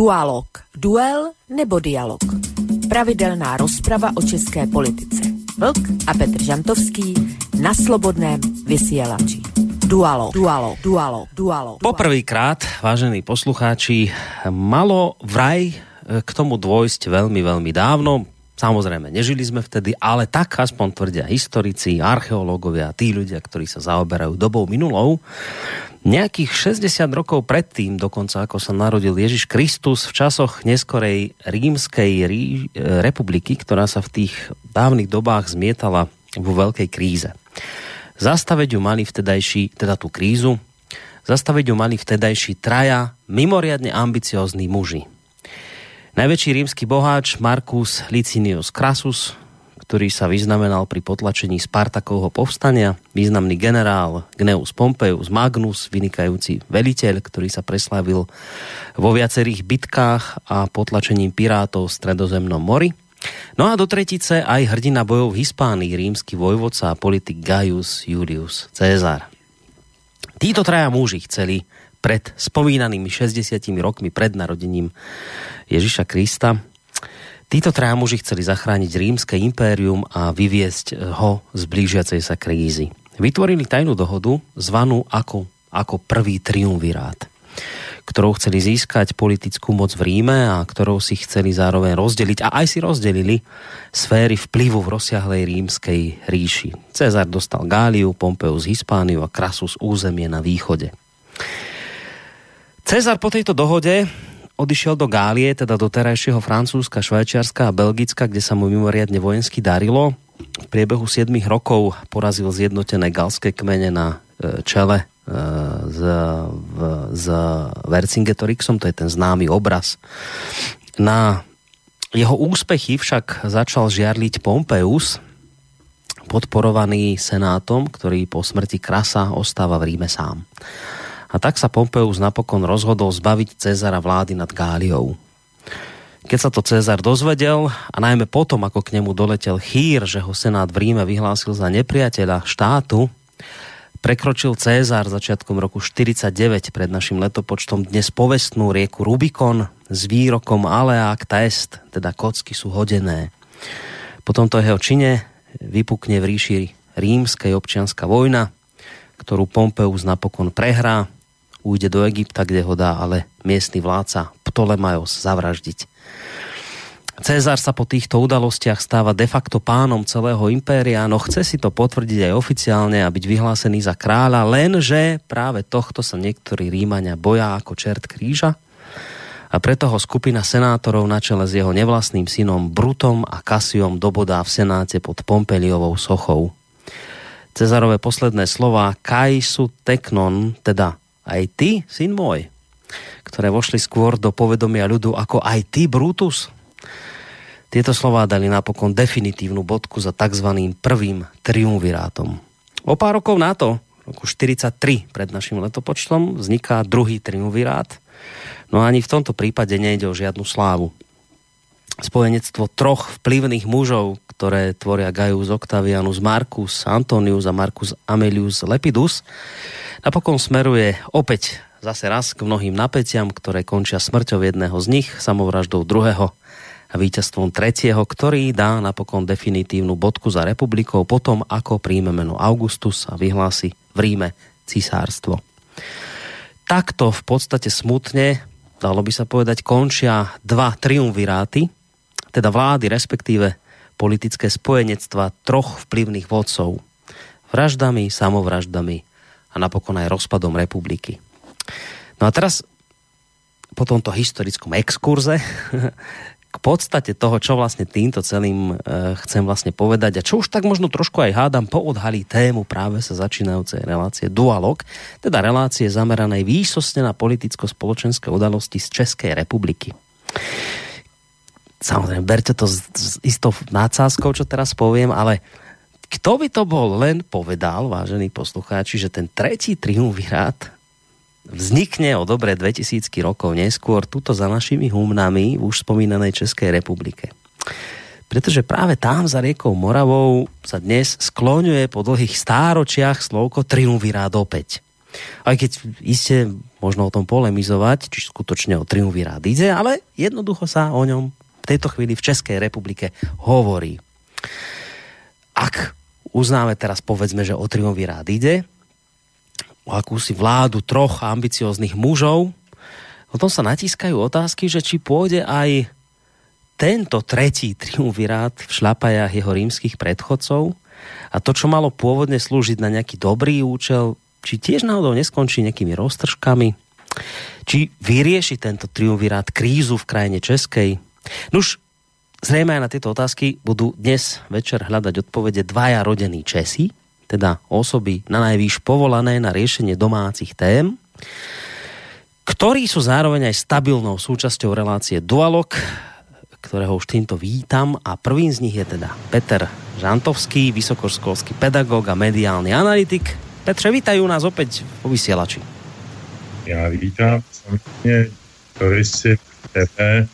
Dualog. Duel nebo dialog. Pravidelná rozprava o české politice. Vlk a Petr Žantovský na slobodném vysielači. Dualo, dualo, dualo, dualo. Poprvýkrát, vážení poslucháči, malo vraj k tomu dôjsť veľmi, veľmi dávno. Samozrejme, nežili sme vtedy, ale tak aspoň tvrdia historici, archeológovia, tí ľudia, ktorí sa zaoberajú dobou minulou. Nejakých 60 rokov predtým, dokonca ako sa narodil Ježiš Kristus v časoch neskorej rímskej rí, republiky, ktorá sa v tých dávnych dobách zmietala vo veľkej kríze. Zastaviť ju mali vtedajší, teda tú krízu, zastaviť ju mali vtedajší traja mimoriadne ambiciózní muži. Najväčší rímsky boháč Marcus Licinius Crassus, ktorý sa vyznamenal pri potlačení Spartakovho povstania, významný generál Gneus Pompeius Magnus, vynikajúci veliteľ, ktorý sa preslavil vo viacerých bitkách a potlačením pirátov v stredozemnom mori – No a do tretice aj hrdina bojov v Hispánii, rímsky vojvodca a politik Gaius Julius Cezar. Títo traja muži chceli pred spomínanými 60 rokmi pred narodením Ježiša Krista Títo traja muži chceli zachrániť rímske impérium a vyviesť ho z blížiacej sa krízy. Vytvorili tajnú dohodu zvanú ako, ako prvý triumvirát ktorou chceli získať politickú moc v Ríme a ktorou si chceli zároveň rozdeliť a aj si rozdelili sféry vplyvu v rozsiahlej rímskej ríši. Cezar dostal Gáliu, Pompeus Hispániu a Krasus územie na východe. Cezar po tejto dohode odišiel do Gálie, teda do terajšieho Francúzska, Švajčiarska a Belgicka, kde sa mu mimoriadne vojensky darilo. V priebehu 7 rokov porazil zjednotené galské kmene na e, čele z, z Vercingetorixom, to je ten známy obraz. Na jeho úspechy však začal žiarliť Pompeius, podporovaný senátom, ktorý po smrti Krasa ostáva v Ríme sám. A tak sa Pompeius napokon rozhodol zbaviť Cezara vlády nad Gáliou. Keď sa to Cezar dozvedel a najmä potom, ako k nemu doletel chýr, že ho senát v Ríme vyhlásil za nepriateľa štátu, prekročil Cézar začiatkom roku 49 pred našim letopočtom dnes povestnú rieku Rubikon s výrokom ale acta est, teda kocky sú hodené. Po tomto jeho čine vypukne v ríši rímskej občianská vojna, ktorú Pompeus napokon prehrá, ujde do Egypta, kde ho dá ale miestny vládca Ptolemaios zavraždiť. Cezar sa po týchto udalostiach stáva de facto pánom celého impéria, no chce si to potvrdiť aj oficiálne a byť vyhlásený za kráľa, lenže práve tohto sa niektorí Rímania boja ako čert kríža a preto ho skupina senátorov na čele s jeho nevlastným synom Brutom a Kasiom dobodá v senáte pod Pompeliovou sochou. Cezarové posledné slova Kaisu teknon, teda aj ty, syn môj, ktoré vošli skôr do povedomia ľudu ako aj ty, Brutus, Tieto slová dali napokon definitívnu bodku za tzv. prvým triumvirátom. O pár rokov na to, roku 43 pred naším letopočtom, vzniká druhý triumvirát. No ani v tomto prípade nejde o žiadnu slávu. Spojenectvo troch vplyvných mužov, ktoré tvoria Gaius Octavianus Marcus Antonius a Marcus Amelius Lepidus, napokon smeruje opäť zase raz k mnohým napätiam, ktoré končia smrťou jedného z nich, samovraždou druhého a víťazstvom tretieho, ktorý dá napokon definitívnu bodku za republikou potom, ako príjme meno Augustus a vyhlási v Ríme cisárstvo. Takto v podstate smutne, dalo by sa povedať, končia dva triumviráty, teda vlády, respektíve politické spojenectva troch vplyvných vodcov. Vraždami, samovraždami a napokon aj rozpadom republiky. No a teraz po tomto historickom exkurze k podstate toho, čo vlastne týmto celým e, chcem vlastne povedať a čo už tak možno trošku aj hádam poodhalí tému práve sa začínajúcej relácie Dualog, teda relácie zameranej výsostne na politicko-spoločenské udalosti z Českej republiky. Samozrejme, berte to s, s istou nácázkou, čo teraz poviem, ale kto by to bol len povedal, vážení poslucháči, že ten tretí triumvirát vznikne o dobre 2000 rokov neskôr tuto za našimi humnami v už spomínanej Českej republike. Pretože práve tam za riekou Moravou sa dnes skloňuje po dlhých stáročiach slovko triumvirát opäť. Aj keď iste možno o tom polemizovať, či skutočne o triumvirát ide, ale jednoducho sa o ňom tejto chvíli v Českej republike hovorí. Ak uznáme teraz povedzme, že o triumvirát ide, o akúsi vládu troch ambicióznych mužov, potom sa natískajú otázky, že či pôjde aj tento tretí triumvirát v šlapajách jeho rímskych predchodcov a to, čo malo pôvodne slúžiť na nejaký dobrý účel, či tiež náhodou neskončí nejakými roztržkami, či vyrieši tento triumvirát krízu v krajine Českej. Nuž, zrejme aj na tieto otázky budú dnes večer hľadať odpovede dvaja rodení Česi, teda osoby na najvýš povolané na riešenie domácich tém, ktorí sú zároveň aj stabilnou súčasťou relácie Dualog, ktorého už týmto vítam a prvým z nich je teda Peter Žantovský, vysokoškolský pedagog a mediálny analytik. Petře, vítajú nás opäť po vysielači. Já vítám samozřejmě Torisi TV.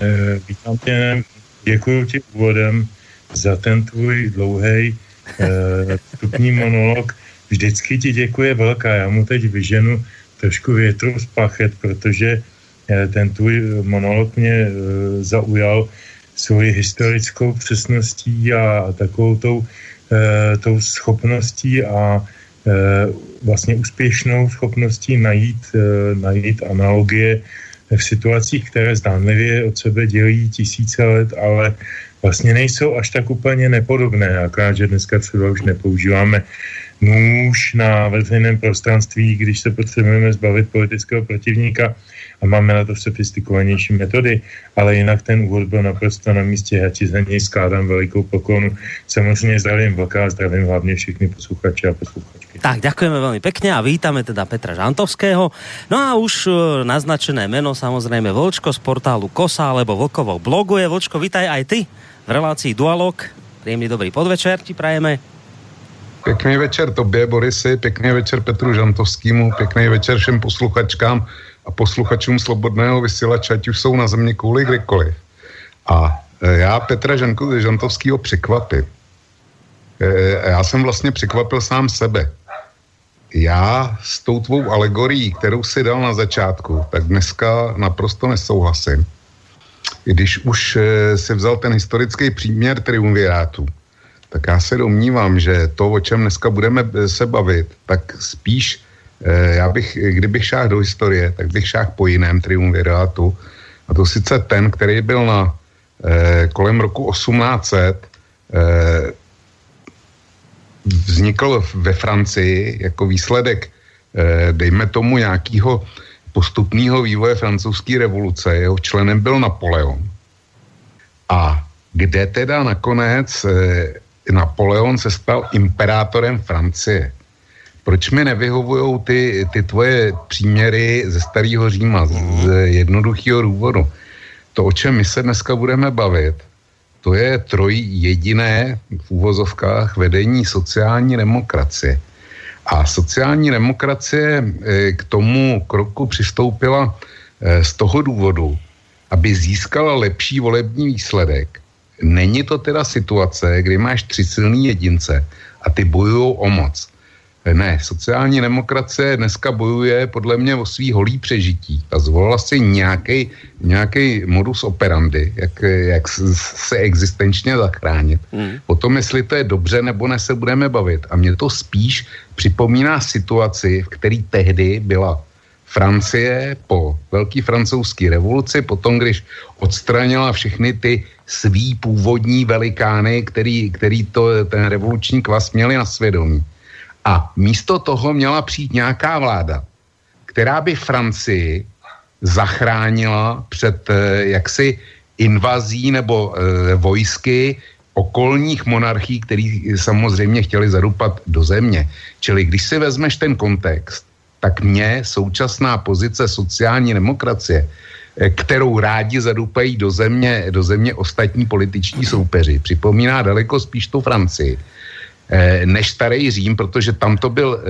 E, vítám tě, děkuji ti úvodem za ten tvůj dlouhý e, vstupní monolog. Vždycky ti děkuje velká. Já mu teď vyženu trošku větru z pachet, protože e, ten tvůj monolog mě zaujal svoji historickou přesností a takovou tou, tou schopností a Eh, vlastně úspěšnou schopností najít, eh, najít analogie v situacích, které zdánlivě od sebe dělí tisíce let, ale vlastně nejsou až tak úplně nepodobné, akorát, že dneska třeba už nepoužíváme nůž na veřejném prostranství, když se potřebujeme zbavit politického protivníka a máme na to sofistikovanější metody, ale jinak ten úvod byl naprosto na místě, já ti za něj skládám velikou poklonu. Samozřejmě zdravím Vlka, zdravím hlavně všechny posluchače a posluchačky. Tak, ďakujeme veľmi pekne a vítame teda Petra Žantovského. No a už e, naznačené meno samozrejme Vlčko z portálu Kosa alebo Vlkovo bloguje. Vlčko, vítaj aj ty v relácii Dualog. Príjemný dobrý podvečer ti prajeme. Pěkný večer tobě, Borisy, pěkný večer Petru Žantovskému, pěkný večer všem posluchačkám a posluchačům Slobodného vysílače, ať už jsou na země kvůli kdekoliv. A e, já Petra Žanku, Žantovského překvapím. E, já jsem vlastně překvapil sám sebe. Já s tou tvou alegorií, kterou si dal na začátku, tak dneska naprosto nesouhlasím. Když už e, si vzal ten historický příměr triumvirátu, tak já se domnívám, že to, o čem dneska budeme se bavit, tak spíš Eh, já bych, kdybych šáhl do historie, tak bych šáhl po jiném triumvirátu. A to sice ten, který byl na eh, kolem roku 1800, eh, vznikl ve Francii jako výsledek, eh, dejme tomu, nějakého postupného vývoje francouzské revoluce. Jeho členem byl Napoleon. A kde teda nakonec eh, Napoleon se stal imperátorem Francie? proč mi nevyhovují ty, ty tvoje příměry ze starého Říma, z, z jednoduchého důvodu. To, o čem my se dneska budeme bavit, to je troj jediné v úvozovkách vedení sociální demokracie. A sociální demokracie eh, k tomu kroku přistoupila eh, z toho důvodu, aby získala lepší volební výsledek. Není to teda situace, kdy máš tři silný jedince a ty bojují o moc. Ne, sociální demokracie dneska bojuje podle mě o svý holý přežití a zvolila si nějaký modus operandi, jak, jak se existenčně zachránit. Hmm. O tom, jestli to je dobře nebo ne, se budeme bavit. A mě to spíš připomíná situaci, v který tehdy byla Francie po velké francouzské revoluci, potom, když odstranila všechny ty svý původní velikány, který, který to, ten revoluční kvas měli na svědomí a místo toho měla přijít nějaká vláda, která by Francii zachránila před eh, jaksi invazí nebo e, vojsky okolních monarchií, který samozřejmě chtěli zadupat do země. Čili když si vezmeš ten kontext, tak mě současná pozice sociální demokracie, kterou rádi zadupají do země, do země ostatní političní soupeři, připomíná daleko spíš tu Francii Eh, než starý Řím, protože tam to byl eh,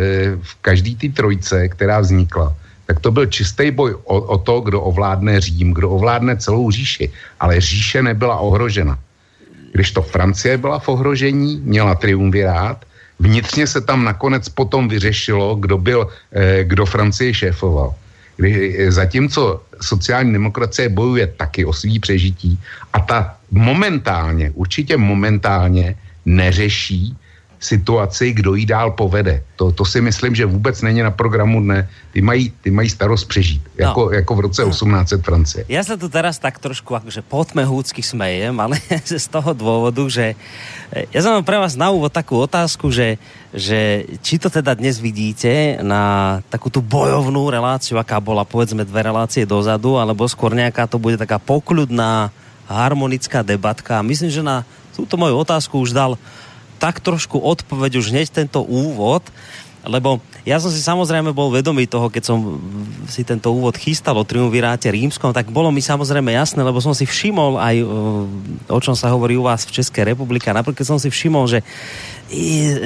v každý té trojce, která vznikla, tak to byl čistý boj o, o to, kdo ovládne Řím, kdo ovládne celou říši. Ale říše nebyla ohrožena. Když to Francie byla v ohrožení, měla triumvirát, vnitřně se tam nakonec potom vyřešilo, kdo byl, eh, kdo Francii šéfoval. Kdy zatímco sociální demokracie bojuje taky o svý přežití a ta momentálně, určitě momentálně neřeší situaci, kdo jí dál povede. To, to si myslím, že vůbec není na programu dne. Ty mají, ty mají starost přežít, no. jako, jako v roce 1800 Francie. Já se tu teraz tak trošku akože hůcky smejem, ale z toho důvodu, že eh, já jsem pre vás na úvod takú otázku, že, že či to teda dnes vidíte na takú tú bojovnú reláciu, aká bola povedzme dve relácie dozadu, alebo skôr nejaká to bude taká pokľudná harmonická debatka. Myslím, že na túto moju otázku už dal tak trošku odpoveď už hneď tento úvod, lebo ja som si samozrejme bol vedomý toho, keď som si tento úvod chystal o triumviráte rímskom, tak bolo mi samozrejme jasné, lebo som si všimol aj, o čom sa hovorí u vás v Českej republike. Napríklad som si všimol, že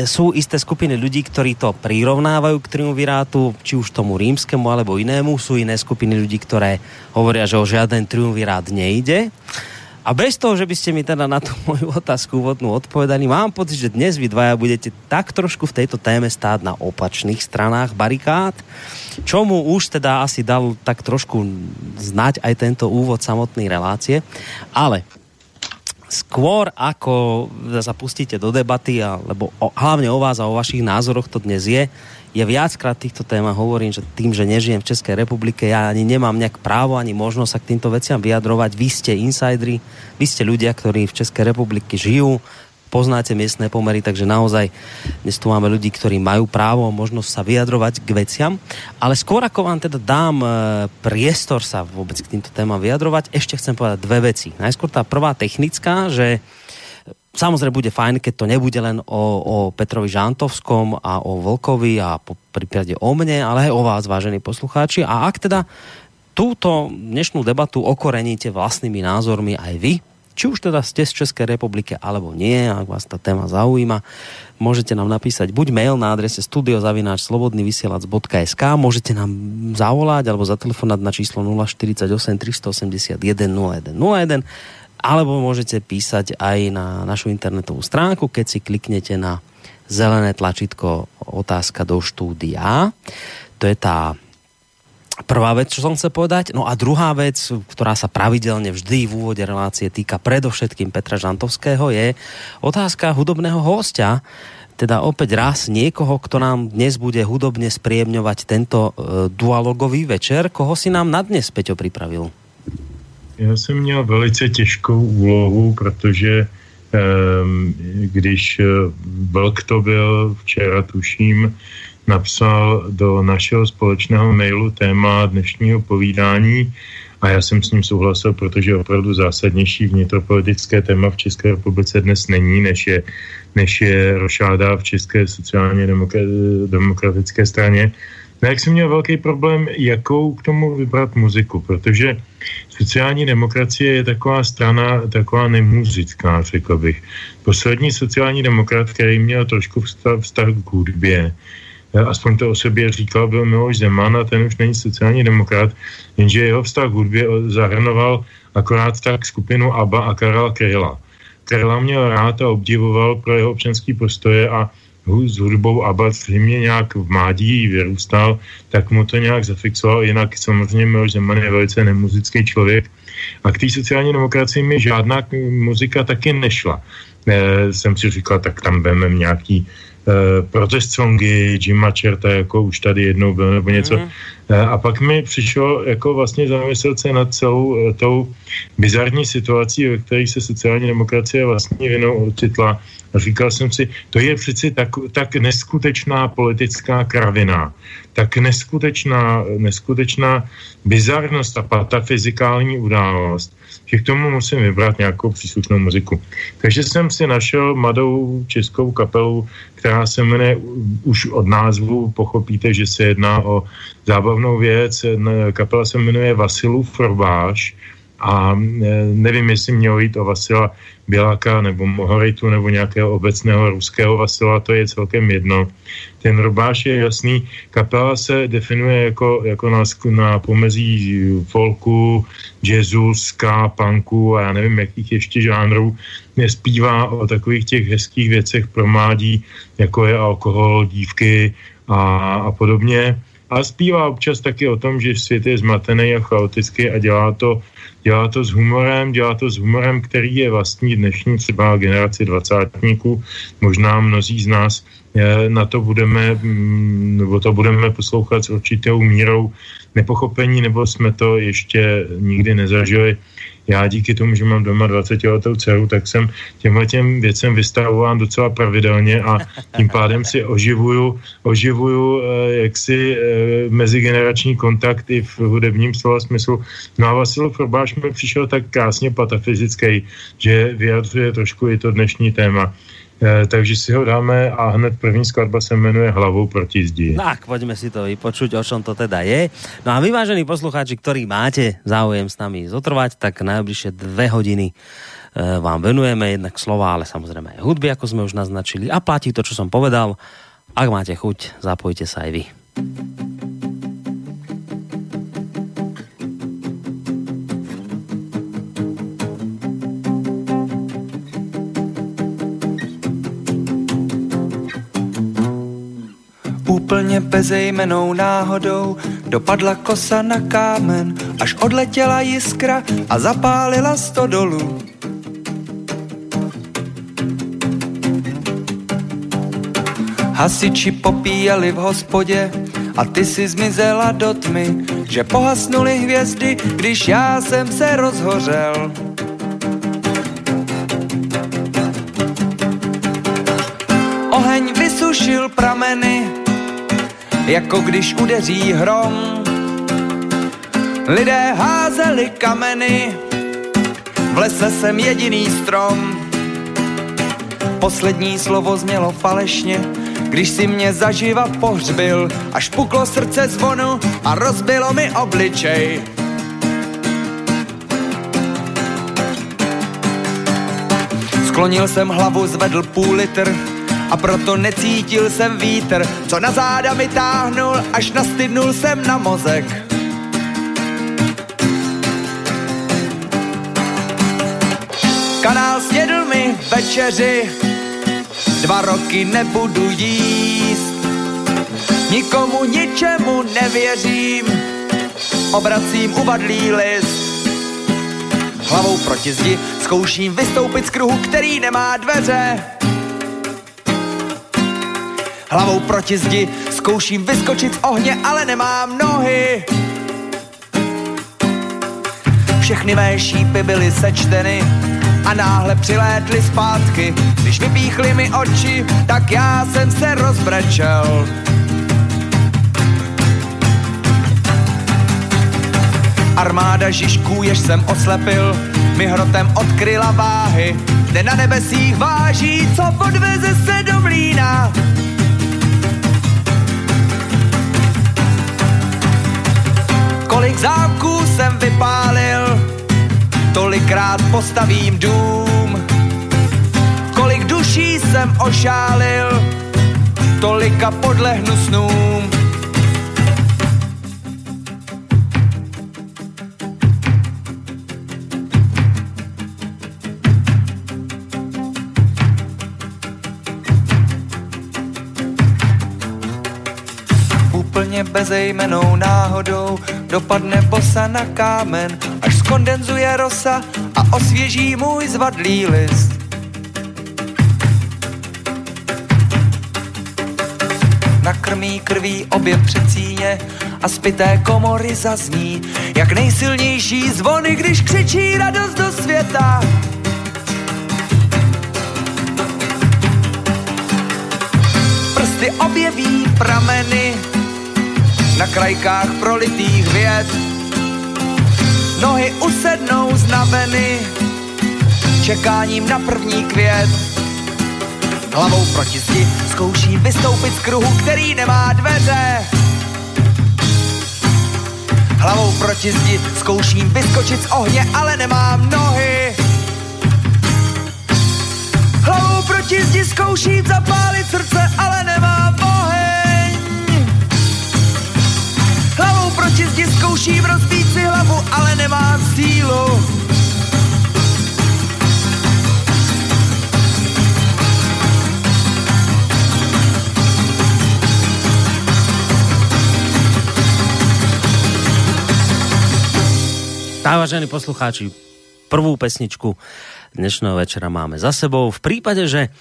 sú isté skupiny ľudí, ktorí to prirovnávajú k triumvirátu, či už tomu rímskému alebo inému. Sú iné skupiny ľudí, ktoré hovoria, že o žiaden triumvirát nejde. A bez toho, že by ste mi teda na tú moju otázku úvodnú odpovedali, mám pocit, že dnes vy dvaja budete tak trošku v tejto téme stáť na opačných stranách barikád, čomu už teda asi dal tak trošku znať aj tento úvod samotnej relácie. Ale skôr ako sa pustíte do debaty, alebo o, hlavne o vás a o vašich názoroch to dnes je, ja viackrát týchto témach hovorím, že tým, že nežijem v Českej republike, ja ani nemám nejak právo, ani možnosť sa k týmto veciam vyjadrovať. Vy ste insideri, vy ste ľudia, ktorí v Českej republike žijú, poznáte miestne pomery, takže naozaj dnes tu máme ľudí, ktorí majú právo a možnosť sa vyjadrovať k veciam. Ale skôr ako vám teda dám e, priestor sa vôbec k týmto témam vyjadrovať, ešte chcem povedať dve veci. Najskôr tá prvá technická, že Samozrejme bude fajn, keď to nebude len o, o Petrovi Žantovskom a o Vlkovi a po prípade o mne, ale aj o vás, vážení poslucháči. A ak teda túto dnešnú debatu okoreníte vlastnými názormi aj vy, či už teda ste z Českej republiky alebo nie, ak vás ta téma zaujíma, môžete nám napísať buď mail na adrese studiozavináčslobodnyvysielac.sk, môžete nám zavolať alebo zatelefonať na číslo 048 381 0101 alebo môžete písať aj na našu internetovú stránku, keď si kliknete na zelené tlačítko otázka do štúdia. To je tá prvá vec, čo som chcel povedať. No a druhá vec, ktorá sa pravidelne vždy v úvode relácie týka predovšetkým Petra Žantovského, je otázka hudobného hostia, teda opäť raz niekoho, kto nám dnes bude hudobne spriemňovať tento e, dualogový večer. Koho si nám na dnes, Peťo, pripravil? Já jsem měl velice těžkou úlohu, protože um, když eh, Vlk to byl včera, tuším, napsal do našeho společného mailu téma dnešního povídání a já jsem s ním souhlasil, protože opravdu zásadnější vnitropolitické téma v České republice dnes není, než je, než je rošáda v České sociálně demokratické straně. No jak jsem měl velký problém, jakou k tomu vybrat muziku, protože sociální demokracie je taková strana, taková nemuzická, řekl bych. Poslední sociální demokrat, který měl trošku vztah, vztah k hudbě, eh, aspoň to o sobě říkal, byl Miloš Zeman a ten už není sociální demokrat, jenže jeho vztah k hudbě zahrnoval akorát tak skupinu ABBA a Karla Kryla. Kryla měl rád a obdivoval pro jeho občanský postoje a s hudbou ABBA zřejmě nějak v mládí vyrůstal, tak mu to nějak zafixoval, jinak samozřejmě Miloš Zeman je velice nemuzický člověk a k té sociální demokracii mi žádná muzika taky nešla. E, jsem si říkal, tak tam vezmeme nějaký e, protest songy Jima Čerta, jako už tady jednou byl, nebo něco. Mm. E, a pak mi přišlo jako vlastně zamyslet se nad celou e, tou bizarní situací, ve které se sociální demokracie vlastně vinou ocitla a říkal jsem si, to je přeci tak, tak neskutečná politická kravina, tak neskutečná, neskutečná bizarnost a patafyzikální událost, že k tomu musím vybrat nějakou příslušnou muziku. Takže jsem si našel mladou českou kapelu, která se jmenuje, už od názvu pochopíte, že se jedná o zábavnou věc. Kapela se jmenuje Vasilův Robáš a e, nevím, jestli mělo jít o Vasila Běláka nebo Mohoritu nebo nějakého obecného ruského Vasila, to je celkem jedno. Ten robáš je jasný, kapela se definuje jako, jako na, na pomezí folku, jazzu, ska, punku a já nevím, jakých ještě žánrů. Nespívá o takových těch hezkých věcech pro mládí, jako je alkohol, dívky a, a podobně A zpívá občas taky o tom, že svět je zmatený a chaotický a dělá to, dělá to s humorem, dělá to s humorem, který je vlastní dnešní třeba generaci dvacátníků. Možná mnozí z nás eh, na to budeme, mm, nebo to budeme poslouchat s určitou mírou nepochopení, nebo jsme to ještě nikdy nezažili já díky tomu, že mám doma 20 letou dceru, tak jsem těmhle těm věcem vystavován docela pravidelně a tím pádem si oživuju, oživuju eh, jaksi eh, mezigenerační kontakt i v hudebním slova smyslu. No a Vasil Forbáš mi přišel tak krásně patafyzický, že vyjadřuje trošku i to dnešní téma. Eh, takže si ho dáme a hned první skladba se jmenuje Hlavou proti zdi. Tak, poďme si to vypočuť, o čom to teda je. No a vy, vážení poslucháči, ktorí máte záujem s nami zotrvať, tak najbližšie dve hodiny eh, vám venujeme jednak slova, ale samozrejme aj hudby, ako sme už naznačili. A platí to, čo som povedal. Ak máte chuť, zapojte sa aj vy. Úplně bezejmenou náhodou dopadla kosa na kámen, až odletěla jiskra a zapálila stodolu. Hasiči popíjeli v hospodě a ty si zmizela do tmy, že pohasnuly hvězdy, když já jsem se rozhořel. Oheň vysušil prameny, jako když udeří hrom. Lidé házeli kameny, v lese jsem jediný strom. Poslední slovo znělo falešně, když si mě zaživa pohřbil, až puklo srdce zvonu a rozbilo mi obličej. Sklonil jsem hlavu, zvedl půl litr, a proto necítil jsem vítr, co na záda mi táhnul, až nastydnul jsem na mozek. Kanál snědl mi večeři, dva roky nebudu jíst. Nikomu ničemu nevěřím, obracím uvadlý list. Hlavou proti zdi zkouším vystoupit z kruhu, který nemá dveře. Hlavou proti zdi zkouším vyskočit z ohně, ale nemám nohy. Všechny mé šípy byly sečteny a náhle přilétly zpátky. Když vypíchly mi oči, tak já jsem se rozbrečel. Armáda žižků, jež jsem oslepil, mi hrotem odkryla váhy. Kde na nebesích váží, co podveze se do mlína. Kolik zámků jsem vypálil, tolikrát postavím dům. Kolik duší jsem ošálil, tolika podlehnu snům. Bezejmenou náhodou dopadne bosa na kámen, až skondenzuje rosa a osvěží můj zvadlý list. Nakrmí krví obě předcíně a spité komory zazní, jak nejsilnější zvony, když křičí radost do světa. Prsty objeví prameny, na krajkách prolitých věd. Nohy usednou znaveny, čekáním na první květ. Hlavou proti zdi zkouším vystoupit z kruhu, který nemá dveře. Hlavou proti zdi zkouším vyskočit z ohně, ale nemám nohy. Hlavou proti zdi zkouším zapálit srdce, ale nemám proti zdi zkouším rozbít si hlavu, ale nemám sílu. Tak, vážení poslucháči, prvú pesničku dnešného večera máme za sebou. V prípade, že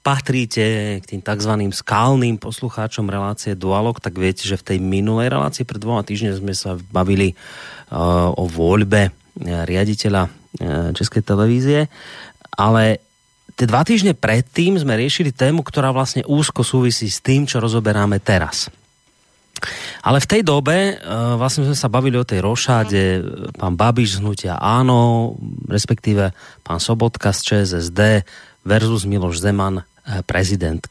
patríte k tým tzv. skalným poslucháčom relácie Dualog, tak viete, že v tej minulej relácii pred dvoma týždňami sme sa bavili uh, o voľbe uh, riaditeľa uh, Českej televízie, ale tie dva týždne predtým sme riešili tému, ktorá vlastne úzko súvisí s tým, čo rozoberáme teraz. Ale v tej dobe uh, vlastne sme sa bavili o tej rošáde, pán Babiš z hnutia áno, respektíve pán Sobotka z ČSSD versus Miloš Zeman, prezident.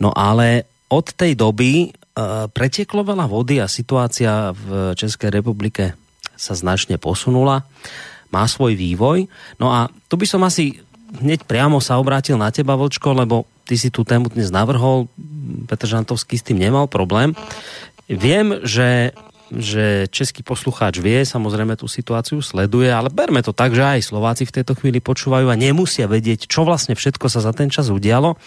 No ale od tej doby uh, pretieklo veľa vody a situácia v Českej republike sa značne posunula, má svoj vývoj. No a tu by som asi hneď priamo sa obrátil na teba, Vlčko, lebo ty si tú tému dnes navrhol, Petr Žantovský s tým nemal problém. Viem, že že český poslucháč vie, samozrejme tú situáciu sleduje, ale berme to tak, že aj Slováci v tejto chvíli počúvajú a nemusia vedieť, čo vlastne všetko sa za ten čas udialo.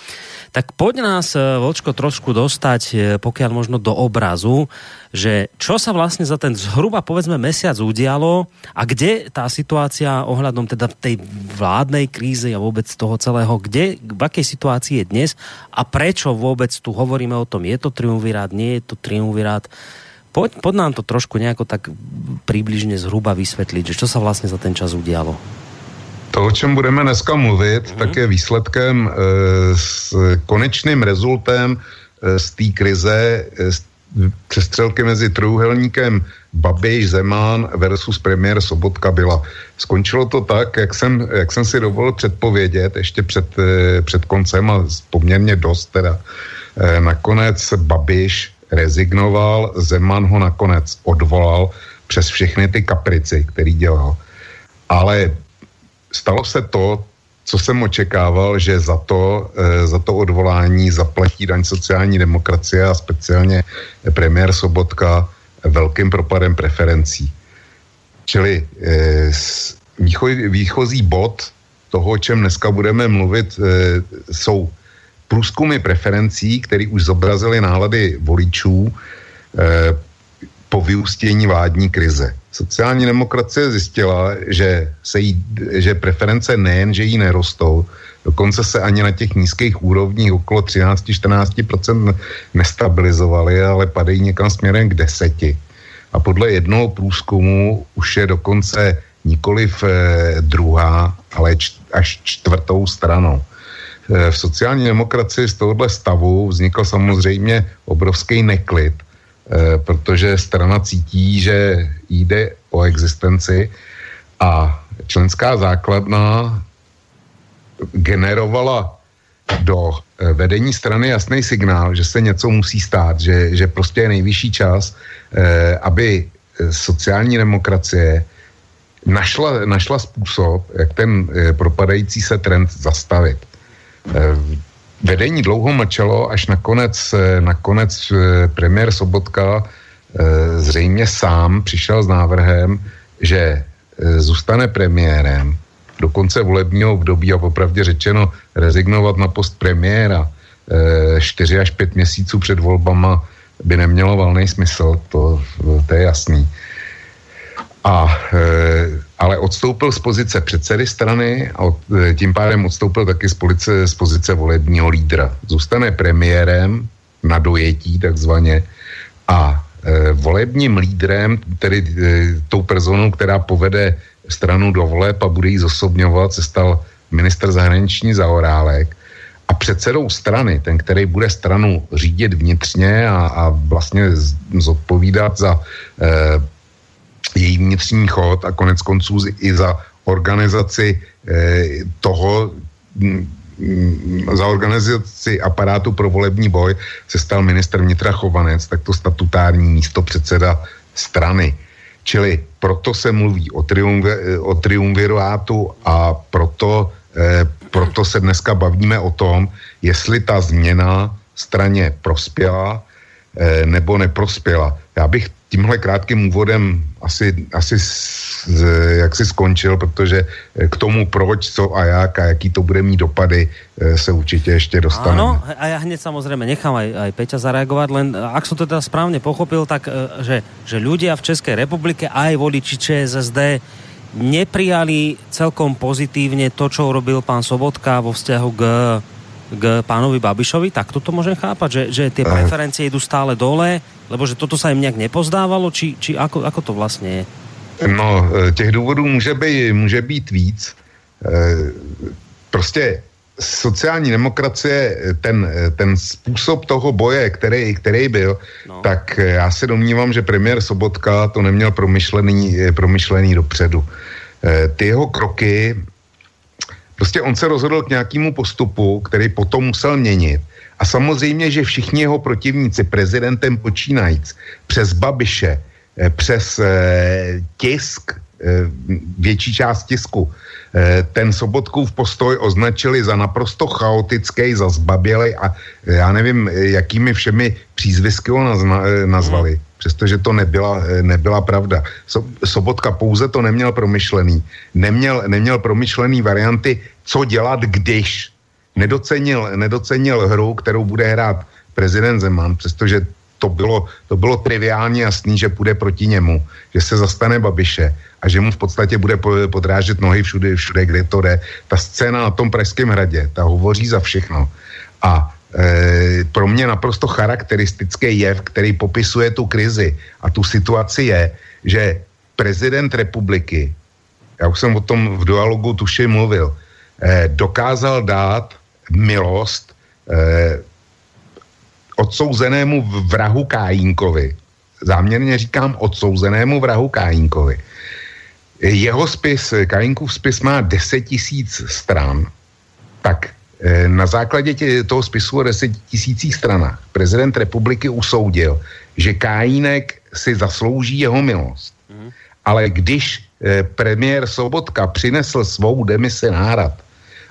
Tak poď nás, e, Vočko, trošku dostať, e, pokiaľ možno do obrazu, že čo sa vlastne za ten zhruba povedzme mesiac udialo a kde tá situácia ohľadom teda tej vládnej krízy a vôbec toho celého, kde, v akej situácii je dnes a prečo vôbec tu hovoríme o tom, je to triumvirát, nie je to triumvirát, Poď, poď nám to trošku nejako tak přibližně zhruba vysvětlit, že čo sa vlastně za ten čas udialo. To, o čem budeme dneska mluvit, mm-hmm. tak je výsledkem, e, s konečným rezultem e, z té krize, e, přestřelky mezi trůhelníkem Babiš, Zeman versus premiér Sobotka byla. Skončilo to tak, jak jsem, jak jsem si dovolil předpovědět ještě před, e, před koncem a poměrně dost teda. E, nakonec Babiš rezignoval, Zeman ho nakonec odvolal přes všechny ty kaprici, který dělal. Ale stalo se to, co jsem očekával, že za to, e, za to odvolání zaplatí daň sociální demokracie a speciálně premiér Sobotka velkým propadem preferencí. Čili e, výchozí bod toho, o čem dneska budeme mluvit, e, jsou průzkumy preferencí, které už zobrazily nálady voličů eh, po vyústění vládní krize. Sociální demokracie zjistila, že, se jí, že preference nejen, že jí nerostou, dokonce se ani na těch nízkých úrovních okolo 13-14% nestabilizovaly, ale padají někam směrem k deseti. A podle jednoho průzkumu už je dokonce nikoliv eh, druhá, ale až čtvrtou stranou. Eh, v sociální demokracii z tohohle stavu vznikl samozřejmě obrovský neklid, eh, protože strana cítí, že jde o existenci a členská základna generovala do eh, vedení strany jasný signál, že se něco musí stát, že, že prostě je nejvyšší čas, aby sociální demokracie našla, našla způsob, jak ten propadající se trend zastavit. Eh, vedení dlouho mlčelo, až nakonec, eh, nakonec eh, premiér Sobotka zřejmě sám přišel s návrhem, že zůstane premiérem do konce volebního období a popravdě řečeno rezignovat na post premiéra 4 až 5 měsíců před volbama by nemělo valný smysl, to, to je jasný. A ale odstoupil z pozice předsedy strany a od, e, tím pádem odstoupil taky z, police, z pozice volebního lídra. Zůstane premiérem na dojetí takzvaně a e, volebním lídrem, tedy e, tou personou, která povede stranu do voleb a bude jí zosobňovat, se stal minister zahraniční Zaorálek a předsedou strany, ten, který bude stranu řídit vnitřně a, a vlastně zodpovídat za e, její vnitřní chod a konec konců i za organizaci eh, toho mm, za organizaci aparátu pro volební boj se stal minister vnitra Chovanec, tak to statutární místo předseda strany. Čili proto se mluví o, triumvir, o triumvirátu a proto, eh, proto se dneska bavíme o tom, jestli ta změna straně prospěla eh, nebo neprospěla. Já bych tímhle krátkým úvodem asi, asi z, jak si skončil, protože eh, k tomu proč, co a jak a jaký to bude mít dopady, eh, se určitě ještě dostaneme. Ano, a já hned samozřejmě nechám aj, aj Peťa zareagovat, len ak som to teda správně pochopil, tak že, že ľudia v České republike aj voliči ČSSD neprijali celkom pozitívne to, čo urobil pán Sobotka vo vzťahu k k pánovi Babišovi, tak toto môžem chápať, že, že tie preferencie idú stále dole, lebo že toto sa im nejak nepozdávalo, či, či ako, ako to vlastně je? No, e, těch důvodů může být, může být víc. E, prostě sociální demokracie, ten, ten způsob toho boje, který, který byl, no. tak já se domnívám, že premiér Sobotka to neměl promyšlený, promyšlený dopředu. E, ty jeho kroky Prostě on se rozhodl k nějakému postupu, který potom musel měnit. A samozřejmě, že všichni jeho protivníci, prezidentem počínajíc, přes Babiše, eh, přes eh, tisk, eh, větší část tisku, ten Sobotkův postoj označili za naprosto chaotický, za zbabělej a já nevím, jakými všemi přízvisky ho nazna, nazvali. Mm přestože to nebyla, nebyla pravda. So, Sobotka pouze to neměl promyšlený. Neměl, neměl promyšlený varianty, co dělat, když. Nedocenil, nedocenil hru, kterou bude hrát prezident Zeman, přestože to bylo, to bylo triviálně jasný, že půjde proti němu, že se zastane Babiše a že mu v podstatě bude podrážet nohy všude, všude, kde to jde. Ta scéna na tom Pražském hradě, ta hovoří za všechno. A e, pro mě naprosto charakteristický jev, který popisuje tu krizi a tu situaci je, že prezident republiky, já už jsem o tom v dialogu tuši mluvil, e, dokázal dát milost e, odsouzenému vrahu Kájínkovi. Záměrně říkám odsouzenému vrahu Kájínkovi. Jeho spis, Kájínkův spis má 10 tisíc stran, tak Eh, na základě tě, toho spisu o deset tisících stranách prezident republiky usoudil, že Kájínek si zaslouží jeho milost. Mm. Ale když eh, premiér Sobotka přinesl svou demisi nárad,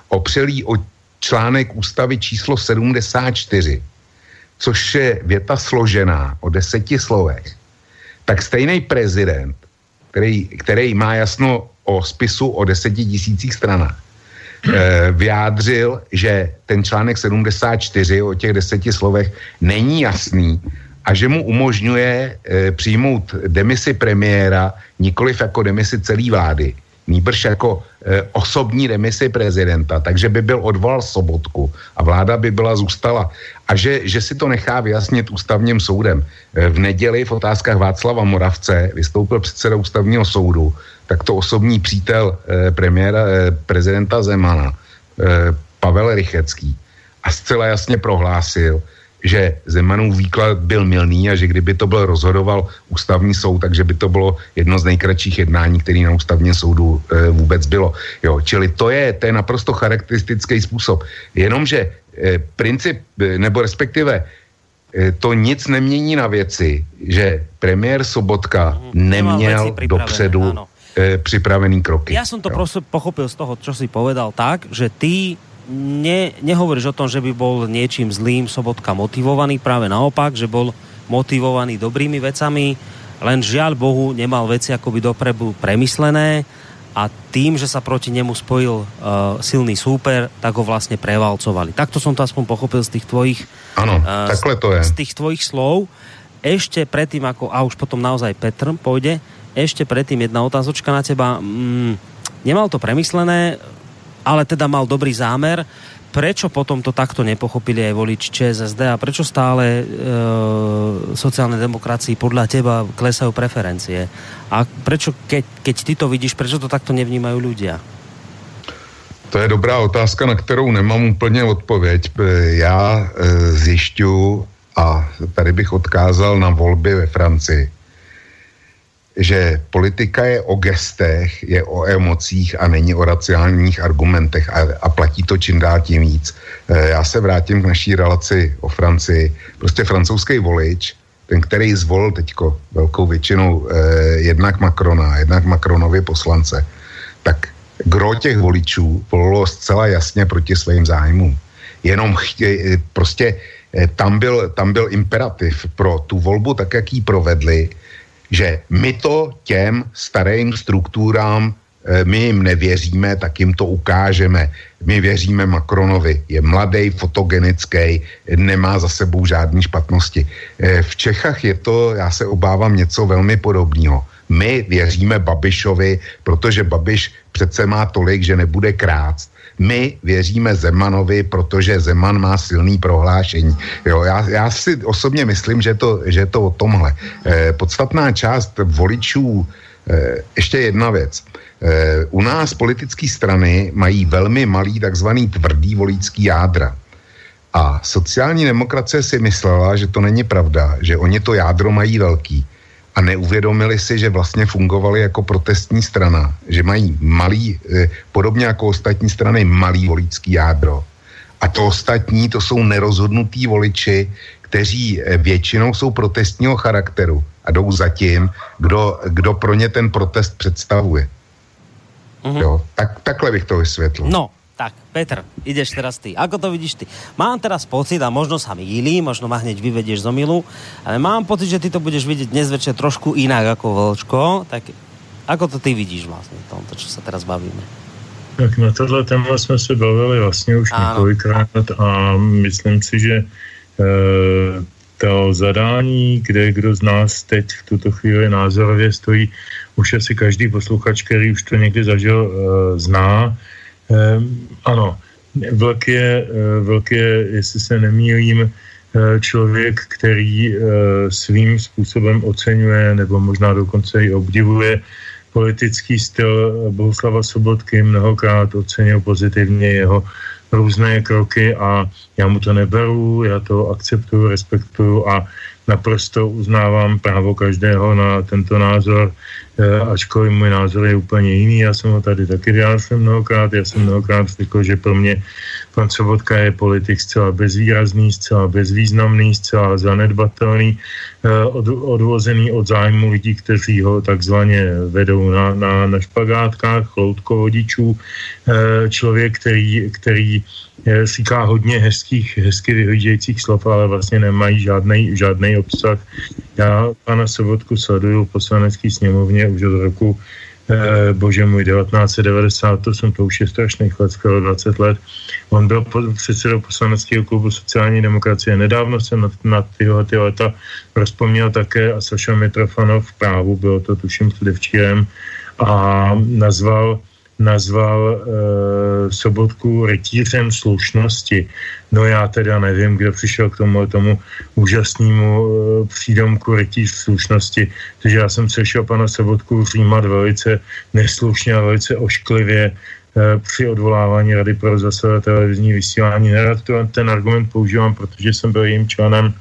opřelý o článek ústavy číslo 74, což je věta složená o deseti slovech, tak stejný prezident, který, který má jasno o spisu o deseti tisících stranách, Eh, vyjádřil, že ten článek 74 o těch deseti slovech není jasný a že mu umožňuje e, přijmout demisi premiéra nikoliv jako demisi celé vlády, nýbrž jako e, osobní demisi prezidenta, takže by byl odvolal Sobotku a vláda by byla zůstala. A že, že si to nechá vyjasnit ústavním soudem. E, v neděli v otázkách Václava Moravce vystoupil předseda ústavního soudu tak to osobní přítel eh, premiéra, eh, prezidenta Zemana, eh, Pavel Rychecký, a zcela jasně prohlásil, že Zemanův výklad byl milný a že kdyby to byl rozhodoval ústavní soud, takže by to bylo jedno z nejkratších jednání, který na ústavním soudu e, vůbec bylo. Jo, čili to je, to je naprosto charakteristický způsob. Jenomže e, princip, e, nebo respektive e, to nic nemění na věci, že premiér Sobotka mhm. neměl dopředu ano připravený kroky. Ja som to prostě pochopil z toho, čo si povedal tak, že ty ne, nehovoríš o tom, že by bol niečím zlým Sobotka motivovaný, práve naopak, že bol motivovaný dobrými vecami, len žiaľ Bohu nemal veci akoby dopredu premyslené a tým, že sa proti nemu spojil uh, silný súper, tak ho vlastne prevalcovali. Takto som to aspoň pochopil z tých tvojich ano, uh, takhle to je. z tých tvojich slov. Ešte predtým, ako, a už potom naozaj Petr pôjde, ešte predtým jedna otázočka na teba. Mm, nemal to premyslené, ale teda mal dobrý zámer. Prečo potom to takto nepochopili aj voliči ČSSD a prečo stále e, sociálne demokracii podľa teba klesajú preferencie? A prečo, keď, keď ty to vidíš, prečo to takto nevnímají ľudia? To je dobrá otázka, na kterou nemám úplně odpověď. Já e, zjišťu a tady bych odkázal na volby ve Francii že politika je o gestech, je o emocích a není o racionálních argumentech a, a platí to čím dál tím víc. E, já se vrátím k naší relaci o Francii. Prostě francouzský volič, ten, který zvolil teďko velkou většinou e, jednak Macrona, jednak Macronovi poslance, tak gro těch voličů volilo zcela jasně proti svým zájmům. Jenom chtě, e, prostě e, tam byl, tam byl imperativ pro tu volbu, tak jak ji provedli, že my to těm starým strukturám Eh, my jim nevěříme, tak jim to ukážeme. My věříme Macronovi. Je mladý, fotogenický, nemá za sebou žádné špatnosti. Eh, v Čechách je to, já se obávám, něco velmi podobného. My věříme Babišovi, protože Babiš přece má tolik, že nebude krást. My věříme Zemanovi, protože Zeman má silný prohlášení. Jo, já, já si osobně myslím, že to, že to o tomhle. Eh, podstatná část voličů, eh, ještě jedna věc. Eh, u nás politické strany mají velmi malý takzvaný tvrdý volický jádra. A sociální demokracie si myslela, že to není pravda, že oni to jádro mají velký a neuvědomili si, že vlastně fungovali jako protestní strana, že mají malý, eh, podobně jako ostatní strany, malý volický jádro. A to ostatní, to jsou nerozhodnutí voliči, kteří eh, většinou jsou protestního charakteru a jdou za tím, kdo, kdo pro ně ten protest představuje. Uh-huh. Jo, tak, takhle bych to vysvětlil. No, tak, Petr, ideš teraz ty. Ako to vidíš ty? Mám teraz pocit, a možno sa mýlim, možno ma hneď vyvedieš z omilu, ale mám pocit, že ty to budeš vidieť dnes večer trošku inak ako Vlčko, tak ako to ty vidíš vlastně tomto, čo sa teraz bavíme? Tak na tohle téma jsme se bavili vlastně už ano. několikrát a myslím si, že e, to zadání, kde kdo z nás teď v tuto chvíli názorově stojí, už asi každý posluchač, který už to někdy zažil, uh, zná. Ano, vlk je, uh, vlk je, jestli se nemýlím, uh, člověk, který svým způsobem oceňuje nebo možná dokonce i obdivuje politický styl Bohuslava Sobotky, mnohokrát ocenil pozitivně jeho různé kroky a já mu to neberu, já to akceptuju, respektuju a naprosto uznávám právo každého na tento názor, eh, ačkoliv můj názor je úplně jiný. Já jsem ho tady taky vyjádřil mnohokrát. Já jsem mnohokrát řekl, že pro mě pan Sobotka je politik zcela bezvýrazný, zcela bezvýznamný, zcela zanedbatelný, od, odvozený od zájmu lidí, kteří ho takzvaně vedou na, na, na špagátkách, chloutkovodičů. Eh, člověk, který, který říká hodně hezkých, hezky vyhodících slov, ale vlastně nemají žádný, žádný obsah. Já pana Sobotku sleduju v poslanecké sněmovně už od roku eh, bože můj, 1998, to už je strašných let, skoro 20 let. On byl předsedou poslaneckého klubu sociální demokracie. Nedávno jsem na, na tyhle ty leta rozpomněl také a Saša Mitrofanov v právu, bylo to tuším předevčírem, a nazval nazval e, Sobotku rytířem slušnosti. No já teda nevím, kdo přišel k tomu, tomu úžasnému e, přídomku rytíř slušnosti, takže já jsem sešel pana Sobotku římat velice neslušně a velice ošklivě Eh, při odvolávání Rady pro rozhlasové televizní vysílání. Nerad to, ten argument používám, protože jsem byl jejím členem.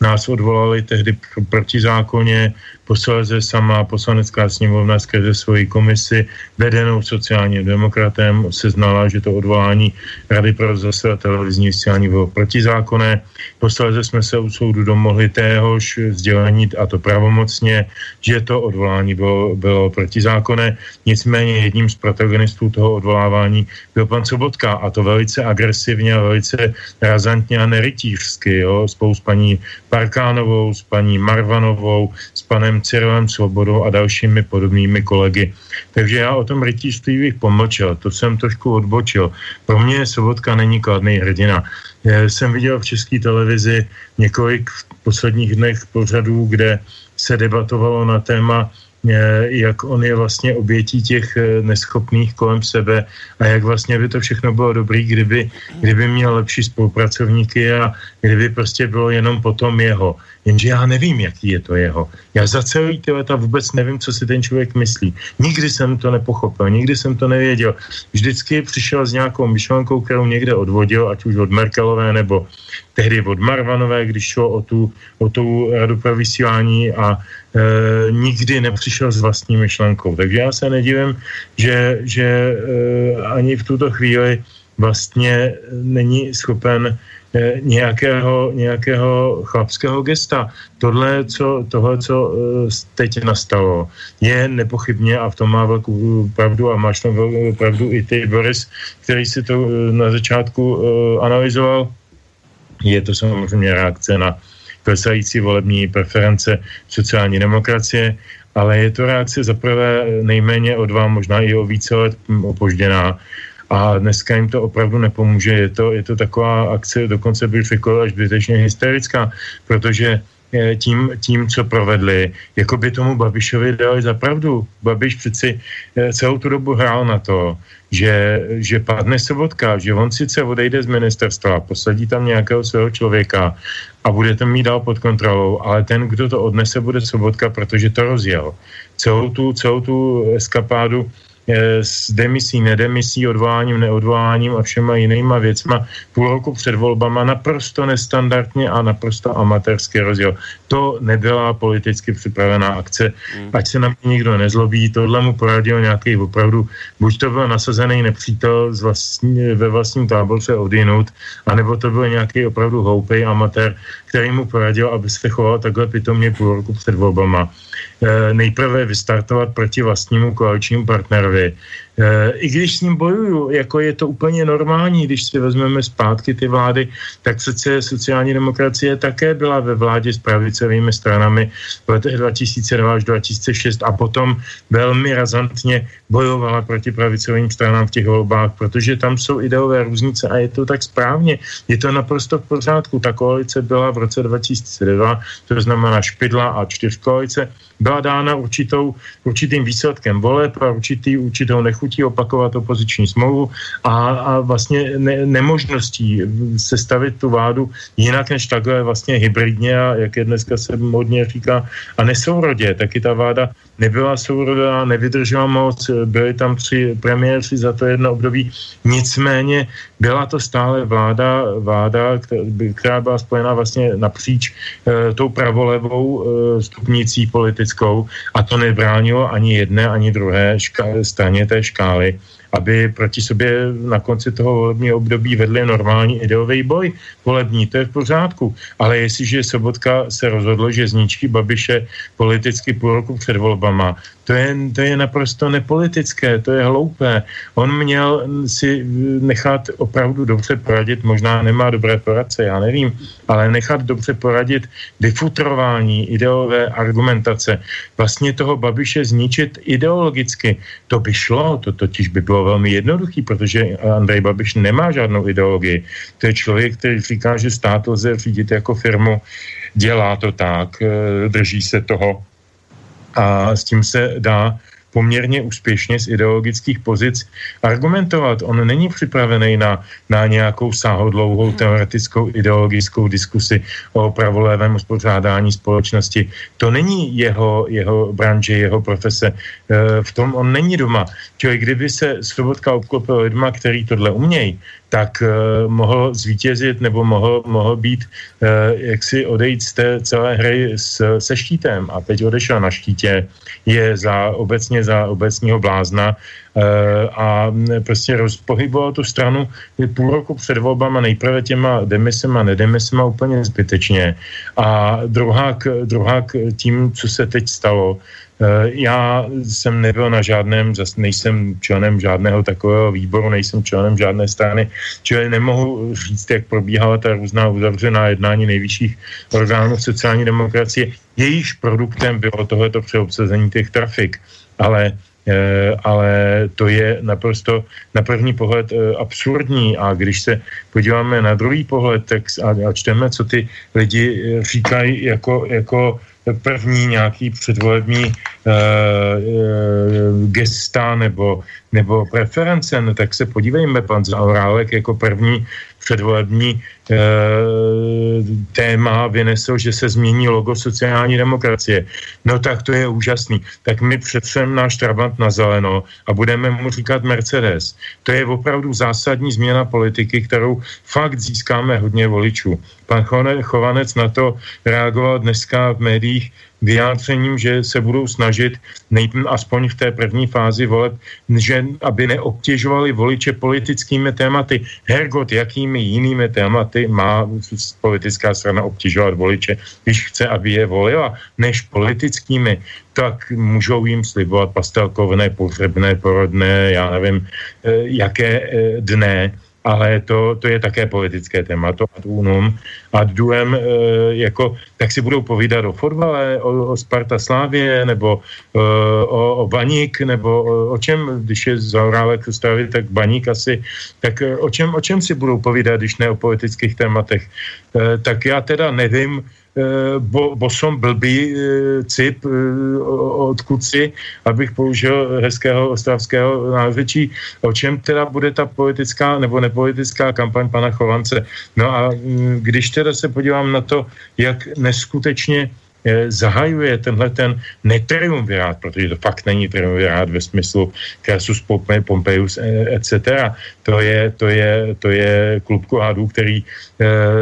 Nás odvolali tehdy proti zákoně, posledně sama poslanecká sněmovna skrze svoji komisi vedenou sociálním demokratem se znala, že to odvolání Rady pro rozhlasové televizní vysílání bylo protizákonné. Posledně jsme se u soudu domohli téhož sdělení, a to pravomocně, že to odvolání bylo, bylo protizákonné. Nicméně jedním z protagonistů toho odvolávání byl pan Sobotka a to velice agresivně a velice razantně a nerytířsky, jo, spolu s paní Parkánovou, s paní Marvanovou, s panem Cyrilem Svobodou a dalšími podobnými kolegy. Takže já o tom rytířství bych pomlčel, to jsem trošku odbočil. Pro mě Sobotka není kladný hrdina. Já jsem viděl v české televizi několik v posledních dnech pořadů, kde se debatovalo na téma Eh, jak on je vlastně obětí těch eh, neschopných kolem sebe a jak vlastně by to všechno bylo dobrý, kdyby, kdyby měl lepší spolupracovníky a kdyby prostě bylo jenom potom jeho. Jenže já nevím, jaký je to jeho. Já za celý ty leta vůbec nevím, co si ten člověk myslí. Nikdy jsem to nepochopil, nikdy jsem to nevěděl. Vždycky přišel s nějakou myšlenkou, kterou někde odvodil, ať už od Merkelové nebo tehdy od Marvanové, když šlo o tu, o tu radu pro vysílání a e, nikdy nepřišel s vlastní myšlenkou. Takže já se nedivím, že, že e, ani v tuto chvíli vlastně není schopen nějakého, nějakého chlapského gesta. Tohle, co, tohle, co e, teď nastalo, je nepochybně, a v tom má velkou pravdu a máš tam velkou pravdu i ty, Boris, který si to na začátku analyzoval, je to samozřejmě reakce na klesající volební preference sociální demokracie, ale je to reakce zaprvé nejméně o dva, možná i o více let opožděná. A dneska jim to opravdu nepomůže. Je to, je to taková akce, dokonce bych řekl, až zbytečně hysterická, protože Eh, tím, tím, co provedli, jako by tomu Babišovi dali za pravdu. Babiš přeci eh, celou tu dobu hrál na to, že, že padne Sobotka, že on sice odejde z ministerstva, posadí tam nějakého svého člověka a bude to mít dál pod kontrolou, ale ten, kdo to odnese, bude Sobotka, protože to rozjel. Celou tu, celou tu eskapádu s demisí, nedemisí, odvoláním, neodvoláním a všema jinýma věcma půl roku před volbama naprosto nestandardně a naprosto amatérský rozdíl. To nebyla politicky připravená akce, mm. ať se na mě nikdo nezlobí, tohle mu poradil nějaký opravdu, buď to byl nasazený nepřítel z vlastní, ve vlastním táborce odjinout, anebo to byl nějaký opravdu hloupý amatér, který mu poradil, aby se choval takhle pitomně půl roku před volbama. E, nejprve vystartovat proti vlastnímu koaličnímu partnerovi, Eh, I když s ním bojuju, jako je to úplně normální, když si vezmeme zpátky ty vlády, tak přece sociální demokracie také byla ve vládě s pravicovými stranami v letech 2002 až 2006 a potom velmi razantně bojovala proti pravicovým stranám v těch volbách, protože tam jsou ideové různice a je to tak správně. Je to naprosto v pořádku. Ta koalice byla v roce 2002, to znamená Špidla a čtyřkoalice, byla dána určitou, určitým výsledkem voleb a určitý, určitou nechutí opakovat opoziční smlouvu a, a vlastně ne, nemožností sestavit tu vládu jinak než takhle vlastně hybridně a jak je dneska se modně říká a nesourodě, taky ta vláda nebyla sourodá, nevydržela moc, byli tam tři premiéři za to jedno období, nicméně byla to stále vláda, vláda která byla spojená vlastně napříč e, tou pravolevou e, stupnicí politickou. A to nebránilo ani jedné, ani druhé ška- straně té škály aby proti sobě na konci toho volebního období vedli normální ideový boj volební, to je v pořádku. Ale jestliže Sobotka se rozhodl, že zničí Babiše politicky půl roku před volbama, to je, to je naprosto nepolitické, to je hloupé. On měl si nechat opravdu dobře poradit, možná nemá dobré poradce, já nevím, ale nechat dobře poradit difutrování ideové argumentace. Vlastně toho Babiše zničit ideologicky, to by šlo, to totiž by bylo velmi jednoduchý, protože Andrej Babiš nemá žádnou ideologii. To je člověk, který říká, že stát lze řídit jako firmu, dělá to tak, eh, drží se toho a s tím se dá poměrně úspěšně z ideologických pozic argumentovat. On není připravený na, na nějakou sáhodlouhou teoretickou ideologickou diskusi o pravolévém uspořádání společnosti. To není jeho, jeho branže, jeho profese. E, v tom on není doma. Čili kdyby se Svobotka obklopil lidma, který tohle umějí, tak uh, mohl zvítězit nebo mohl, mohl být, uh, jak si odejít z té celé hry s, se štítem. A teď odešel na štítě, je za, obecně za obecního blázna a prostě rozpohyboval tu stranu půl roku před volbama nejprve těma demisema, nedemisema úplně zbytečně. A druhák, druhák tím, co se teď stalo, Eh, já jsem nebyl na žádném, nejsem členem žádného takového výboru, nejsem členem žádné strany, čili nemohu říct, jak probíhala ta různá uzavřená jednání nejvyšších orgánů sociální demokracie. Jejíž produktem bylo tohleto přeobsazení těch trafik, ale eh, ale to je naprosto na první pohled eh, absurdní. A když se podíváme na druhý pohled tak a, čteme, co ty lidi říkají jako, jako první nějaký předvolební uh, uh, gesta nebo, nebo preference, no, tak se podívejme, pan Zaurálek jako první předvolební e, téma vynesl, že se změní logo sociální demokracie. No tak to je úžasný. Tak my přetřeme náš Trabant na zeleno a budeme mu říkat Mercedes. To je opravdu zásadní změna politiky, kterou fakt získáme hodně voličů. Pan Chovanec na to reagoval dneska v médiích vyjádřením, že se budou snažit nejprve aspoň v té první fázi voleb, že aby neobtěžovali voliče politickými tématy. Hergot, jakými jinými tématy má politická strana obtěžovat voliče, když chce, aby je volila, než politickými, tak můžou jim slibovat pastelkovné, pohřebné, porodné, já nevím, eh, jaké eh, dne, ale to, to je také politické téma, to ad unum. Ad duem, e, jako, tak si budou povídat o fotbale, o, o Sparta Slávě, nebo e, o, o Baník, nebo o, o čem, když je Zaurálek v tak Baník asi, tak e, o čem, o čem si budou povídat, když ne o politických tématech. E, tak já teda nevím, Eh, bo, bosom blbý eh, cip eh, od kuci, abych použil hezkého ostravského názvětší, o čem teda bude ta politická nebo nepolitická kampaň pana Chovance. No a mm, když teda se podívám na to, jak neskutečně zahajuje tenhle ten netriumvirát, protože to fakt není triumvirát ve smyslu Krasus Pompeius, etc. To je, to je, to je klub kohádů, který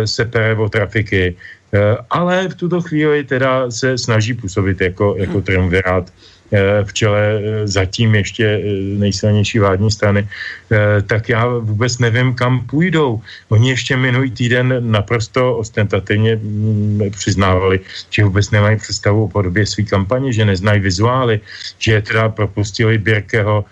se pere o trafiky, Eh, ale v tuto chvíli teda se snaží působit jako, jako triumvirát eh, v čele eh, zatím ještě nejsilnější vládní strany, tak já vůbec nevím, kam půjdou. Oni ještě minulý týden naprosto ostentativně mm, přiznávali, že vůbec nemají představu o podobě své kampaně, že neznají vizuály, že teda propustili Birkeho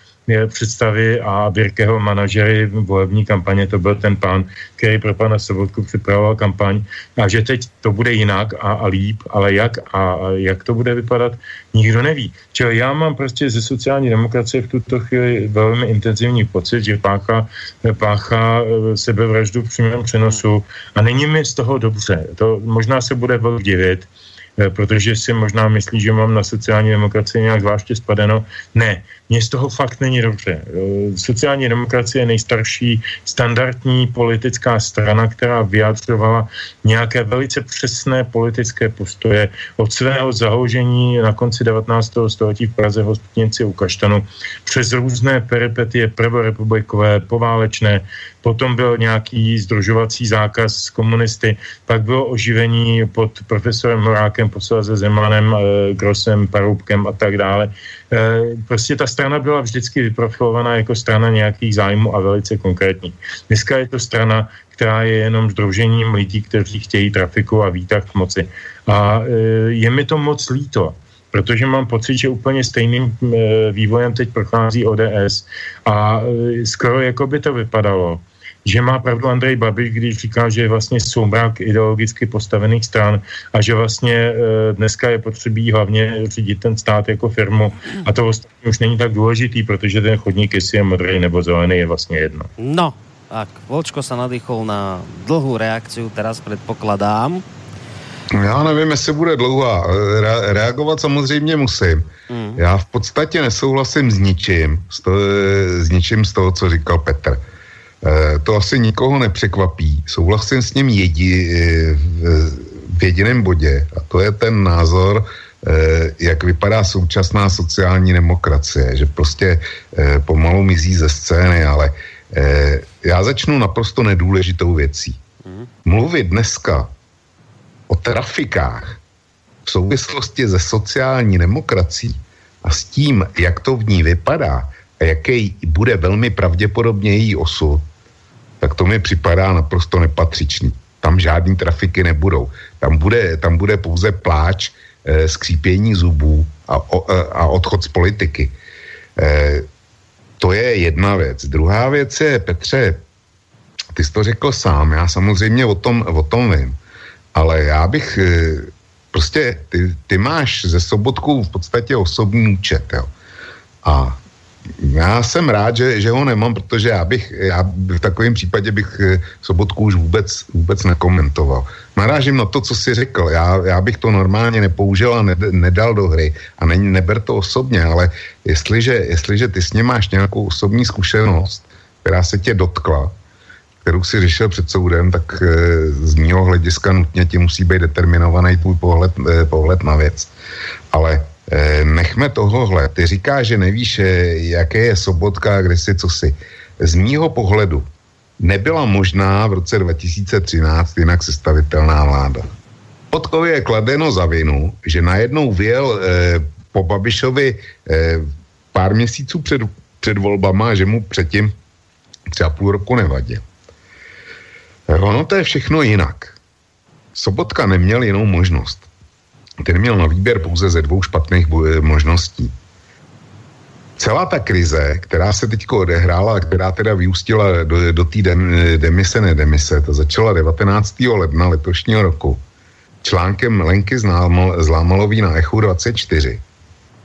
představy a Birkeho manažery volební kampaně, to byl ten pán, který pro pana Sobotku připravoval kampaň a že teď to bude jinak a, a líp, ale jak a jak to bude vypadat, nikdo neví. Čili já mám prostě ze sociální demokracie v tuto chvíli velmi intenzivní pocit, že pácha, pácha eh, sebevraždu v přímém přenosu a není mi z toho dobře. To možná se bude velmi divit, Eh, protože si možná myslí, že mám na sociální demokracii nějak zvláště spadeno. Ne, mně z toho fakt není dobře. Eh, sociální demokracie je nejstarší standardní politická strana, která vyjádřovala nějaké velice přesné politické postoje od svého založení na konci 19. století v Praze v hospitnici u Kaštanu přes různé peripetie prvorepublikové, poválečné, potom byl nějaký združovací zákaz s komunisty, pak bylo oživení pod profesorem Horákem, posledně Zemanem, e, Grosem, Paroubkem a tak dále. E, prostě ta strana byla vždycky vyprofilovaná jako strana nějakých zájmů a velice konkrétní. Dneska je to strana, která je jenom združením lidí, kteří chtějí trafiku a výtah k moci. A e, je mi to moc líto, protože mám pocit, že úplně stejným vývojem teď prochází ODS a skoro jako by to vypadalo, že má pravdu Andrej Babiš, když říká, že je vlastně soumrak ideologicky postavených stran a že vlastně e, dneska je potřebí hlavně řídit ten stát jako firmu a to ostatní už není tak důležitý, protože ten chodník, jestli je modrý nebo zelený, je vlastně jedno. No, tak Volčko se nadýchol na dlhou reakci, teraz předpokládám. Já nevím, jestli bude dlouhá. Re- reagovat samozřejmě musím. Mm. Já v podstatě nesouhlasím s ničím, s, to, s ničím z toho, co říkal Petr. Eh, to asi nikoho nepřekvapí. Souhlasím s ním jedi, eh, v jediném bodě a to je ten názor, eh, jak vypadá současná sociální demokracie, že prostě pomalu mizí ze scény, ale já začnu naprosto nedůležitou věcí. Mhm. Mluvit dneska o trafikách v souvislosti se sociální demokracií a s tím, jak to v ní vypadá a jaký bude velmi pravděpodobně její osud, tak to mi připadá naprosto nepatřičný. Tam žádný trafiky nebudou. Tam bude, tam bude pouze pláč, e, skřípění zubů a, o, e, a odchod z politiky. E, to je jedna věc. Druhá věc je, Petře, ty jsi to řekl sám, já samozřejmě o tom, o tom vím, ale já bych, prostě ty, ty máš ze Sobotkou v podstatě osobní účet, jo. A já jsem rád, že, že ho nemám, protože já bych, já v takovém případě bych eh, Sobotku už vůbec, vůbec nekomentoval. Narážím na to, co jsi řekl. Já, já bych to normálně nepoužil a ne, nedal do hry. A ne, neber to osobně, ale jestliže, jestliže ty s ním máš nějakou osobní zkušenost, která se tě dotkla, kterou si řešil před soudem, tak e, z mého hlediska nutně ti musí být determinovaný tvůj pohled, e, pohled na věc. Ale nechme tohohle. Ty říkáš, že nevíš, eh, jaké je Sobotka, kde si, co si. Z mýho pohledu nebyla možná v roce 2013 jinak sestavitelná vláda. Podkovi je kladeno za vinu, že najednou vyjel eh, po Babišovi eh, pár měsíců před, před volbama, že mu předtím třeba půl roku nevadil. Eh, ono to je všechno jinak. Sobotka neměl jinou možnost ten měl na výběr pouze ze dvou špatných možností. celá ta krize, která se teď odehrála, která teda vyústila do, do té dem, demise, nedemise, to začala 19. ledna letošního roku, článkem Lenky Zlámalový na Echu 24.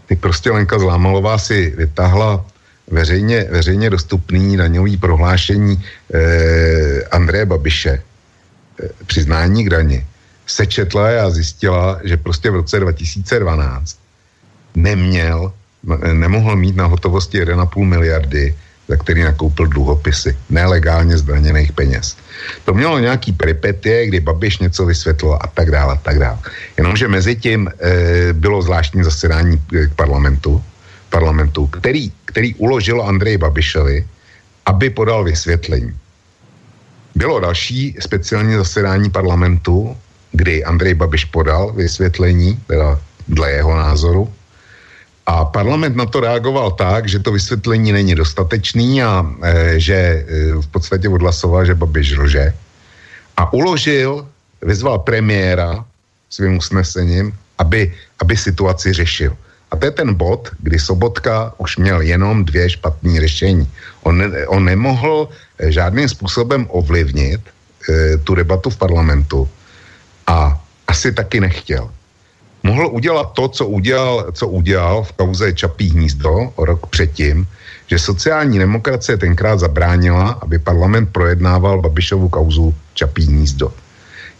Ty prostě Lenka Zlámalová si vytáhla veřejně, veřejně dostupný daňový prohlášení eh, Andreje Babiše, eh, přiznání k dani, sečetla a zjistila, že prostě v roce 2012 neměl nemohl mít na hotovosti 1,5 miliardy, za který nakoupil dluhopisy, nelegálně zdaněných peněz. To mělo nějaký peripetie, kdy Babiš něco vysvětlil a tak dále, a tak dále. Jenomže mezi tím e, bylo zvláštní zasedání k parlamentu, parlamentu který, který uložil Andrej Babišovi, aby podal vysvětlení. Bylo další speciální zasedání parlamentu, kdy Andrej Babiš podal vysvětlení, teda dle jeho názoru, a parlament na to reagoval tak, že to vysvětlení není dostatečný a e, že e, v podstatě odhlasoval, že Babiš lže. A uložil, vyzval premiéra svým usnesením, aby, aby situaci řešil. A to je ten bod, kdy Sobotka už měl jenom dvě špatné řešení. On, on nemohl e, žádným způsobem ovlivnit e, tu debatu v parlamentu a asi taky nechtěl mohl udělat to, co udělal, co udělal v kauze Čapí hnízdo o rok předtím, že sociální demokracie tenkrát zabránila, aby parlament projednával Babišovu kauzu Čapí hnízdo.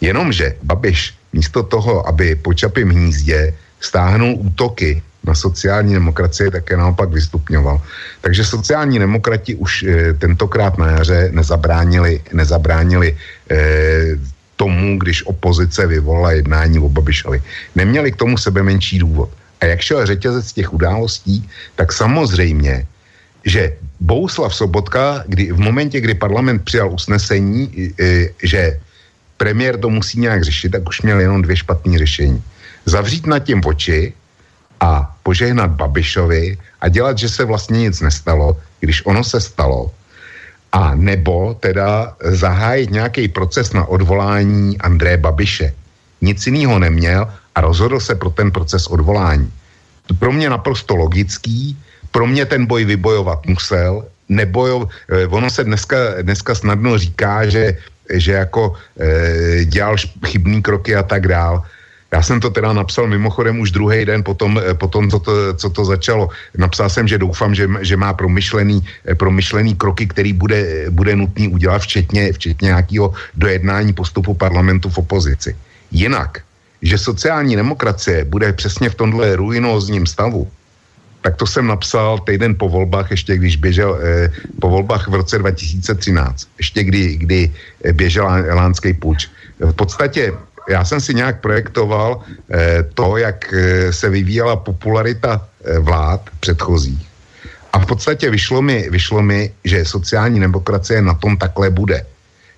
Jenomže Babiš místo toho, aby po Čapím hnízdě stáhnul útoky na sociální demokracie, také naopak vystupňoval. Takže sociální demokrati už e, tentokrát na jaře nezabránili, nezabránili e, tomu, když opozice vyvolala jednání o Babišovi. Neměli k tomu sebe menší důvod. A jak šel řetězec těch událostí, tak samozřejmě, že Bouslav Sobotka, kdy, v momentě, kdy parlament přijal usnesení, že premiér to musí nějak řešit, tak už měl jenom dvě špatné řešení. Zavřít nad tím oči a požehnat Babišovi a dělat, že se vlastně nic nestalo, když ono se stalo, a nebo teda zahájit nějaký proces na odvolání Andreje Babiše. Nic jiného neměl a rozhodl se pro ten proces odvolání. Pro mě naprosto logický, pro mě ten boj vybojovat musel, nebo eh, ono se dneska, dneska snadno říká, že, že jako e, dělal chybný kroky a tak dál. Já jsem to teda napsal mimochodem už druhý den potom, eh, potom co, to, co to začalo. Napsal jsem, že doufám, že, že má promyšlený, eh, promyšlený kroky, který bude, bude nutný udělat, včetně, včetně nějakého dojednání postupu parlamentu v opozici. Jinak, že sociální demokracie bude přesně v tomhle ruinózním stavu, tak to jsem napsal týden po volbách, ještě když běžel, eh, po volbách v roce 2013, ještě kdy, kdy běžel lánský půjč. V podstatě já jsem si nějak projektoval eh, to, jak eh, se vyvíjela popularita eh, vlád předchozích. A v podstatě vyšlo mi, vyšlo mi, že sociální demokracie na tom takhle bude.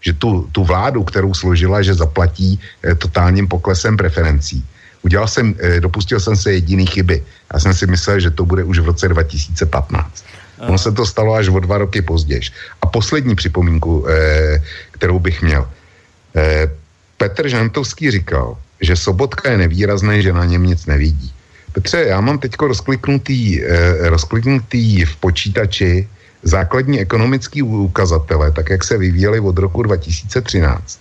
Že tu, tu vládu, kterou složila, že zaplatí eh, totálním poklesem preferencí. Udělal jsem, eh, dopustil jsem se jediný chyby. Já jsem si myslel, že to bude už v roce 2015. Ono se to stalo až o dva roky později. A poslední připomínku, eh, kterou bych měl. Eh, Petr Žantovský říkal, že Sobotka je nevýrazný, že na něm nic nevidí. Petře, já mám teď rozkliknutý, eh, rozkliknutý v počítači základní ekonomický ukazatele, tak jak se vyvíjely od roku 2013.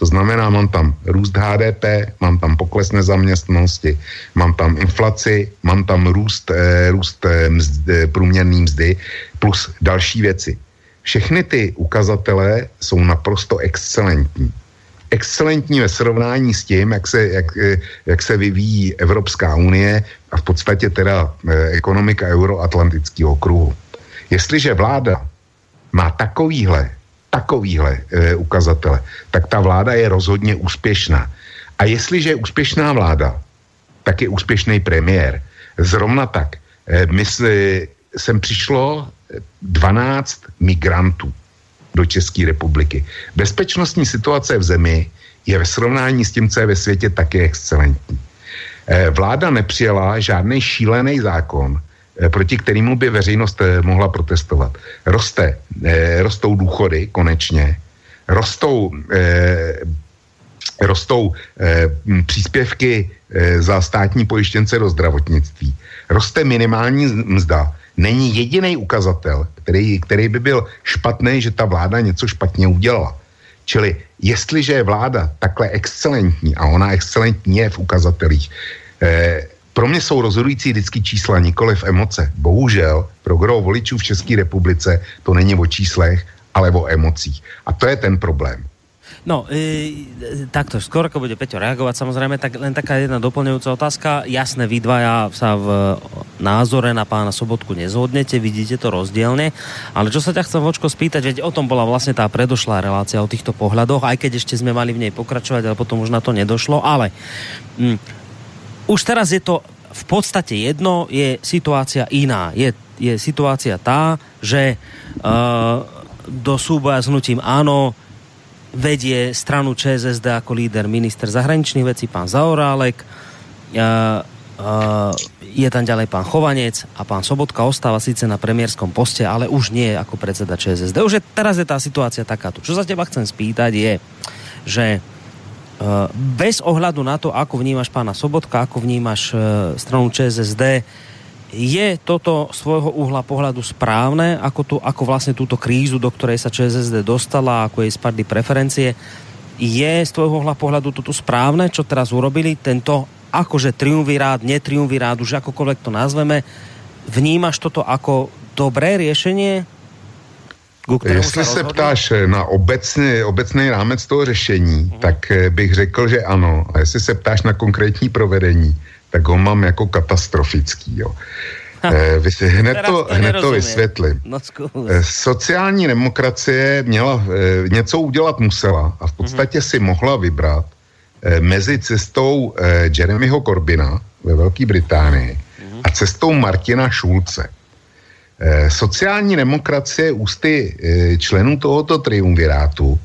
To znamená, mám tam růst HDP, mám tam pokles nezaměstnanosti, mám tam inflaci, mám tam růst, eh, růst eh, mzd, eh, průměrný mzdy plus další věci. Všechny ty ukazatele jsou naprosto excelentní excelentní ve srovnání s tím, jak se, jak, eh, jak se vyvíjí Evropská unie a v podstatě teda eh, ekonomika euroatlantického kruhu. Jestliže vláda má takovýhle, takovýhle e, ukazatele, tak ta vláda je rozhodně úspěšná. A jestliže je úspěšná vláda, tak je úspěšný premiér. Zrovna tak. E, my se, sem přišlo 12 migrantů do České republiky. Bezpečnostní situace v zemi je ve srovnání s tím, co je ve světě, taky excelentní. Eh, vláda nepřijela žádný šílený zákon, eh, proti kterému by veřejnost eh, mohla protestovat. Roste, rostou důchody konečně, rostou, rostou příspěvky za státní pojištěnce do zdravotnictví, roste minimální mzda, není jediný ukazatel, který, který by byl špatný, že ta vláda něco špatně udělala. Čili jestliže je vláda takhle excelentní, a ona excelentní je v ukazatelích, eh, pro mě jsou rozhodující vždycky čísla, nikoli v emoce. Bohužel pro gro voličů v České republice to není o číslech, ale o emocích. A to je ten problém. No, e, takto, skôr ako bude Peťo reagovať, samozrejme, tak len taká jedna doplňujúca otázka. Jasné, vy dvaja sa v názore na pána Sobotku nezhodnete, vidíte to rozdielne, ale čo sa ťa chcem, Vočko, spýtať, veď o tom bola vlastne tá predošlá relácia o týchto pohľadoch, aj keď ešte sme mali v nej pokračovať, ale potom už na to nedošlo, ale mm, už teraz je to v podstate jedno, je situácia iná. Je, je situácia tá, že uh, do súboja s hnutím áno, vedie stranu ČSSD ako líder minister zahraničných vecí pán Zaorálek, uh, je tam ďalej pán Chovanec a pán Sobotka ostáva síce na premiérskom poste, ale už nie ako predseda ČSSD. Už je, teraz je tá situácia takáto. Čo sa teba chcem spýtať je, že uh, bez ohľadu na to, ako vnímaš pána Sobotka, ako vnímaš uh, stranu ČSSD, je toto svojho uhla pohľadu správne, ako, tu, ako vlastne túto krízu, do ktorej sa ČSSD dostala, ako jej spadli preferencie, je z tvojho uhla pohľadu toto správne, čo teraz urobili, tento akože triumvirát, netriumvirát, už akokoľvek to nazveme, vnímaš toto ako dobré riešenie? Jestli se ptáš na obecný, obecný rámec toho řešení, uh-huh. tak eh, bych řekl, že ano. A jestli se ptáš na konkrétní provedení, tak ho mám jako katastrofický. Jo. Eh, hned, to, hned to vysvětlím. Eh, Sociální demokracie měla, eh, něco udělat musela a v podstatě mm-hmm. si mohla vybrat mezi cestou Jeremyho Corbina ve Velké Británii mm-hmm. a cestou Martina Šulce. Sociální demokracie ústy členů tohoto triumvirátu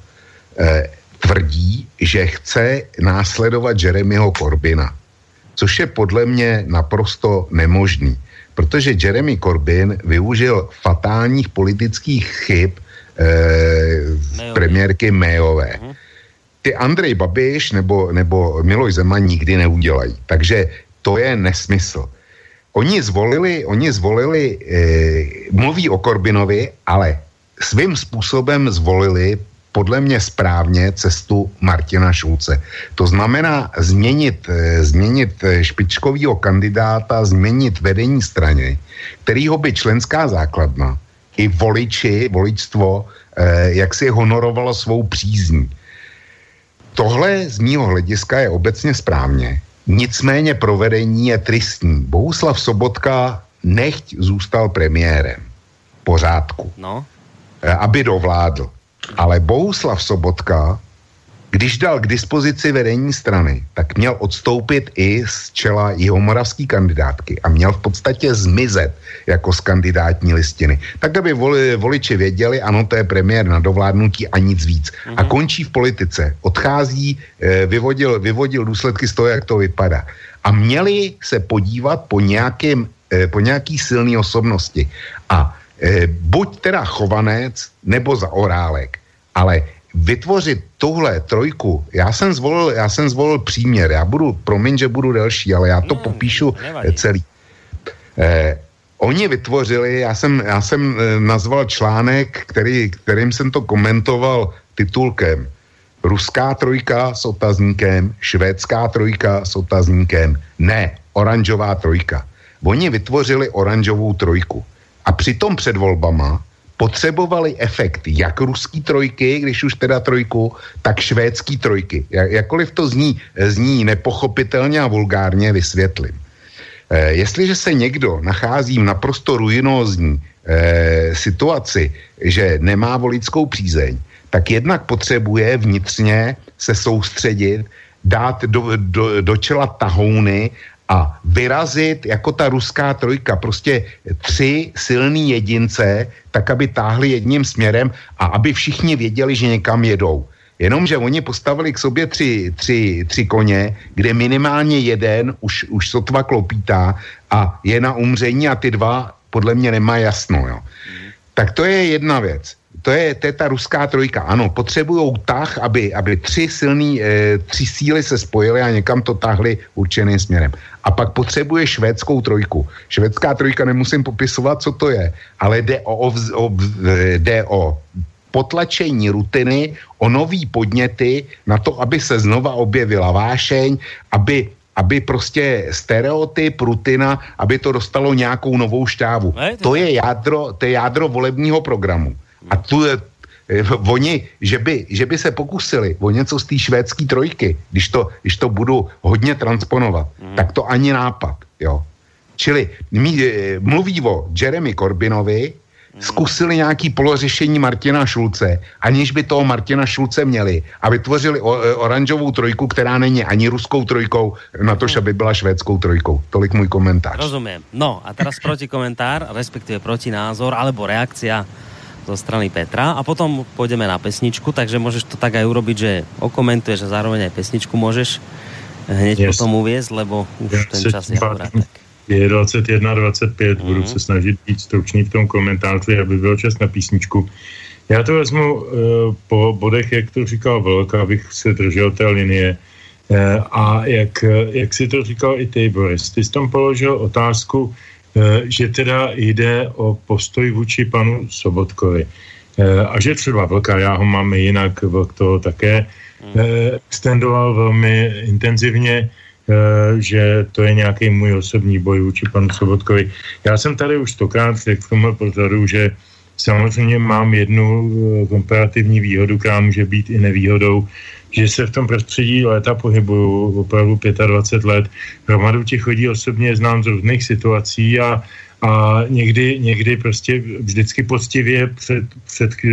tvrdí, že chce následovat Jeremyho Corbina což je podle mě naprosto nemožný, protože Jeremy Corbyn využil fatálních politických chyb eh, premiérky Mayové. Uh-huh. Ty Andrej Babiš nebo, nebo Miloš Zeman nikdy neudělají. Takže to je nesmysl. Oni zvolili, oni zvolili, eh, mluví o Korbinovi, ale svým způsobem zvolili podle mě správně cestu Martina Šulce. To znamená změnit, eh, změnit eh, špičkového kandidáta, změnit vedení strany, kterýho by členská základna i voliči, voličstvo, eh, jak si honorovalo svou přízní. Tohle z mýho hlediska je obecně správně. Nicméně provedení je tristní. Bohuslav Sobotka nechť zůstal premiérem. Pořádku. No. Aby dovládl. Ale Bohuslav Sobotka, když dal k dispozici vedení strany, tak měl odstoupit i z čela jihomoravský kandidátky a měl v podstatě zmizet jako z kandidátní listiny. Tak, aby voli, voliči věděli, ano, to je premiér na dovládnutí a nic víc. Mm-hmm. A mhm. končí v politice. Odchází, eh, vyvodil, vyvodil důsledky z toho, jak to vypadá. A měli se podívat po, nějakým, eh, po nějaký silný osobnosti. A e, buď teda Chovanec nebo za Orálek, ale vytvořit tuhle trojku, já jsem zvolil, já jsem zvolil příměr, já budu, promiň, že budu delší, ale já to no, popíšu nevadí. celý. E, oni vytvořili, já jsem, já jsem e, nazval článek, který, kterým jsem to komentoval titulkem Ruská trojka s otazníkem, švédská trojka s otazníkem, ne, oranžová trojka. Oni vytvořili oranžovou trojku. A přitom před volbama potřebovali efekt jak ruský trojky, když už teda trojku, tak švédský trojky. Jakkoliv to zní, zní nepochopitelně a vulgárně, vysvětlím. E, jestliže se někdo nachází v naprosto ruinózní e, situaci, že nemá voličskou přízeň, tak jednak potřebuje vnitřně se soustředit, dát do, do, do čela tahouny a vyrazit jako ta ruská trojka, prostě tři silný jedince, tak aby táhli jedním směrem a aby všichni věděli, že někam jedou. Jenomže oni postavili k sobě tři, tři, tři koně, kde minimálně jeden už, už sotva klopítá a je na umření a ty dva podle mě nemá jasno. Jo. Tak to je jedna věc. To je, to je ta ruská trojka. Ano, potřebují tah, aby, aby tři silný, e, tři síly se spojily a někam to tahli určeným směrem. A pak potřebuje švédskou trojku. Švédská trojka nemusím popisovat, co to je, ale jde o, o, o, jde o potlačení rutiny, o nový podněty na to, aby se znova objevila vášeň, aby aby prostě stereotyp, rutina, aby to dostalo nějakou novou štávu. To je jádro, to je jádro volebního programu. A tu, eh, oni, že by, že by se pokusili o něco z té švédské trojky, když to, když to budu hodně transponovat, mm. tak to ani nápad, jo. Čili mí, eh, mluví o Jeremy Corbinovi, zkusili nějaký polořešení Martina Šulce, aniž by toho Martina Šulce měli a vytvořili o, e, oranžovou trojku, která není ani ruskou trojkou, na to, aby byla švédskou trojkou. Tolik můj komentář. Rozumím. No a teraz proti komentár, respektive proti názor, alebo reakcia zo strany Petra a potom pôjdeme na pesničku, takže môžeš to tak aj urobiť, že okomentuješ a zároveň aj pesničku môžeš hneď yes. potom uviezť, lebo už ja ten čas je akurát tak je 21, 25, mm. budu mhm. se snažit být stručný v tom komentáři, aby byl čas na písničku. Já to vezmu uh, po bodech, jak to říkal Vlk, abych se držel té linie. Uh, a jak, jak si to říkal i ty, Boris, ty jsi tam položil otázku, že teda jde o postoj vůči panu Sobotkovi. Uh, a že třeba Vlka, já ho máme jinak, Vlk toho také uh, extendoval velmi intenzivně, Eh, že to je nějaký můj osobní boj vůči panu Sobotkovi. Já jsem tady už stokrát řekl v tomhle pořadu, že samozřejmě mám jednu eh, komparativní výhodu, která může být i nevýhodou, že se v tom prostředí léta pohybuju opravdu 25 let. Hromadu těch lidí osobně znám z různých situací a a někdy, někdy prostě vždycky poctivě před, před eh,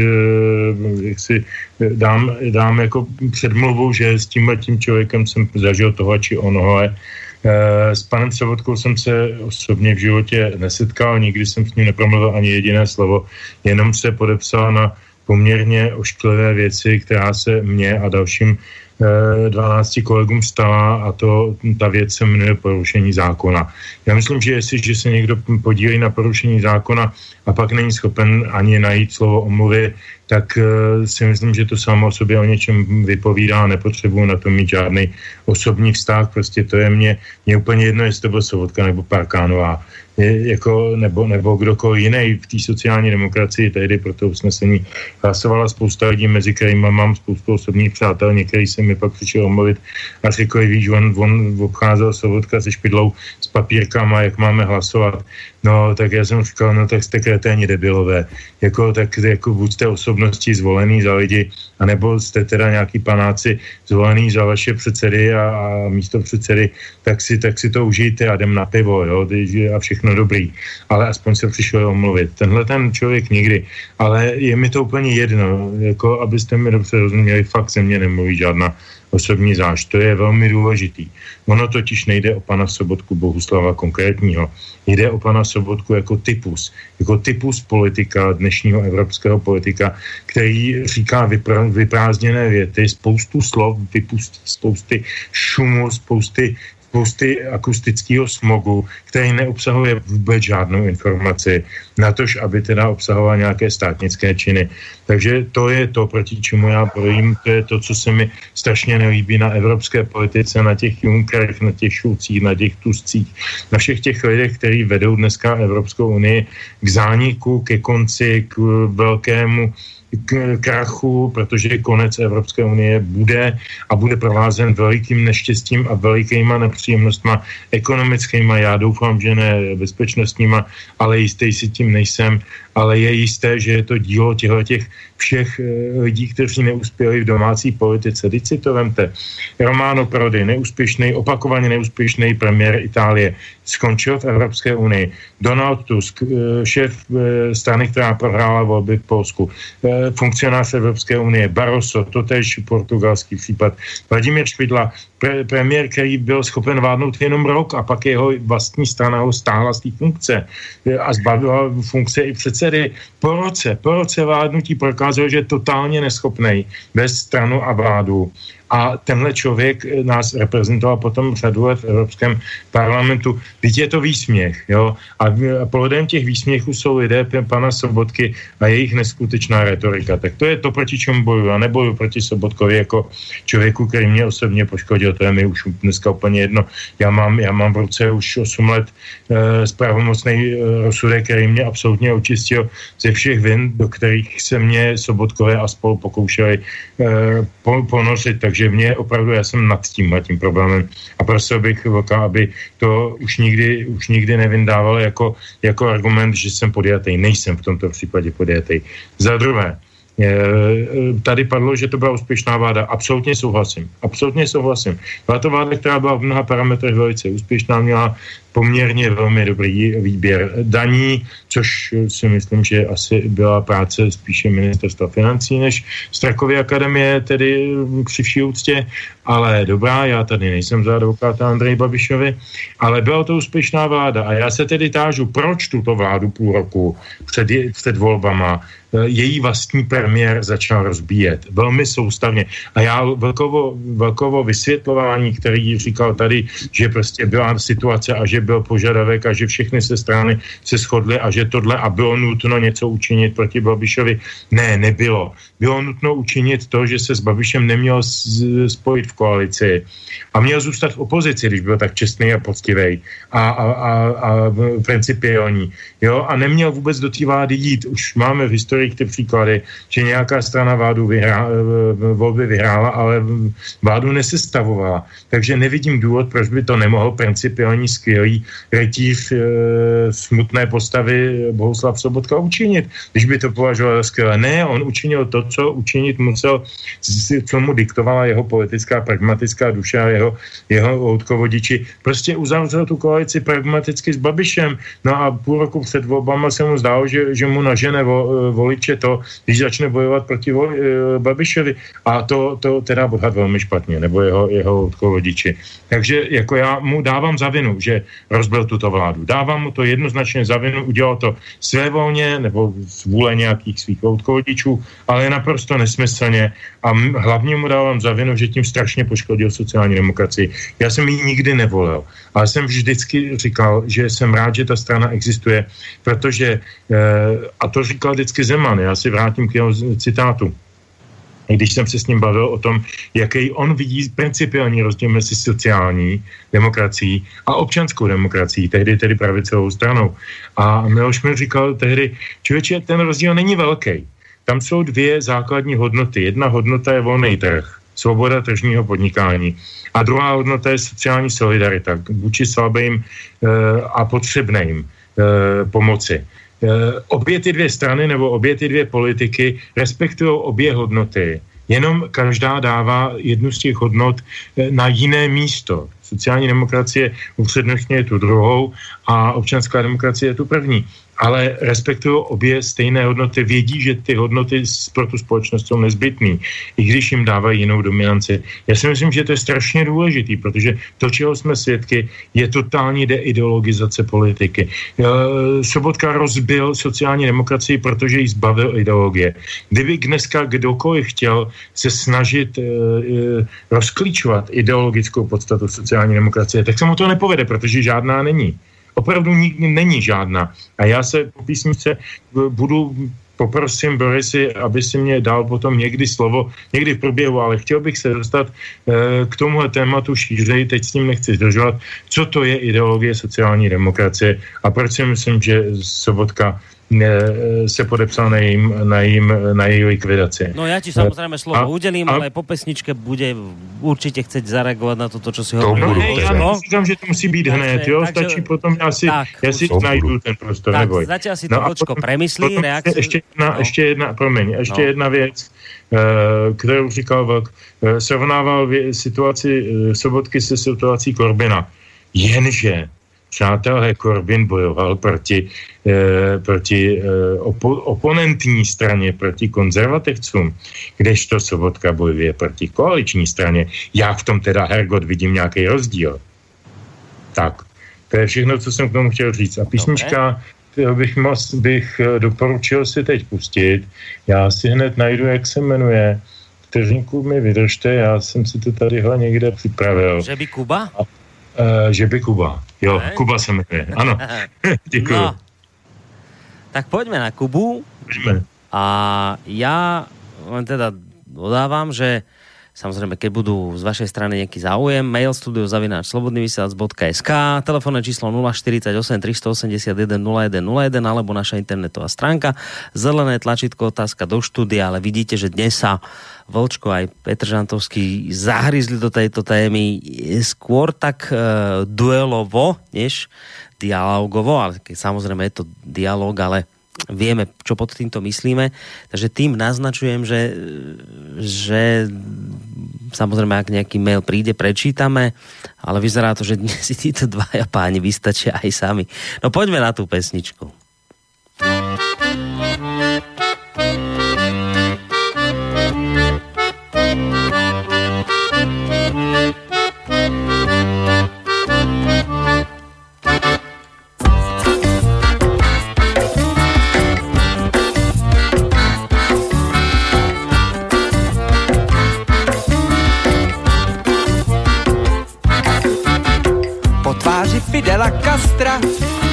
jak si dám, dám jako předmluvu, že s tímhle tím člověkem jsem zažil toho či onohle. Eh, s panem Sobotkou jsem se osobně v životě nesetkal, nikdy jsem s ním nepromluvil ani jediné slovo, jenom se podepsal na poměrně ošklivé věci, která se mě a dalším 12 eh, kolegům stala a to, ta věc se jmenuje porušení zákona. Já myslím, že jestliže se někdo podílí na porušení zákona a pak není schopen ani najít slovo omluvy, tak uh, si myslím, že to samo o sobě o něčem vypovídá a nepotřebuji na to mít žádný osobní vztah. Prostě to je mě, mě úplně jedno, jestli to byl Sovotka nebo Parkánová je, jako, nebo, nebo kdokoliv jiný v té sociální demokracii tehdy pro to usnesení hlasovala spousta lidí, mezi kterými mám spoustu osobních přátel, některý se mi pak přišel omluvit a řekl, víš, on, on obcházel Sovotka se špidlou s papírkama, jak máme hlasovat. No, tak já jsem říkal, no tak jste kreténi debilové. Jako, tak jako buď jste osobnosti zvolený za lidi, anebo jste teda nějaký panáci zvolený za vaše předsedy a, a místo předsedy, tak si, tak si to užijte a jdem na pivo, jo, a všechno dobrý. Ale aspoň se přišel omluvit. Tenhle ten člověk nikdy. Ale je mi to úplně jedno, jako abyste mi dobře rozuměli, fakt se mě nemluví žádná osobní zášť. To je velmi důležitý. Ono totiž nejde o pana Sobotku Bohuslava konkrétního. Jde o pana Sobotku jako typus. Jako typus politika, dnešního evropského politika, který říká vypr- vyprázdněné věty, spoustu slov, vypustí spousty šumu, spousty spousty akustického smogu, který neobsahuje vůbec žádnou informaci, natož aby teda obsahoval nějaké státnické činy. Takže to je to, proti čemu já bojím, to je to, co se mi strašně nelíbí na evropské politice, na těch Junckerech, na těch Šulcích, na těch Tuscích, na všech těch lidech, kteří vedou dneska Evropskou unii k zániku, ke konci, k velkému k krachu, protože konec Evropské unie bude a bude provázen velikým neštěstím a velikýma nepříjemnostma ekonomickýma, já doufám, že ne bezpečnostníma, ale jistý si tím nejsem, ale je jisté, že je to dílo těchto těch všech eh, lidí, kteří neuspěli v domácí politice. Teď si to vemte. Romano Prodi, neúspěšný, opakovaně neúspěšný premiér Itálie, skončil v Evropské unii. Donald Tusk, eh, šéf eh, strany, která prohrála volby v Polsku, funkcionář Evropské unie, Barroso, totež portugalský případ, Vladimír Špidla, pre, premiér, který byl schopen vládnout jenom rok a pak jeho vlastní strana ho stáhla z té funkce a zbavila funkce i předsedy. Po roce, po roce vládnutí prokázal, že je totálně neschopný bez stranu a vládu a tenhle člověk eh, nás reprezentoval potom řadu let v Evropském parlamentu. Teď je to výsměch, jo, a plodem těch výsměchů jsou lidé pana Sobotky a jejich neskutečná retorika. Tak to je to, proti čemu bojuju. A neboju proti Sobotkovi jako člověku, který mě osobně poškodil, to je mi už dneska úplně jedno. Já mám, já mám v ruce už 8 let e, zpravomocný e, rozsudek, který mě absolutně očistil ze všech vin, do kterých se mě Sobotkové a spolu pokoušeli e, ponořit. Takže takže mě opravdu, já jsem nad tím, tím problémem a prosil bych Vlka, aby to už nikdy, už nikdy nevindával jako, jako argument, že jsem podjatý. Nejsem v tomto případě podjatý. Za druhé, Tady padlo, že to byla úspěšná vláda. Absolutně souhlasím. Absolutně souhlasím. Byla to vláda, která byla v mnoha parametrech velice úspěšná, měla poměrně velmi dobrý výběr daní, což si myslím, že asi byla práce spíše ministerstva financí než Strakovy akademie, tedy při vší úctě, ale dobrá, já tady nejsem za advokáta Andrej Babišovi, ale byla to úspěšná vláda a já se tedy tážu, proč tuto vládu půl roku před, před volbama eh, její vlastní premiér začal rozbíjet. Velmi soustavně. A já velkovo, velkovo vysvětlování, který říkal tady, že prostě byla situace a že byl požadavek a že všechny se strany se shodly a že tohle a bylo nutno něco učinit proti Babišovi. Ne, nebylo. Bylo nutno učinit to, že se s Babišem neměl spojit v koalici a měl zůstat v opozici, když byl tak čestný a poctivý a, a, a, a principiální. Jo? A neměl vůbec do té vlády jít. Už máme v historii ty příklady, že nějaká strana vládu vyhrá, volby vyhrála, ale vládu nesestavovala. Takže nevidím důvod, proč by to nemohl principiální skvělý rytíř e, smutné postavy Bohuslav Sobotka učinit, když by to považoval za skvělé. Ne, on učinil to, co učinit musel, co mu diktovala jeho politická pragmatická duše a jeho, jeho loutkovodiči. Prostě uzavřel tu koalici pragmaticky s Babišem. No a půl roku před volbama se mu zdálo, že, že mu nažene vo, voliče to, když začne bojovat proti vo, e, Babišovi. A to, to teda odhad velmi špatně, nebo jeho, jeho loutkovodiči. Takže jako já mu dávám za vinu, že rozbil tuto vládu. Dávám mu to jednoznačně za vinu, udělal to svévolně nebo z vůle nějakých svých loutkovodičů, ale naprosto nesmyslně a hlavně mu dávám za vinu, že tím strašně poškodil sociální demokracii. Já jsem ji nikdy nevolil, ale jsem vždycky říkal, že jsem rád, že ta strana existuje, protože, eh, a to říkal vždycky Zeman, já si vrátím k jeho citátu, když jsem se s ním bavil o tom, jaký on vidí principiální rozdíl mezi sociální demokracií a občanskou demokracií, tehdy tedy pravicovou stranou. A Miloš mi říkal tehdy, člověče, ten rozdíl není velký. Tam jsou dvě základní hodnoty. Jedna hodnota je volný trh, svoboda tržního podnikání. A druhá hodnota je sociální solidarita vůči slabým e, a potřebným e, pomoci. E, obě ty dvě strany nebo obě ty dvě politiky respektují obě hodnoty, jenom každá dává jednu z těch hodnot na jiné místo. Sociální demokracie upřednostňuje tu druhou a občanská demokracie je tu první ale respektují obě stejné hodnoty, vědí, že ty hodnoty pro tu společnost jsou nezbytné, i když jim dávají jinou dominanci. Já si myslím, že to je strašně důležitý, protože to, čeho jsme svědky, je totální deideologizace politiky. Sobotka rozbil sociální demokracii, protože jí zbavil ideologie. Kdyby dneska kdokoliv chtěl se snažit e, e, rozklíčovat ideologickou podstatu sociální demokracie, tak se mu to nepovede, protože žádná není opravdu nikdy není žádná. A já se po písničce budu poprosím Borisy, aby si mě dal potom někdy slovo, někdy v průběhu, ale chtěl bych se dostat e, k tomuhle tématu šířej, teď s ním nechci zdržovat, co to je ideologie sociální demokracie a proč si myslím, že Sobotka se podepsal na jejím, na, jejím, na její likvidaci. No já ti samozřejmě slovo a, udělím, a, ale po pesničke bude určitě chcet zareagovat na to, co si hovoril. No, ne, já neříkám, že to musí být takže, hned, jo, takže, stačí potom, já si, tak, já si najdu ten prostor, tak, neboj. Zatiaľ si to no počko premyslí, reakci. Ještě jedna, no. ještě jedna, promiň, ještě no. jedna věc, uh, kterou říkal Vlk, uh, srovnával situaci uh, Sobotky se situací Korbina. Jenže přátelé, Corbyn bojoval proti, eh, proti eh, opo, oponentní straně, proti konzervativcům, kdežto Sobotka bojuje proti koaliční straně. Já v tom teda, Hergot, vidím nějaký rozdíl. Tak, to je všechno, co jsem k tomu chtěl říct. A písnička, bych, moc, bych eh, doporučil si teď pustit. Já si hned najdu, jak se jmenuje. Vteřinku mi vydržte, já jsem si to tadyhle někde připravil. Že by Kuba? A, uh, že by Kuba. Jo, ne? Kuba se jmenuje. Ano. Děkuji. No. Tak pojďme na Kubu. Pojďme. A já len teda dodávám, že Samozrejme, keď budú z vašej strany nejaký záujem, mail studiozavináč.slobodnyvysielac.sk, telefónne číslo 048 381 0101 alebo naša internetová stránka, zelené tlačítko otázka do štúdia, ale vidíte, že dnes sa Vlčko aj Petr Žantovský zahryzli do tejto témy skôr tak e, duelovo, než dialogovo, ale samozrejme je to dialog, ale vieme, čo pod týmto myslíme. Takže tým naznačujem, že, že samozrejme, ak nejaký mail príde, prečítame, ale vyzerá to, že dnes si títo dvaja páni vystačia aj sami. No poďme na tú pesničku. Fidela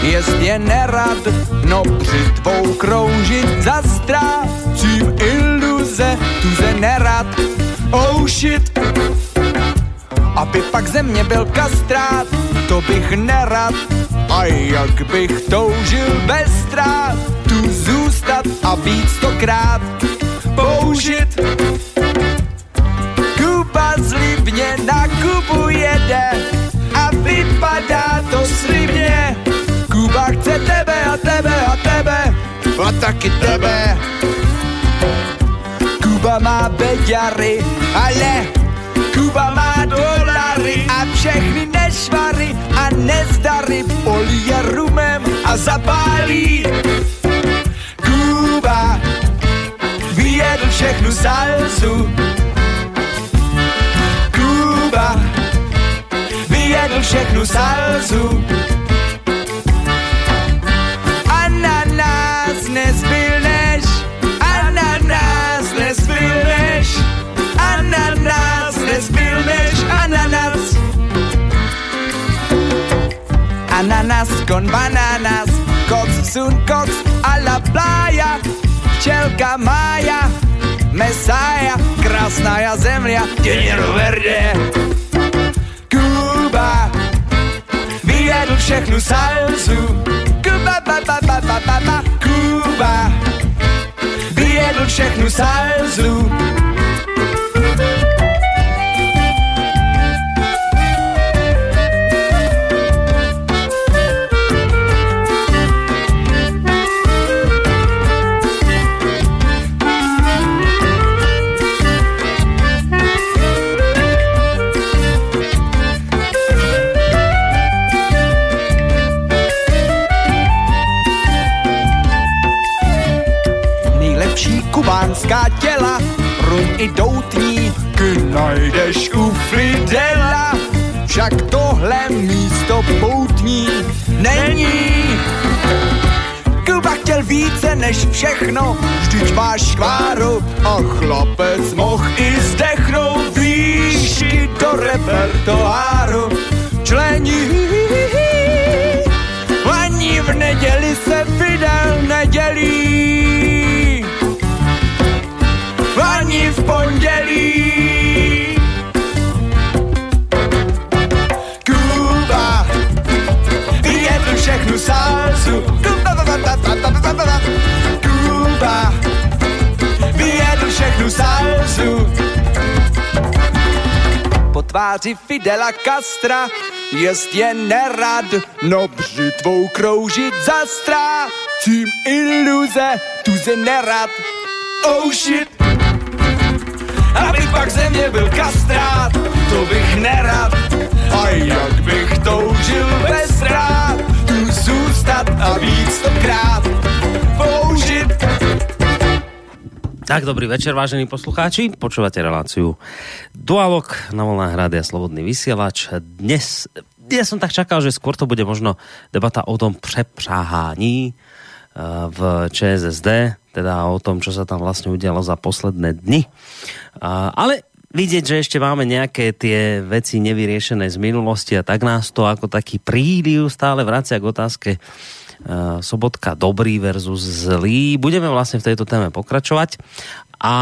Jest je nerad, no tvou kroužit zastrácím iluze, tuze nerad, oh shit. Aby pak ze mě byl kastrát, to bych nerad, a jak bych toužil bez strát, tu zůstat a být stokrát použit. Kuba zlibně na Kubu jede, vypadá to slibně. Kuba chce tebe a tebe a tebe a taky tebe. Kuba má beďary, ale Kuba má dolary a všechny nešvary a nezdary polije rumem a zapálí. Kuba vyjedl všechnu salzu vyjedl všechnu salzu. A na nás nezbyl než, a na nás nezbyl než, a na nás nezbyl než, ananas. Ananas con bananas, cox sun cox a la playa, včelka Maja, Mesaja, krásná země, dinero verde. Kuba vyjedl všechnu salzu. Kuba, ba, ba, ba, ba, ba, ba, Kuba vyjedl všechnu salzu. Kubánská těla, rum i doutní, k najdeš u Fidela. Však tohle místo poutní není. Kuba chtěl více než všechno, vždyť máš škváru a chlapec mohl i zdechnout výšky do repertoáru. Člení ani v neděli se Fidel nedělí v pondělí. Kuba vyjedl všechnu salzu. Kuba vyjedl všechnu salzu. Po tváři Fidela Castra jest je nerad, no břitvou kroužit zastrácím iluze, tu se nerad, oh shit aby pak ze mě byl kastrát, to bych nerad. A jak bych toužil bez rád, tu zůstat a víc stokrát použit. Tak, dobrý večer, vážení poslucháči. Počúvate reláciu Dualog na Volná hrady a Slobodný vysielač. Dnes, ja som tak čakal, že skôr to bude možno debata o tom přepřáhání, v ČSSD, teda o tom, čo sa tam vlastne udialo za posledné dny. Ale vidieť, že ešte máme nejaké tie veci nevyriešené z minulosti a tak nás to ako taký príliv stále vracia k otázke Eh, Sobotka dobrý versus zlý. Budeme vlastne v tejto téme pokračovať a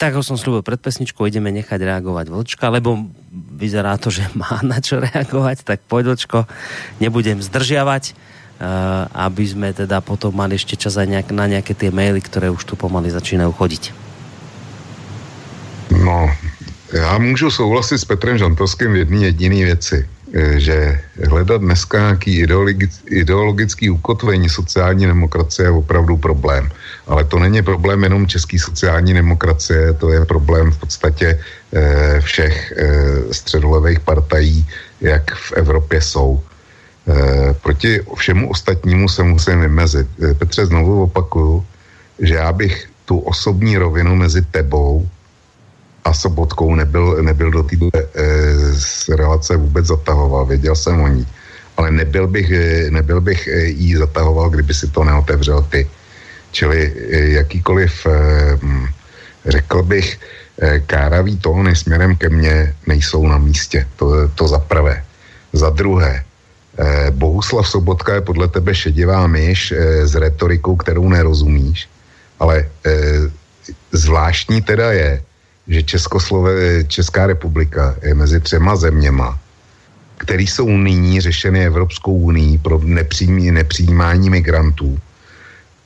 tak ako som slúbil pred pesničkou, ideme nechať reagovať Vlčka, lebo vyzerá to, že má na čo reagovať, tak poď Vlčko, nebudem zdržiavať, aby sme teda potom mali ešte čas aj nejak, na nejaké tie maily, ktoré už tu pomaly začínajú chodiť. No, já můžu souhlasit s Petrem Žantovským v jedné jediné věci. Eh, že hledat dneska nějaký ideologický ukotvení sociální demokracie je opravdu problém. Ale to není problém jenom české sociální demokracie, to je problém v podstatě eh, všech eh, středolevých partají, jak v Evropě jsou. Proti všemu ostatnímu se musím vymezit. Petře, znovu opakuju, že já bych tu osobní rovinu mezi tebou a Sobotkou nebyl, nebyl do té e, relace vůbec zatahoval, věděl jsem o ní. Ale nebyl bych, eh, nebyl bych eh, jí zatahoval, kdyby si to neotevřel ty. Čili jakýkoliv, e, řekl bych, e, káravý tóny směrem ke mně nejsou na místě. To, to za prvé. Za druhé, Bohuslav Sobotka je podle tebe šedivá myš e, s retorikou, kterou nerozumíš, ale e, zvláštní teda je, že Českoslove, Česká republika je mezi třema zeměma, které jsou nyní řešeny Evropskou unii pro nepřijmí, nepřijímání migrantů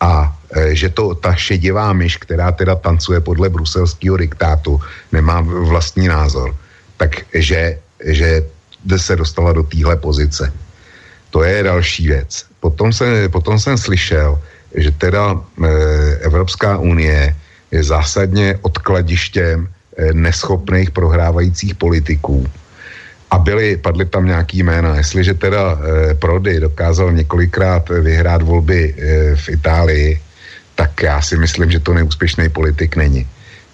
a že to ta šedivá myš, která teda tancuje podle bruselského diktátu, nemá vlastní názor, takže že se dostala do téhle pozice. To je další věc. Potom, se, potom jsem slyšel, že teda e, Evropská unie je zásadně odkladištěm eh, neschopných prohrávajících politiků. A byly, padly tam nějaký jména. Jestliže teda eh, Prody dokázal několikrát vyhrát volby v Itálii, tak já si myslím, že to neúspěšný politik není.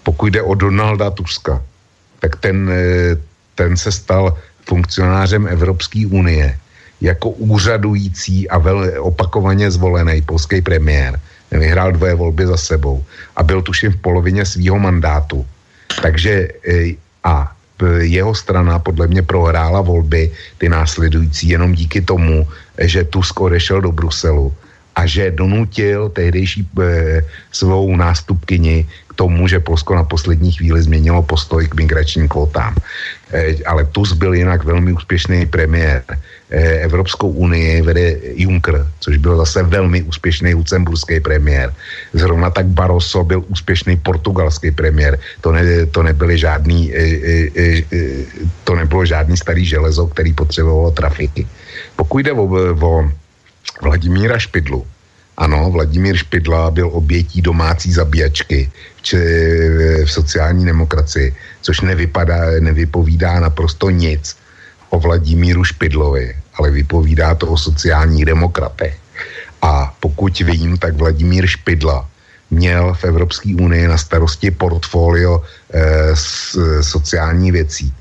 Pokud jde o Donalda Tuska, tak ten, ten se stal funkcionářem Evropské unie jako úřadující a vel, opakovaně zvolený polský premiér vyhrál dvoje volby za sebou a byl tuším v polovině svého mandátu. Takže e, a jeho strana podle mě prohrála volby ty následující jenom díky tomu, že Tusk odešel do Bruselu a že donutil tehdejší e, svou nástupkyni k tomu, že Polsko na poslední chvíli změnilo postoj k migračním kvotám. E, ale Tusk byl jinak velmi úspěšný premiér. Eh, Evropskou unii vede Juncker, což byl zase velmi úspěšný lucemburský premiér. Zrovna tak Barroso byl úspěšný portugalský premiér. To, ne, to, nebyly žádný, eh, eh, to nebylo žádný starý železo, který potřebovalo trafiky. Pokud jde o, o Vladimíra Špidlu, ano, Vladimír Špidla byl obětí domácí zabíjačky v, v sociální demokracii, což nevypadá, nevypovídá naprosto nic o Vladimíru Špidlovi, ale vypovídá to o sociálních demokratech. A pokud vím, tak Vladimír Špidla měl v Evropské unii na starosti portfolio e, s, sociální věcí.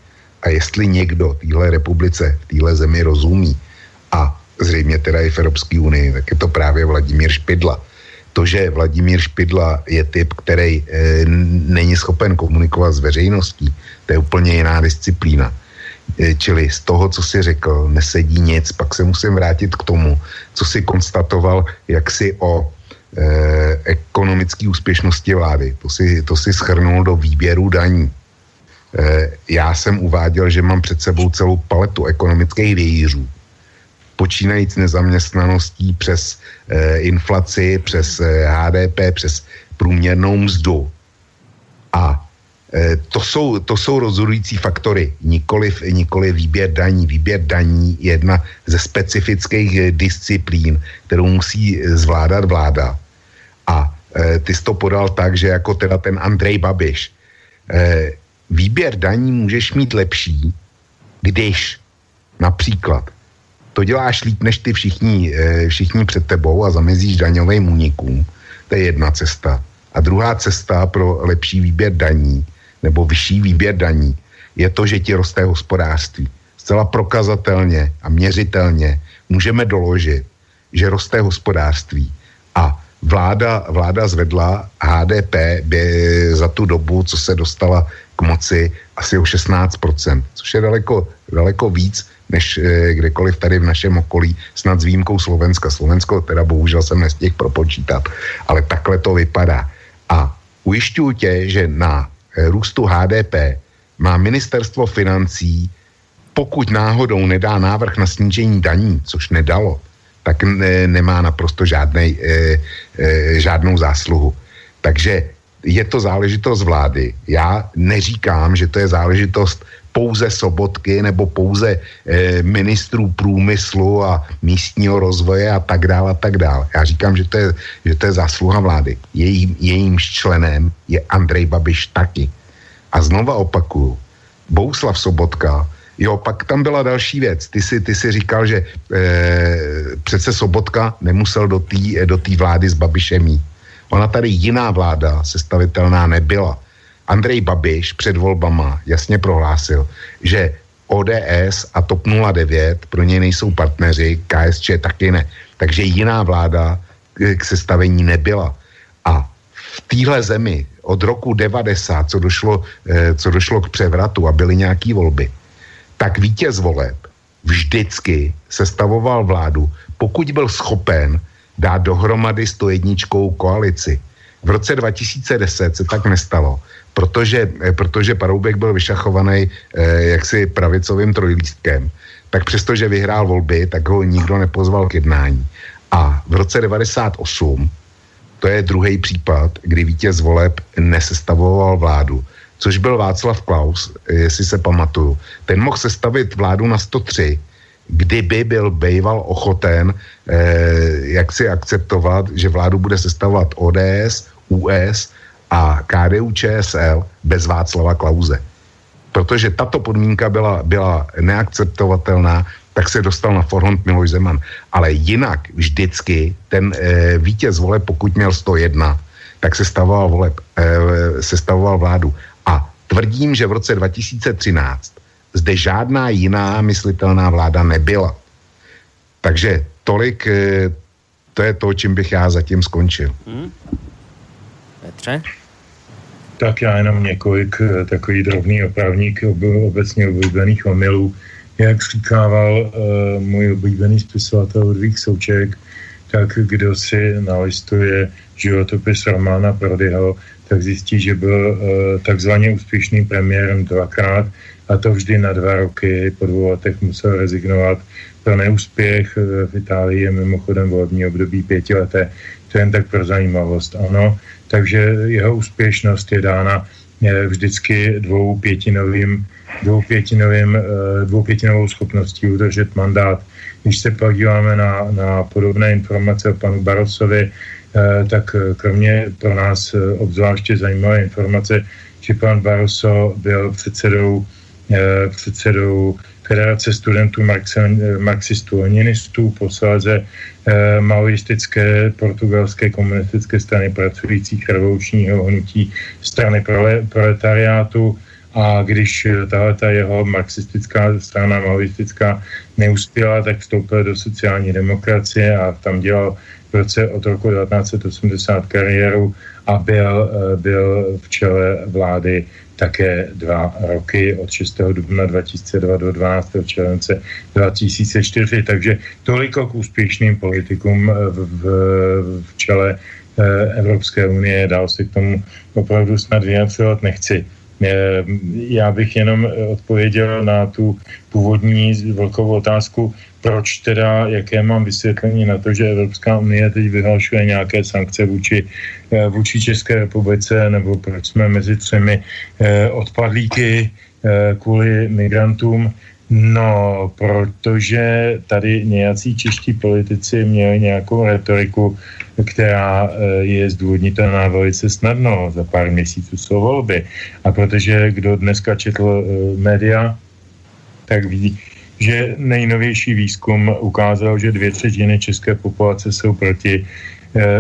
A jestli někdo téhle republice, v téhle zemi rozumí, a zřejmě teda i v Evropské unii, tak je to právě Vladimír Špidla. To, že Vladimír Špidla je typ, který e, není schopen komunikovat s veřejností, to je úplně jiná disciplína. Eh, čili z toho, co si řekl, nesedí nic. Pak se musím vrátit k tomu, co si konstatoval, jak si o eh, ekonomické úspěšnosti vlády. To si, to si schrnul do výběru daní. Eh, já jsem uváděl, že mám před sebou celou paletu ekonomických vějířů. Počínajíc nezaměstnaností přes eh, inflaci, přes eh, HDP, přes průměrnou mzdu. A to jsou, to jsou rozhodující faktory, nikoli, nikoli výběr daní. Výběr daní je jedna ze specifických eh, disciplín, kterou musí eh, zvládat vláda. A ty jsi to podal tak, že jako teda ten Andrej Babiš. Výběr daní můžeš mít lepší, když například to děláš líp než ty všichni, všichni před tebou a zamezíš daňovým únikům. To je jedna cesta. A druhá cesta pro lepší výběr daní nebo vyšší výběr daní je to, že ti roste hospodářství. Zcela prokazatelně a měřitelně můžeme doložit, že roste hospodářství a vláda, vláda zvedla HDP za tu dobu, co se dostala k moci, asi o 16%, což je daleko, daleko víc, než eh, kdekoliv tady v našem okolí, snad s výjimkou Slovenska. Slovensko teda bohužel jsem nestihl propočítat, ale takhle to vypadá. A ujišťuju tě, že na růstu HDP má ministerstvo financí, pokud náhodou nedá návrh na snížení daní, což nedalo, tak ne, nemá naprosto žádnej, e, e, žádnou zásluhu. Takže je to záležitost vlády. Já neříkám, že to je záležitost pouze Sobotky nebo pouze e, ministrů průmyslu a místního rozvoje a tak dále a tak dále. Já říkám, že to je, že to je zásluha vlády. Jejím, členem je Andrej Babiš taky. A znova opakuju, Bouslav Sobotka Jo, pak tam byla další věc. Ty si, ty si říkal, že e, přece Sobotka nemusel do té do vlády s Babišem mít. Ona tady jiná vláda sestavitelná nebyla. Andrej Babiš před volbama jasně prohlásil, že ODS a TOP 09 pro něj nejsou partneři, KSČ taky ne. Takže jiná vláda k sestavení nebyla. A v téhle zemi od roku 90, co došlo, e, co došlo k převratu a byly nějaké volby, tak vítěz voleb vždycky sestavoval vládu, pokud byl schopen dát dohromady 101 koalici. V roce 2010 se tak nestalo, protože, eh, protože Paroubek byl vyšachovaný eh, jaksi pravicovým trojlístkem, tak přestože vyhrál volby, tak ho nikdo nepozval k jednání. A v roce 98, to je druhý případ, kdy vítěz voleb nesestavoval vládu, což byl Václav Klaus, jestli se pamatuju. Ten mohl sestavit vládu na 103, kdyby byl bejval ochoten eh, jak si akceptovat, že vládu bude sestavovat ODS, US a KDU ČSL bez Václava Klauze. Protože tato podmínka byla, byla neakceptovatelná, tak se dostal na forhont Miloš Zeman. Ale jinak vždycky ten eh, vítěz vole, pokud měl 101, tak se stavoval, voleb, eh, se stavoval vládu. A tvrdím, že v roce 2013 zde žádná jiná myslitelná vláda nebyla. Takže tolik, eh, to je to, čím bych já zatím skončil. Hmm. Petře? Tak já jenom několik eh, takový drobný opravník obecně oblíbených omylů. Jak říkával uh, můj oblíbený spisovatel Ludvík Souček, tak kdo si nalistuje životopis Romana Prodyho, tak zjistí, že byl uh, takzvaně úspěšným premiérem dvakrát a to vždy na dva roky. Po dvou letech musel rezignovat. Pro neúspěch v Itálii je mimochodem volební období pětileté. To jen tak pro zajímavost. Ano, takže jeho úspěšnost je dána uh, vždycky dvou pětinovým dvou pětinovým, dvou pětinovou schopností udržet mandát. Když se podíváme na, na podobné informace o panu Barosovi, Eh, tak eh, kromě pro nás eh, obzvláště zajímavé informace, že pan Barroso byl předsedou, předsedou Federace studentů marxistů leninistů, posléze maoistické portugalské komunistické strany pracujících revolučního hnutí strany proletariátu. A když tahle ta jeho marxistická strana maoistická neuspěla, tak vstoupil do sociální demokracie a tam dělal v roce od roku 1980 kariéru a byl, eh, byl v čele vlády také dva roky od 6. dubna 2002 do 12. července 2004. Takže toliko k úspěšným politikům v, v, v čele eh, Evropské unie. Dál se k tomu opravdu snad vyjadřovat nechci. Eh, já bych jenom odpověděl na tu původní velkou otázku, proč teda, jaké mám vysvětlení na to, že Evropská unie teď vyhlašuje nějaké sankce vůči, eh, vůči České republice, nebo proč jsme mezi třemi eh, odpadlíky kvůli migrantům. No, protože tady nějací čeští politici měli nějakou retoriku, která je zdůvodnitelná velice snadno. Za pár měsíců jsou volby. A protože kdo dneska četl média, tak vidí, že nejnovější výzkum ukázal, že dvě třetiny české populace jsou proti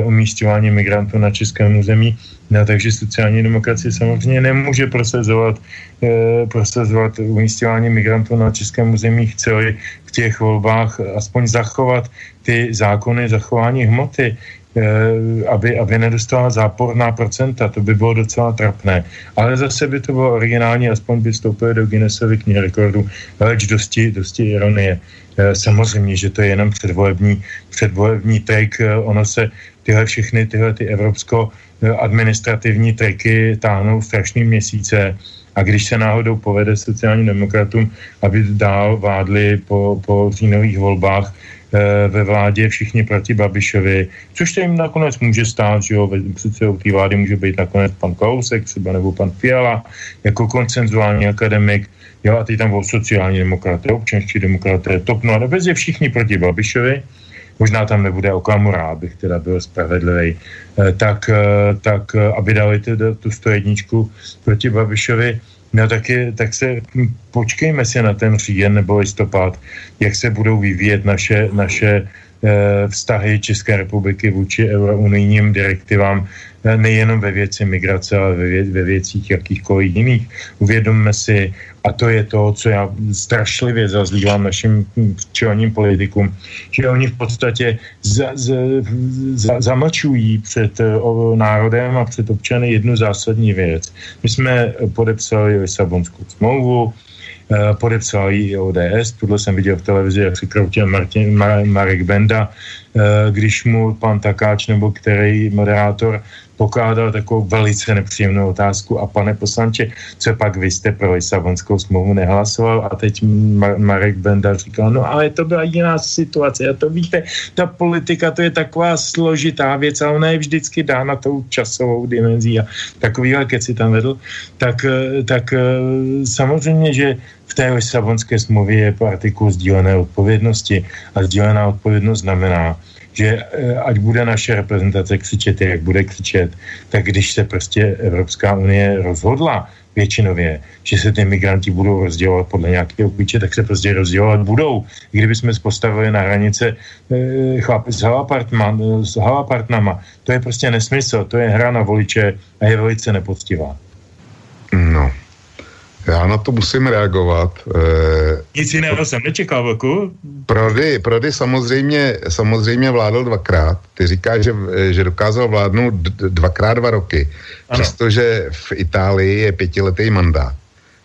umístěvání migrantů na českém území. No, takže sociální demokracie samozřejmě nemůže prosazovat, e, prosazovat umístěvání migrantů na českém území, chce v těch volbách aspoň zachovat ty zákony zachování hmoty. Eh, aby, aby nedostala záporná procenta. To by bylo docela trapné. Ale zase by to bylo originální, aspoň by vstoupili do Guinnessovy knihy rekordů. Leč dosti, dosti ironie. Eh, samozřejmě, že to je jenom předvolební, předvolební trik. Eh, ono se tyhle všechny, tyhle ty evropsko administrativní triky táhnou strašný měsíce a když se náhodou povede sociálním demokratům, aby dál vládli po, po říjnových volbách, ve vládě všichni proti Babišovi, což se jim nakonec může stát, že jo, předsedou té vlády může být nakonec pan Klausek třeba nebo pan Fiala jako koncenzuální akademik, jo, a ty tam budou sociální demokraté, občanští demokraté, TOP no a je všichni proti Babišovi, možná tam nebude Okamura, abych teda byl spravedlivý, eh, tak, eh, tak aby dali teda tu 101 proti Babišovi, No tak, je, tak se hm, počkejme si na ten říjen nebo listopad, jak se budou vyvíjet naše, naše Eh, vztahy České republiky vůči eurounijním direktivám nejenom ve věci migrace, ale ve, vě, ve věcích jakýchkoliv jiných. Uvědomme si, a to je to, co já strašlivě zazlívám našim čelním politikům, že oni v podstatě za, za, za, zamlčují před o, národem a před občany jednu zásadní věc. My jsme podepsali Lisabonskou smlouvu, Eh, podepsal ji ODS. Tohle jsem viděl v televizi, jak si kroutil Martin, Marek Benda, eh, když mu pan Takáč nebo který moderátor pokládal takovou velice nepříjemnou otázku. A pane poslanče, co pak vy jste pro Lisabonskou smlouvu nehlasoval? A teď Marek Benda říkal, no ale to byla jiná situace. A to víte, ta politika to je taková složitá věc a ona je vždycky dána tou časovou dimenzí. A takovýhle keci tam vedl, tak, eh, tak eh, samozřejmě, že v té Lisabonské smlouvě je partiku sdílené odpovědnosti. A sdílená odpovědnost znamená, že eh, ať bude naše reprezentace křičet, jak bude křičet, tak když se prostě Evropská unie rozhodla většinově, že se ty migranti budou rozdělovat podle nějakého klíče, tak se prostě rozdělovat budou. Kdyby jsme postavili na hranice e, chlapy s, s halapartnama, to je prostě nesmysl, to je hra na voliče a je velice nepoctivá. No, já na to musím reagovat. Eh, Nic jiného jsem nečekal, Vlku. Prody, Prody samozřejmě, samozřejmě vládl dvakrát. Ty říkáš, že, že dokázal vládnout dvakrát dva roky, ano. přestože v Itálii je pětiletý mandát.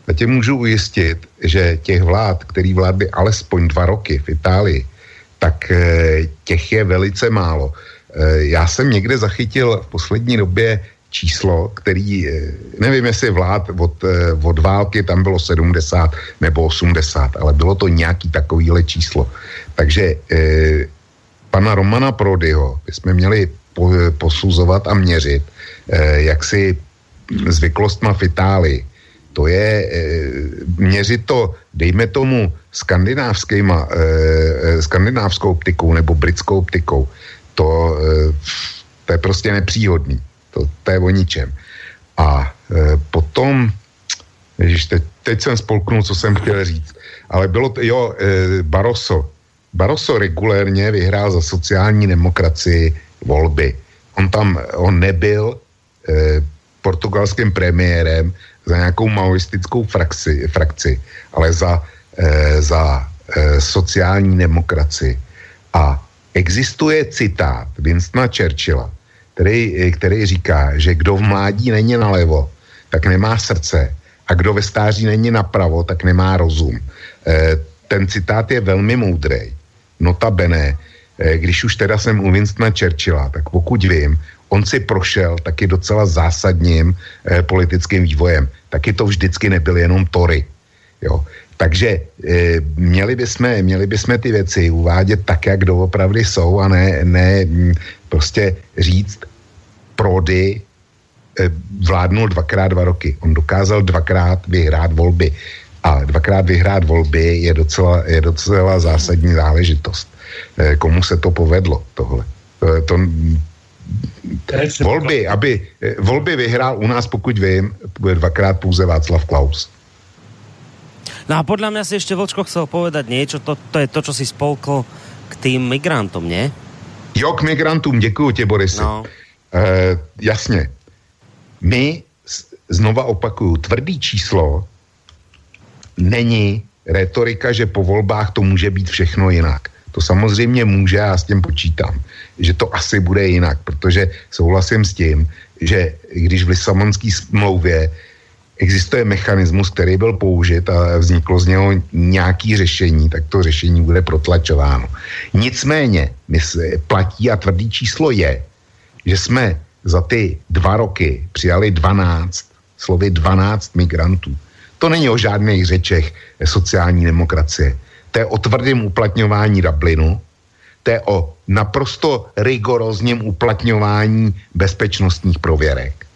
A tě můžu ujistit, že těch vlád, který vládly alespoň dva roky v Itálii, tak eh, těch je velice málo. Eh, já jsem někde zachytil v poslední době číslo, který, eh, nevím jestli vlád od, eh, od války tam bylo 70 nebo 80, ale bylo to nějaký takovýhle číslo. Takže eh, pana Romana Prodyho bychom měli po, posuzovat a měřit, eh, jak si zvyklostma v Itálii. To je, eh, měřit to, dejme tomu, skandinávskýma, eh, eh skandinávskou optikou nebo britskou optikou, to, eh, to je prostě nepříhodný. To, to je o ničem. A e, potom, ježiš, teď, teď jsem spolknul, co jsem chtěl říct, ale bylo to, jo, e, Barroso. Barroso regulérně vyhrál za sociální demokracii volby. On tam, on nebyl e, portugalským premiérem za nějakou maoistickou frakci, frakci ale za, e, za e, sociální demokracii. A existuje citát Winstona Churchilla, který, který říká, že kdo v mládí není nalevo, tak nemá srdce a kdo ve stáří není napravo, tak nemá rozum. E, ten citát je velmi moudrý. Notabene, e, když už teda jsem u Winstona Churchilla, tak pokud vím, on si prošel taky docela zásadním e, politickým vývojem. Taky to vždycky nebyl jenom Tory. Jo. Takže e, měli, bychom, měli bychom ty věci uvádět tak, jak doopravdy jsou a ne, ne prostě říct, Prody eh, vládnul dvakrát dva roky. On dokázal dvakrát vyhrát volby. A dvakrát vyhrát volby je docela, je docela zásadní záležitost. Eh, komu se to povedlo, tohle? Eh, to, volby, aby, volby vyhrál u nás, pokud vím, dvakrát pouze Václav Klaus. No a podľa mňa si ešte Vlčko chcel povedať niečo, to, to je to, čo si spolkol k tým migrantom, nie? Jo, k migrantům, děkuji tě, Boris. No. E, jasně. My, znova opakuju, tvrdý číslo není retorika, že po volbách to může být všechno jinak. To samozřejmě může, já s tím počítám, že to asi bude jinak, protože souhlasím s tím, že když v Lisabonské smlouvě existuje mechanismus, který byl použit a vzniklo z něho nějaký řešení, tak to řešení bude protlačováno. Nicméně platí a tvrdý číslo je, že jsme za ty dva roky přijali 12, slovy 12 migrantů. To není o žádných řečech sociální demokracie. To je o tvrdém uplatňování Dublinu, to je o naprosto rigorózním uplatňování bezpečnostních prověrek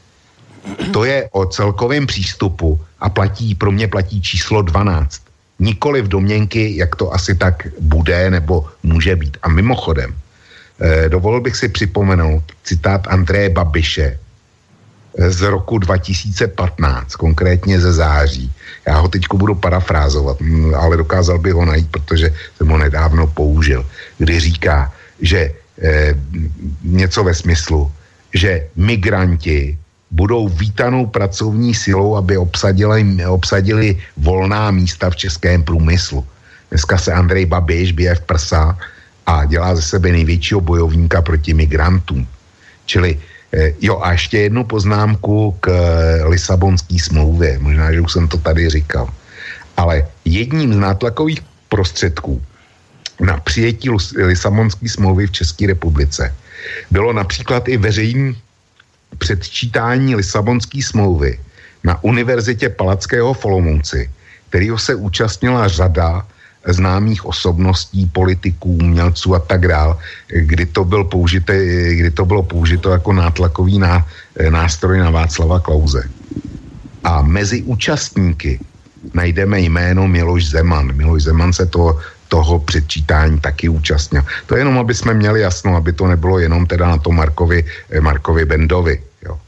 to je o celkovém přístupu a platí, pro mě platí číslo 12. Nikoli v domněnky, jak to asi tak bude nebo může být. A mimochodem, eh, dovolil bych si připomenout citát Andreje Babiše z roku 2015, konkrétně ze září. Já ho teď budu parafrázovat, mm, ale dokázal bych ho najít, protože jsem ho nedávno použil, kdy říká, že eh, něco ve smyslu, že migranti budou vítanou pracovní silou, aby obsadili, obsadili volná místa v českém průmyslu. Dneska se Andrej Babiš bije v prsa a dělá ze sebe největšího bojovníka proti migrantům. Čili eh, jo a ještě jednu poznámku k eh, Lisabonské smlouvě. Možná, že už jsem to tady říkal. Ale jedním z nátlakových prostředků na přijetí Lisabonské smlouvy v České republice bylo například i veřejný předčítání Lisabonské smlouvy na Univerzitě Palackého v Olomouci, kterého se účastnila řada známých osobností, politiků, umělců a tak dál, kdy to, byl použité, kdy to bylo použito jako nátlakový ná, nástroj na Václava Klauze. A mezi účastníky najdeme jméno Miloš Zeman. Miloš Zeman se to toho předčítání taky účastnil. To je jenom, aby jsme měli jasno, aby to nebylo jenom teda na to Markovi, eh, Markovi Bendovi. Jo.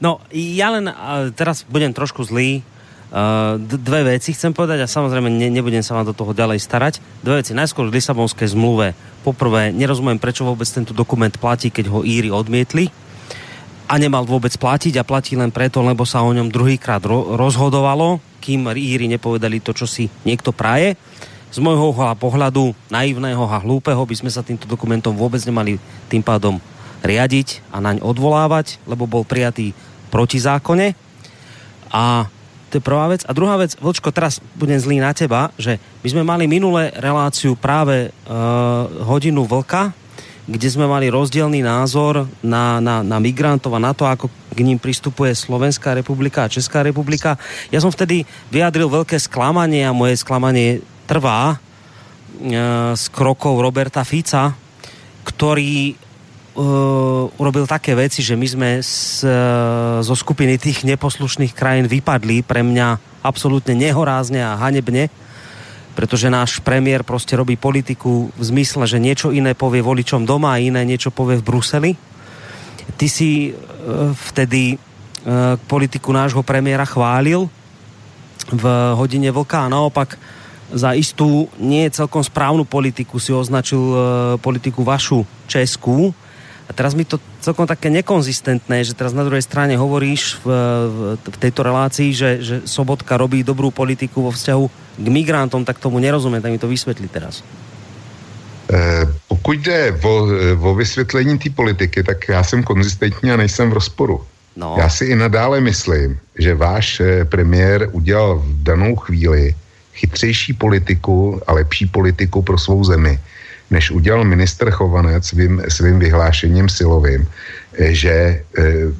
No, ja len teraz budem trošku zlý. Uh, dve veci chcem povedať a samozrejme ne, nebudem sa vám do toho ďalej starať. Dve veci. Najskôr v Lisabonskej zmluve. Poprvé, nerozumiem, prečo vôbec tento dokument platí, keď ho Íry odmietli a nemal vôbec platiť a platí len preto, lebo sa o ňom druhýkrát ro- rozhodovalo, kým Íry nepovedali to, čo si niekto praje z môjho pohľadu naivného a hlúpeho by sme sa týmto dokumentom vôbec nemali tým pádom riadiť a naň odvolávať, lebo bol prijatý proti zákone. A to je prvá vec. A druhá vec, Vlčko, teraz budem zlý na teba, že my sme mali minulé reláciu práve uh, hodinu Vlka, kde sme mali rozdielný názor na, na, na migrantov a na to, ako k ním pristupuje Slovenská republika a Česká republika. Ja som vtedy vyjadril veľké sklamanie a moje sklamanie trvá z e, krokov Roberta Fica, ktorý uh, urobil také veci, že my sme z, uh, zo skupiny tých neposlušných krajín vypadli pre mňa absolútne nehorázne a hanebne, pretože náš premiér prostě robí politiku v zmysle, že niečo iné povie voličom doma a iné niečo povie v Bruseli. Ty si vtedy politiku nášho premiéra chválil v hodine vlka a naopak za istú nie celkom správnu politiku si označil uh, politiku vašu Česku. A teraz mi to celkom také nekonzistentné, že teraz na druhej strane hovoríš v, v, tejto relácii, že, že Sobotka robí dobrú politiku vo vzťahu k migrantom, tak tomu nerozumím, tak mi to vysvětli teraz. Eh, pokud jde o, o vysvětlení té politiky, tak já jsem konzistentní a nejsem v rozporu. No. Já si i nadále myslím, že váš eh, premiér udělal v danou chvíli chytřejší politiku a lepší politiku pro svou zemi, než udělal minister Chovanec svým, svým vyhlášením silovým, eh, že e,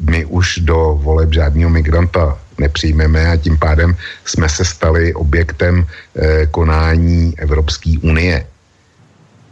my už do voleb žádného migranta nepřijmeme a tím pádem jsme se stali objektem e, konání Evropské unie.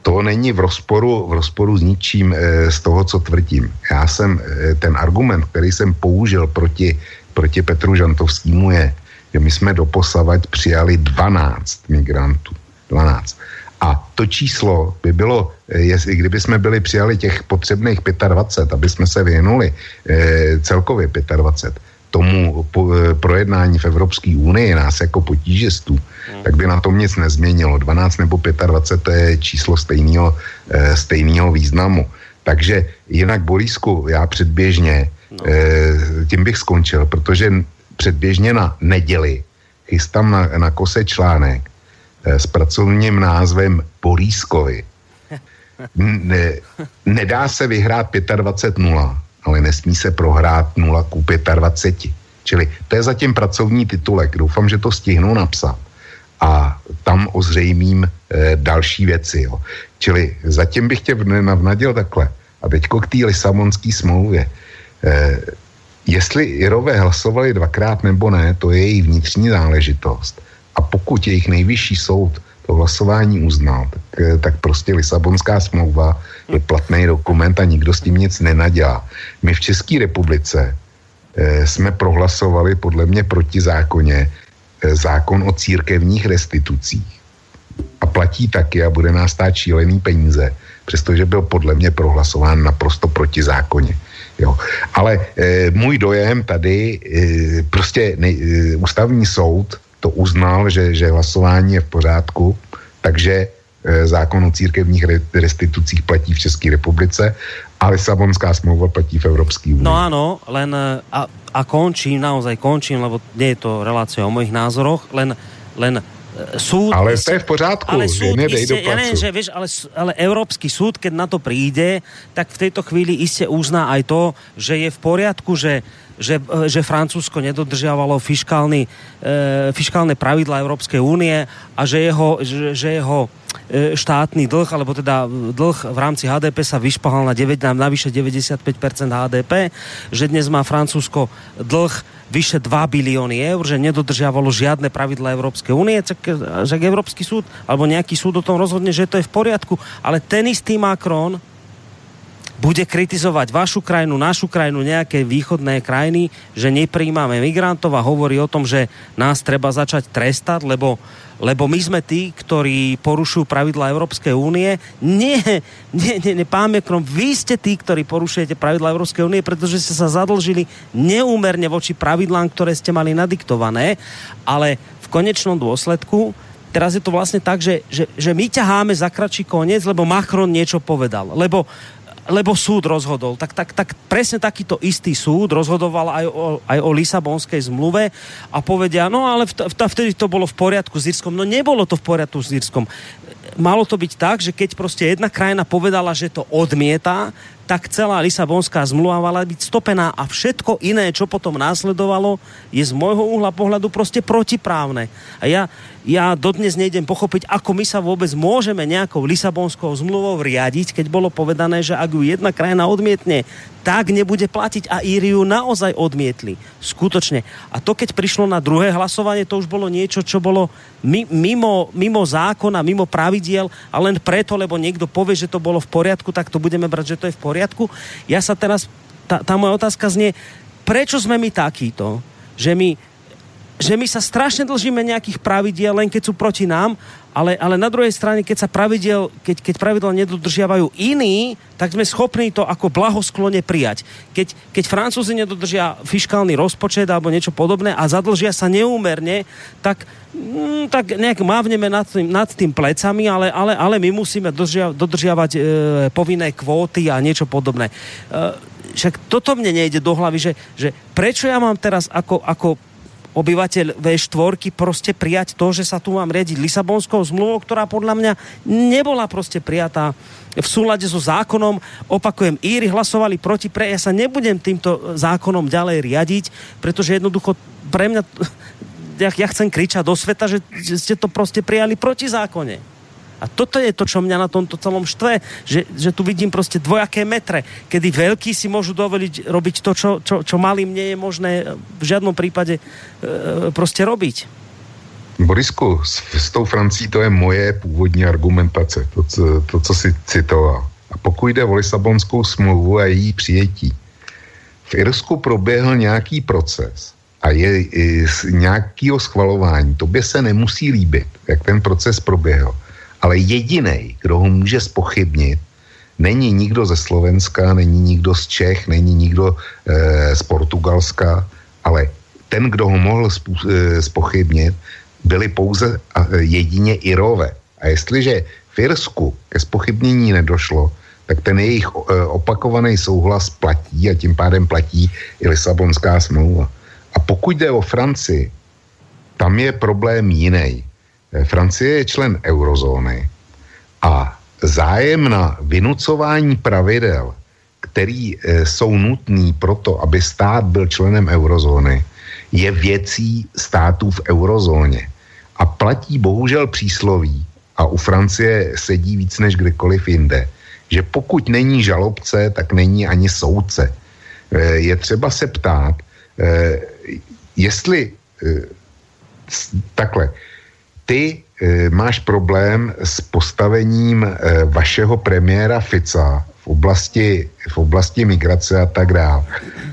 To není v rozporu, v rozporu s ničím z toho, co tvrdím. Já jsem, ten argument, který jsem použil proti, proti Petru Žantovskému je, že my jsme doposavať přijali 12 migrantů. 12. A to číslo by bylo, eh, jestli, kdyby jsme byli přijali těch potřebných 25, aby jsme se vyhnuli eh, celkově 25, tomu po, eh, projednání v Evropské unii nás jako potížistů, hmm. tak by na tom nic nezměnilo. 12 nebo 25 to je číslo stejného, eh, stejného významu. Takže jinak Borisku, já předběžně, no. e, tím bych skončil, protože předběžně na neděli chystám na, na kose článek e, s pracovním názvem Borískovi. Ne, nedá se vyhrát 25-0, ale nesmí se prohrát 0 ku 25. Čili to je zatím pracovní titulek. Doufám, že to stihnu napsat. A tam ozřejmím e, další věci. Jo. Čili zatím bych tě navnadil takhle. A teďko k té Lisabonské smlouvě. E, jestli Irové hlasovali dvakrát nebo ne, to je její vnitřní záležitost. A pokud jejich nejvyšší soud to hlasování uznal, tak, eh, tak prostě Lisabonská smlouva je platný dokument a nikdo s tím nic nenadělá. My v České republice e, jsme prohlasovali podle mě proti zákoně e, zákon o církevních restitucích. A platí taky a bude nás stát šílený peníze přestože byl podle mě prohlasován naprosto proti zákoně. Jo. Ale e, můj dojem tady, e, prostě ne, e, ústavní soud to uznal, že, že hlasování je v pořádku, takže e, zákon o církevních restitucích platí v České republice a Lisabonská smlouva platí v Evropské unii. No ano, len a, a končím, naozaj končím, lebo nie je to relácia o mojich názoroch, len, len súd... Ale to je v pořádku, ale súd, že iste, do Ja neviem, že, vieš, ale, ale Európsky súd, keď na to príde, tak v tejto chvíli iste uzná aj to, že je v poriadku, že že, že Francúzsko nedodržiavalo fiskálny, e, fiskálne pravidla Európskej únie a že jeho, že, že jeho e, štátny dlh, alebo teda dlh v rámci HDP sa vyšpahal na, 9, na navyše 95% HDP, že dnes má Francúzsko dlh vyše 2 bilióny eur, že nedodržiavalo žiadne pravidla Európskej únie, že Európsky súd alebo nejaký súd o tom rozhodne, že to je v poriadku, ale ten istý Macron bude kritizovať vašu krajinu, našu krajinu, nejaké východné krajiny, že nepríjmame migrantov a hovorí o tom, že nás treba začať trestať, lebo lebo my sme tí, ktorí porušujú pravidla Európskej únie. Nie, nie, nie, nie pán Mekrom, vy ste tí, ktorí porušujete pravidla Európskej únie, pretože ste sa zadlžili neúmerne voči pravidlám, ktoré ste mali nadiktované, ale v konečnom dôsledku teraz je to vlastne tak, že, že, že my ťaháme za kračí koniec, lebo Macron niečo povedal. Lebo lebo súd rozhodol. Tak, tak, tak presne takýto istý súd rozhodoval aj o, aj o Lisabonskej zmluve a povedia, no ale vtedy to bolo v poriadku s Írskom. No nebolo to v poriadku s Írskom. Malo to byť tak, že keď proste jedna krajina povedala, že to odmieta, tak celá Lisabonská zmluva mala byť stopená a všetko iné, čo potom následovalo, je z môjho uhla pohľadu proste protiprávne. A ja, ja dodnes nejdem pochopiť, ako my sa vôbec môžeme nejakou Lisabonskou zmluvou riadiť, keď bolo povedané, že ak ju jedna krajina odmietne, tak nebude platiť a Íriu naozaj odmietli. Skutočne. A to, keď prišlo na druhé hlasovanie, to už bolo niečo, čo bolo mimo, mimo zákona, mimo pravidiel a len preto, lebo niekto povie, že to bolo v poriadku, tak to budeme brať, že to je v poriadku. Ja sa teraz, tá, tá moja otázka znie, prečo sme my takíto, že my, že my sa strašne dlžíme nejakých pravidiel, len keď sú proti nám, ale, ale na druhej strane, keď sa pravidel, keď, keď pravidla nedodržiavajú iní, tak sme schopní to ako blahosklone prijať. Keď, keď Francúzi nedodržia fiskálny rozpočet alebo niečo podobné a zadlžia sa neúmerne, tak, mm, tak nejak mávneme nad tým, nad tým plecami, ale, ale, ale my musíme dodržia, dodržiavať e, povinné kvóty a niečo podobné. E, však toto mne nejde do hlavy, že, že prečo ja mám teraz ako, ako obyvateľ V4 proste prijať to, že sa tu mám riadiť Lisabonskou zmluvou, ktorá podľa mňa nebola proste prijatá v súlade so zákonom. Opakujem, Íry hlasovali proti pre, ja sa nebudem týmto zákonom ďalej riadiť, pretože jednoducho pre mňa, ja, ja chcem kričať do sveta, že, že ste to proste prijali proti zákone. A toto je to, čo mňa na tomto celom štve, že, že tu vidím proste dvojaké metre, kedy veľkí si môžu dovoliť robiť to, čo, čo, čo malým nie je možné v žiadnom prípade e, proste robiť. Borisku, s, s tou Francí to je moje původní argumentace, to, co, to, co si citoval. A pokud jde o Lisabonskou smlouvu a její přijetí, v Irsku proběhl nějaký proces a je i z nějakého schvalování. Tobě se nemusí líbit, jak ten proces proběhl ale jediný, kdo ho může spochybnit, není nikdo ze Slovenska, není nikdo z Čech, není nikdo e, z Portugalska, ale ten, kdo ho mohl spochybnit, byli pouze a, jedině Irové. A jestliže v Irsku ke spochybnění nedošlo, tak ten jejich opakovaný souhlas platí a tím pádem platí i Lisabonská smlouva. A pokud jde o Francii, tam je problém jiný. E, Francie je člen eurozóny a zájem na vynucování pravidel, který e, jsou nutný pro to, aby stát byl členem eurozóny, je věcí států v eurozóně. A platí bohužel přísloví, a u Francie sedí víc než kdekoliv jinde, že pokud není žalobce, tak není ani soudce. E, je třeba se ptát, e, jestli takhle, ty máš problém s postavením vašeho premiéra Fica v oblasti, v oblasti migrace a tak dále.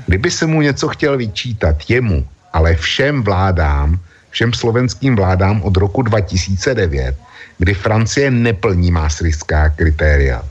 Kdyby se mu něco chtěl vyčítat, jemu, ale všem vládám, všem slovenským vládám od roku 2009, kdy Francie neplní maastrichtská kritéria,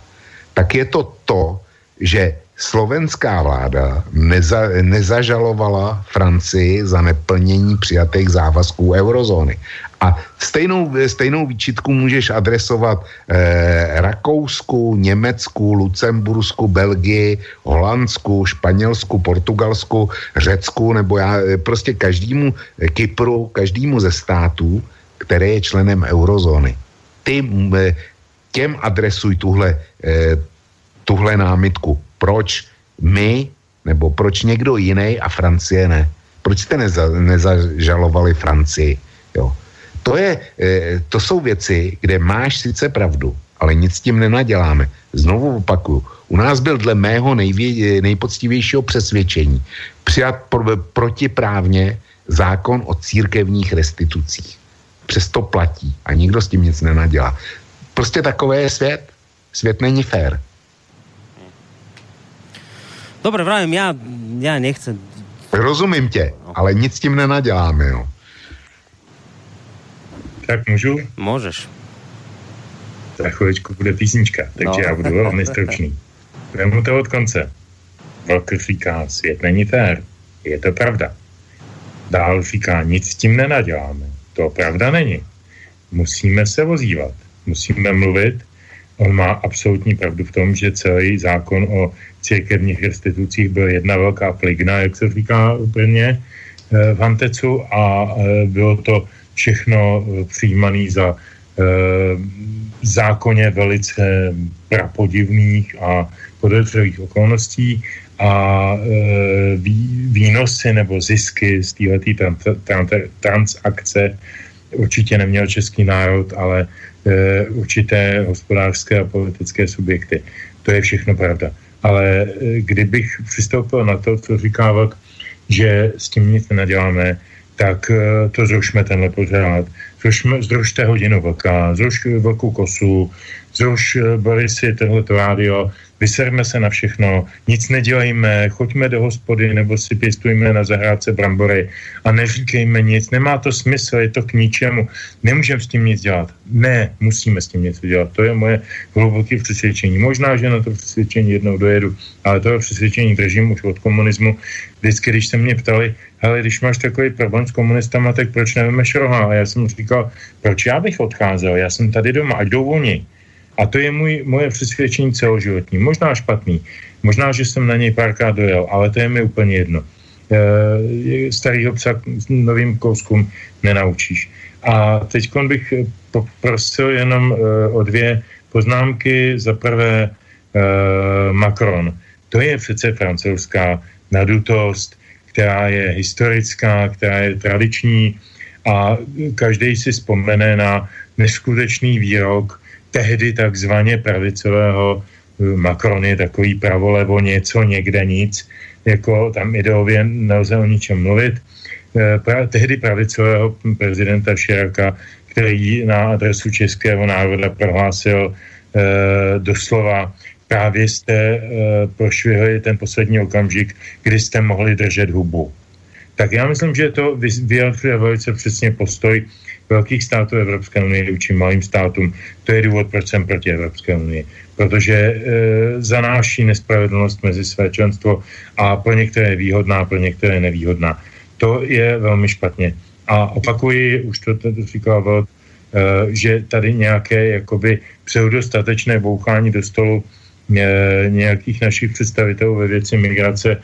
tak je to to, že slovenská vláda neza, nezažalovala Francii za neplnění přijatých závazků eurozóny. A stejnou, stejnou výčitku můžeš adresovat eh, Rakousku, Německu, Lucembursku, Belgii, Holandsku, Španělsku, Portugalsku, Řecku, nebo já eh, prostě každému eh, Kypru, každému ze států, které je členem eurozóny. Ty, eh, těm adresuj tuhle, eh, tuhle námitku. Proč my, nebo proč někdo jiný a Francie ne? Proč jste neza, nezažalovali Francii? Jo. To, je, eh, to jsou věci, kde máš sice pravdu, ale nic s tím nenaděláme. Znovu opakuju, u nás byl dle mého nejvě, nejpoctivějšího přesvědčení přijat pro, protiprávně zákon o církevních restitucích. Přesto platí a nikdo s tím nic nenadělá. Prostě takové je svět. Svět není fér. Dobre, vravím, já, já nechcem. Rozumím tě, ale nic s tím nenaděláme, jo. Tak můžu? Můžeš. Za chviličku bude písnička, takže no. já budu velmi stručný. Vemu to od konce. Velký říká, svět není fér. Je to pravda. Dál říká, nic s tím nenaděláme. To pravda není. Musíme se ozývat musíme mluvit. On má absolutní pravdu v tom, že celý zákon o církevních restitucích byl jedna velká pligna, jak se říká úplně eh, v Antecu a eh, bylo to všechno eh, přijímané za zákoně velice prapodivných a podezřelých okolností a výnosy nebo zisky z této transakce určitě neměl český národ, ale e, určité hospodářské a politické subjekty. To je všechno pravda. Ale e, kdybych přistoupil na to, co říká Vlk, že s tím nic nenaděláme, tak e, to zrušme tenhle pořád. Zrušme, zrušte hodinu vlka, zruš vlku kosu, zruš e, Borisy tohleto rádio, vyserme se na všechno, nic nedělejme, choďme do hospody nebo si pěstujme na zahrádce brambory a neříkejme nic, nemá to smysl, je to k ničemu, nemůžeme s tím nic dělat. Ne, musíme s tím něco dělat, to je moje hluboké přesvědčení. Možná, že na to přesvědčení jednou dojedu, ale to přesvědčení držím už od komunismu. Vždycky, když se mě ptali, hele, když máš takový problém s komunistama, tak proč nevemeš roha? A já jsem říkal, proč já bych odcházel, já jsem tady doma, ať jdou oni a to je můj, moje přesvědčení celoživotní. Možná špatný, možná, že jsem na něj párkrát dojel, ale to je mi úplně jedno. E, starýho psa novým kouskům nenaučíš. A teď bych poprosil jenom e, o dvě poznámky. Za prvé e, Macron. To je přece francouzská nadutost, která je historická, která je tradiční a každý si vzpomene na neskutečný výrok tehdy takzvaně pravicového eh, Macron je takový pravolevo něco, někde nic, jako tam ideově nelze o ničem mluvit. Eh, pra, tehdy pravicového prezidenta Širaka, který na adresu českého národa prohlásil eh, doslova právě jste eh, prošvihli ten poslední okamžik, kdy jste mohli držet hubu. Tak já myslím, že to vyjadřuje velice přesně postoj velkých států Evropské unie vůči malým státům. To je důvod, proč jsem proti Evropské unii. Protože e, zanáší nespravedlnost mezi své členstvo a pro některé je výhodná, pro některé nevýhodná. To je velmi špatně. A opakuji, už to, říkal Vlk, že tady nějaké jakoby pseudostatečné bouchání do stolu nějakých našich představitelů ve věci migrace.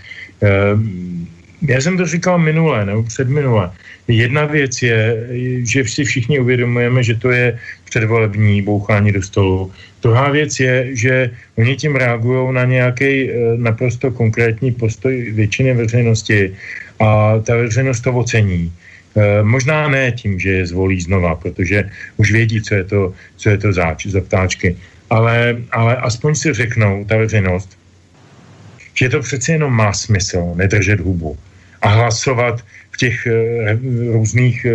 Já jsem to říkal minule, nebo předminule. Jedna věc je, že si všichni uvědomujeme, že to je předvolební bouchání do stolu. Druhá věc je, že oni tím reagují na nějaký naprosto konkrétní postoj většiny veřejnosti a ta veřejnost to ocení. E, možná ne tím, že je zvolí znova, protože už vědí, co je to, co je to záč, za ptáčky, ale, ale aspoň si řeknou, ta veřejnost, že to přeci jenom má smysl nedržet hubu a hlasovat v těch e, různých e,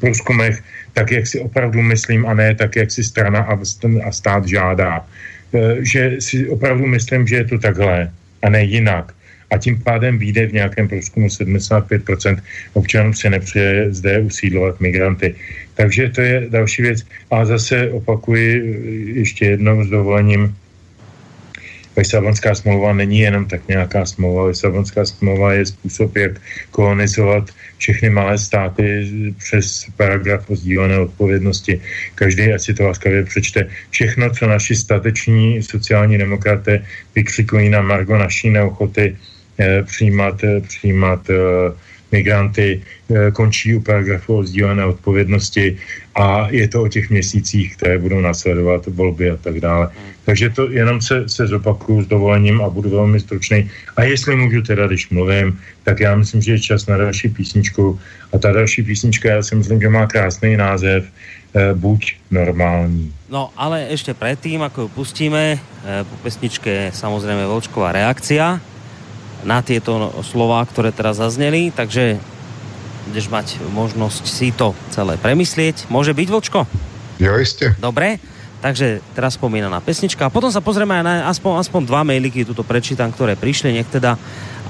průzkumech tak, jak si opravdu myslím a ne tak, jak si strana a, a stát žádá. E, že si opravdu myslím, že je to takhle a ne jinak a tím pádem vyjde v nějakém průzkumu 75% občanů se nepřeje zde usídlovat migranty. Takže to je další věc. A zase opakuji ještě jednou s dovolením, Lisabonská smlouva není jenom tak nějaká smlouva. Lisabonská smlouva je způsob, jak kolonizovat všechny malé státy přes paragraf o sdílené odpovědnosti. Každý, ať si to láskavě přečte. Všechno, co naši stateční sociální demokraté vykřikují na Margo naší neochoty Eh, přijímat, eh, přijímat eh, migranty, končí u paragrafu o sdílené odpovědnosti a je to o těch měsících, které budou následovat volby a tak dále. Takže to jenom se, se zopakuju s dovolením a budu velmi stručný. A jestli můžu teda, když mluvím, tak já myslím, že je čas na další písničku. A ta další písnička, já si myslím, že má krásný název Buď normální. No, ale ještě předtím, ako ju pustíme, po pesničke samozřejmě Volčková reakcia na tieto slova, ktoré teraz zazneli, takže budeš mať možnosť si to celé premyslieť. Môže byť, Vočko? Jo, jistě. Dobre, takže teraz spomínaná pesnička a potom sa pozrieme aj na aspoň, aspoň dva mailiky, tuto prečítam, ktoré prišli, nech teda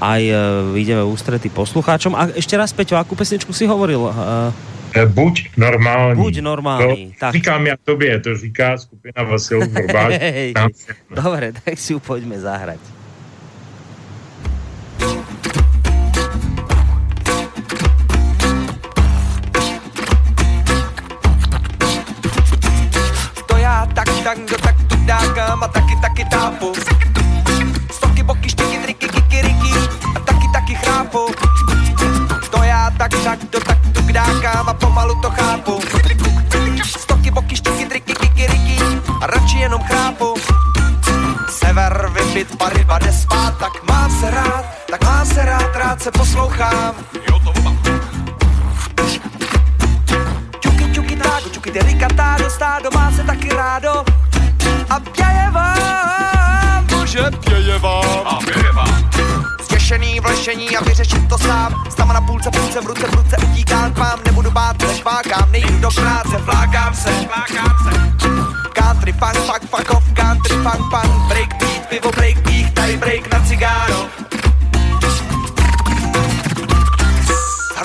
aj uh, ideme ústrety poslucháčom. A ešte raz, Peťo, akú pesničku si hovoril? Uh, Buď normální. Buď normální. To tak. říkám já tobě, to říká skupina Vasil Borbáč. Dobre, tak si ju poďme zahrať. V ruce, v ruce utíkám k vám. Nebudu bát, než vákám, nejdu do práce, flákám se, flákám se. Country funk, fuck, fuck off, country funk, funk, break beat, pivo, break beat, tady break na cigáro.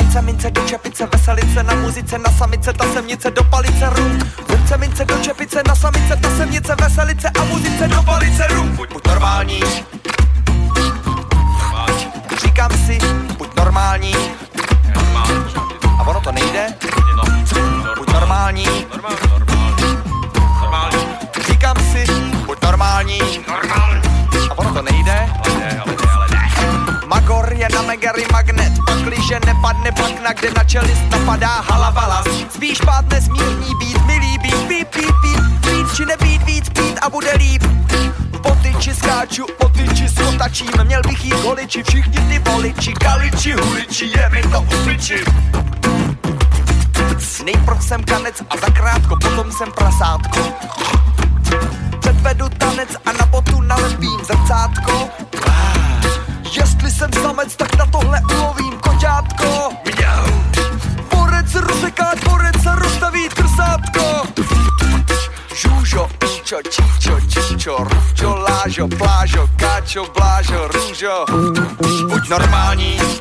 Ruce mince do čepice, veselice na muzice, na samice, ta semnice do palice rum. Ruce mince do čepice, na samice, ta semnice, veselice a muzice do palice rum. Buď, buď normální. Čelist napadá halavala. Spíš pátne smírní být, milý být, pít, pít, pít, pít, či nebýt víc, pít a bude líp. Po tyči skáču, po tyči skotačím, měl bych jít holiči, všichni ty voliči, kaliči, huliči, je mi to upiči. Nejprv jsem kanec a zakrátko, potom jsem prasátko. Růžo. Buď normální.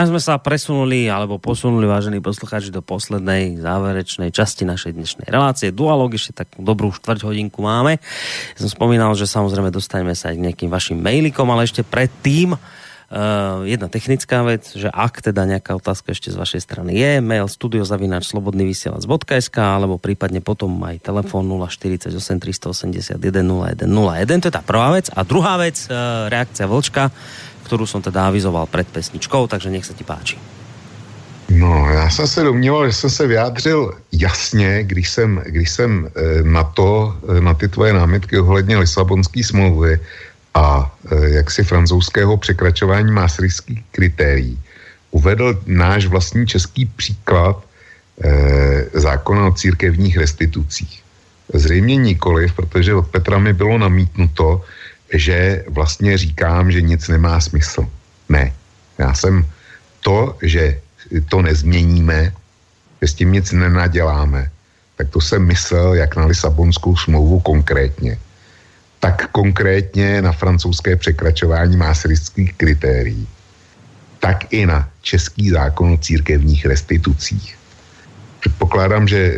A sme sa presunuli, alebo posunuli, vážení poslucháči, do poslednej záverečnej časti našej dnešnej relácie. Dualog ešte tak dobrú štvrť hodinku máme. Ja som spomínal, že samozrejme dostaneme sa aj k nejakým vašim mailikom, ale ešte predtým Uh, jedna technická vec, že ak teda nejaká otázka ešte z vašej strany je, mail studiozavinač slobodnyvysielac.sk alebo prípadne potom aj telefón 048 381 0101. To je tá prvá vec. A druhá vec, uh, reakcia Vlčka, ktorú som teda avizoval pred pesničkou, takže nech sa ti páči. No, já jsem se domníval, že jsem se vyjádřil jasně, když jsem, když jsem na to, na ty tvoje námitky ohledně Lisabonské smlouvy a e, jaksi francouzského překračování maastrichtských kritérií uvedl náš vlastní český příklad zákona o církevních restitucích. Zřejmě nikoliv, protože od Petra mi bylo namítnuto, že vlastně říkám, že nic nemá smysl. Ne. Já jsem to, že to nezměníme, že s tím nic nenaděláme, tak to jsem myslel jak na Lisabonskou smlouvu konkrétně tak konkrétně na francouzské překračování maastrichtských kritérií, tak i na český zákon o církevních restitucích. Předpokládám, že e,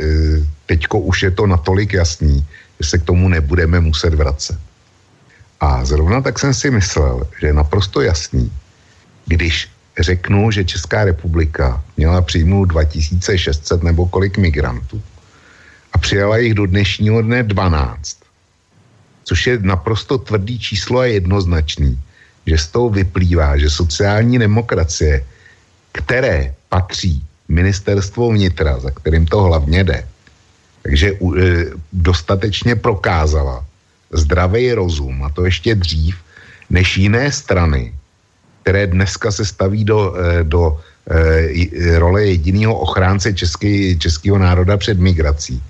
teďko už je to natolik jasný, že se k tomu nebudeme muset vracet. A zrovna tak jsem si myslel, že je naprosto jasný, když řeknu, že Česká republika měla přijmout 2600 nebo kolik migrantů a přijala jich do dnešního dne 12, což je naprosto tvrdý číslo a jednoznačný, že z toho vyplývá, že sociální demokracie, které patří ministerstvo vnitra, za kterým to hlavně jde, takže e, dostatečně prokázala zdravý rozum, a to ještě dřív, než jiné strany, které dneska se staví do, e, do e, role jediného ochránce český, českého národa před migrací,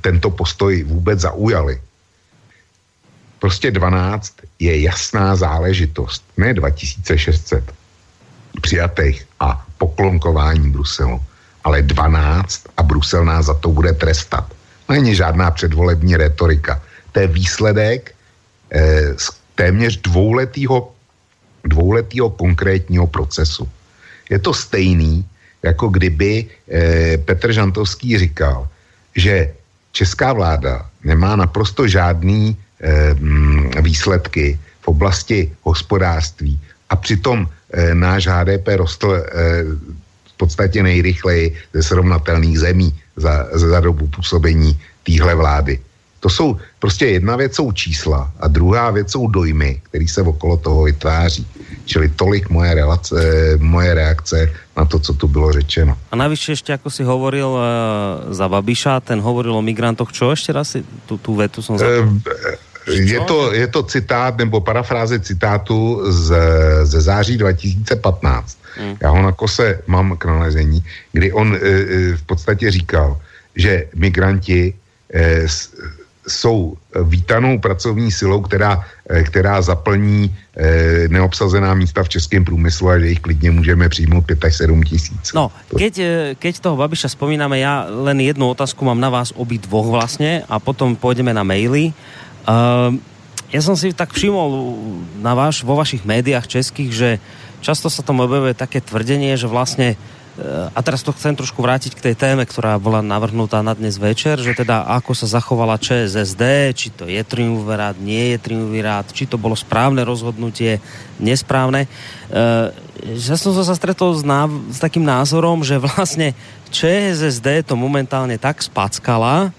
tento postoj vůbec zaujali. Prostě 12 je jasná záležitost, ne 2600 přijatých a poklonkování Bruselu, ale 12 a Brusel nás za to bude trestat. Není žádná předvolební retorika. To je výsledek eh, z téměř dvouletýho, dvouletýho konkrétního procesu. Je to stejný, jako kdyby eh, Petr Žantovský říkal, že česká vláda nemá naprosto žádný Eh, mm, výsledky v oblasti hospodářství a přitom eh, náš HDP rostl eh, v podstatě nejrychleji ze srovnatelných zemí za, za dobu působení téhle vlády. To jsou prostě jedna věc jsou čísla a druhá věc jsou dojmy, které se okolo toho vytváří. Čili tolik moje, relace, moje reakce na to, co tu bylo řečeno. A navíc ještě, jako si hovoril uh, za Babiša, ten hovoril o migrantoch, čo ještě raz si tu, tu vetu jsem zapomněl? Uh, je to, je to citát nebo parafráze citátu z, ze září 2015. Hmm. Já ho na kose mám k nalezení, kdy on e, v podstatě říkal, že migranti e, s, jsou vítanou pracovní silou, která, e, která zaplní e, neobsazená místa v českém průmyslu a že jich klidně můžeme přijmout 5 až 7 tisíc. No, keď, keď toho Babiša spomínáme, já len jednu otázku mám na vás obi dvoch vlastně a potom půjdeme na maily. Uh, ja som si tak všimol na váš, vo vašich médiách českých, že často sa tam objavuje také tvrdenie, že vlastne a teraz to chcem trošku vrátiť k tej téme, ktorá bola navrhnutá na dnes večer, že teda ako sa zachovala ČSSD, či to je triumvirát, nie je triumvirát, či to bolo správne rozhodnutie, nesprávne. Uh, ja som sa stretol s, náv s takým názorom, že vlastne ČSSD to momentálne tak spackala,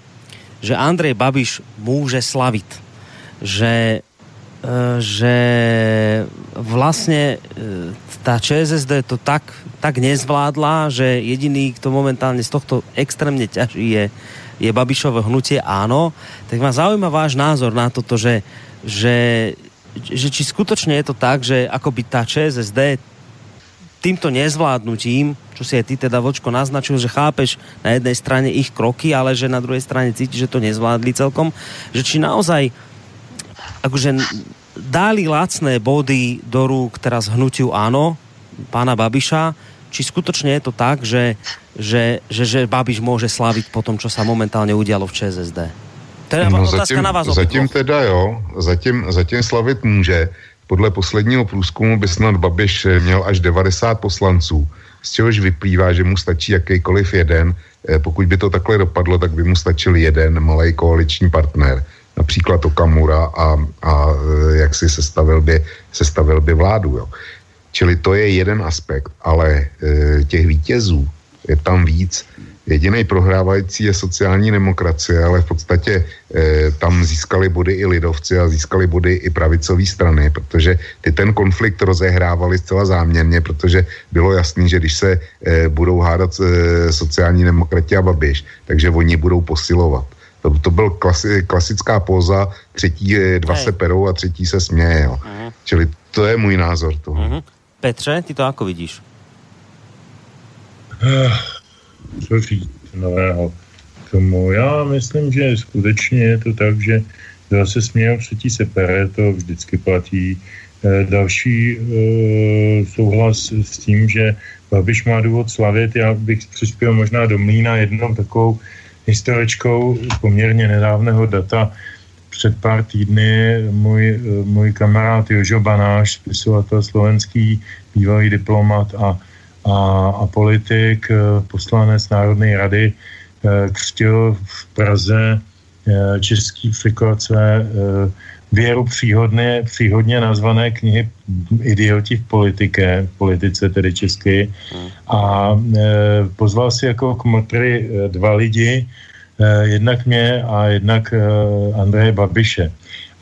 že Andrej Babiš může slavit. Že, eh, že vlastně eh, ta ČSSD to tak, tak nezvládla, že jediný, kto momentálně z tohto extrémně ťaží je, je Babišové hnutie áno. Tak ma zaujíma váš názor na toto, že, že, že či skutočne je to tak, že akoby tá ČSSD týmto nezvládnutím, čo si aj ty teda Vočko naznačil, že chápeš na jednej strane ich kroky, ale že na druhej strane cíti, že to nezvládli celkom, že či naozaj akože dali lacné body do rúk teraz hnutiu áno, pána Babiša, či skutočne je to tak, že, že, že, že Babiš môže slaviť po tom, čo sa momentálne udialo v ČSSD? To je no, otázka zatím, na vás Zatím teda jo, zatím, zatím slavit může. Podle posledního průzkumu by snad Babiš měl až 90 poslanců, z čehož vyplývá, že mu stačí jakýkoliv jeden. Eh, pokud by to takhle dopadlo, tak by mu stačil jeden malý koaliční partner například Okamura a, a e, jak si sestavil by, sestavil by vládu. Jo. Čili to je jeden aspekt, ale e, těch vítězů je tam víc. Jediný prohrávající je sociální demokracie, ale v podstatě e, tam získali body i lidovci a získali body i pravicové strany, protože ty ten konflikt rozehrávali zcela záměrně, protože bylo jasný, že když se e, budou hádat e, sociální demokrati a Babiš, takže oni budou posilovat. To, to byl klasi, klasická póza, třetí dva Hej. se perou a třetí se směje. Jo. Uh-huh. Čili to je můj názor toho. Uh-huh. Petře, ty to jako vidíš? Uh, co říct nového tomu? Já myslím, že skutečně je to tak, že dva se smějou, třetí se pere, to vždycky platí. E, další e, souhlas s tím, že Babiš má důvod slavit, já bych přispěl možná do mlína jednou takovou historičkou poměrně nedávného data. Před pár týdny můj, můj kamarád Jožo Banáš, spisovatel slovenský, bývalý diplomat a, a, a politik, poslanec Národní rady, křtil v Praze eh, český překlad své eh, věru příhodně, příhodně nazvané knihy Idioti v politike, v politice tedy česky. A e, pozval si jako kmotry e, dva lidi, e, jednak mě a jednak e, Andreje Babiše.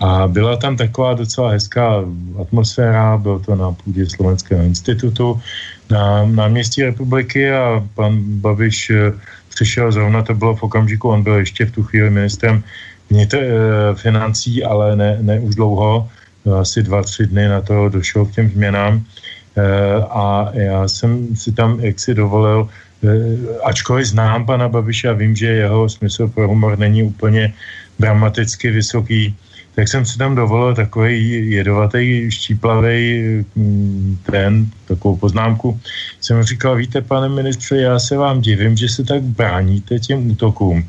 A byla tam taková docela hezká atmosféra, byl to na půdě Slovenského institutu na náměstí republiky a pan Babiš e, přišel zrovna, to bylo v okamžiku, on byl ještě v tu chvíli ministrem vnitř e, financí, ale ne, ne už dlouho, asi dva, tři dny na to došlo k těm změnám e, a já jsem si tam jaksi dovolil, ačkoliv znám pana Babiše a vím, že jeho smysl pro humor není úplně dramaticky vysoký, tak jsem si tam dovolil takový jedovatý, štíplavý mm, ten, takovou poznámku. Jsem říkal, víte, pane ministře, já se vám divím, že se tak bráníte těm útokům.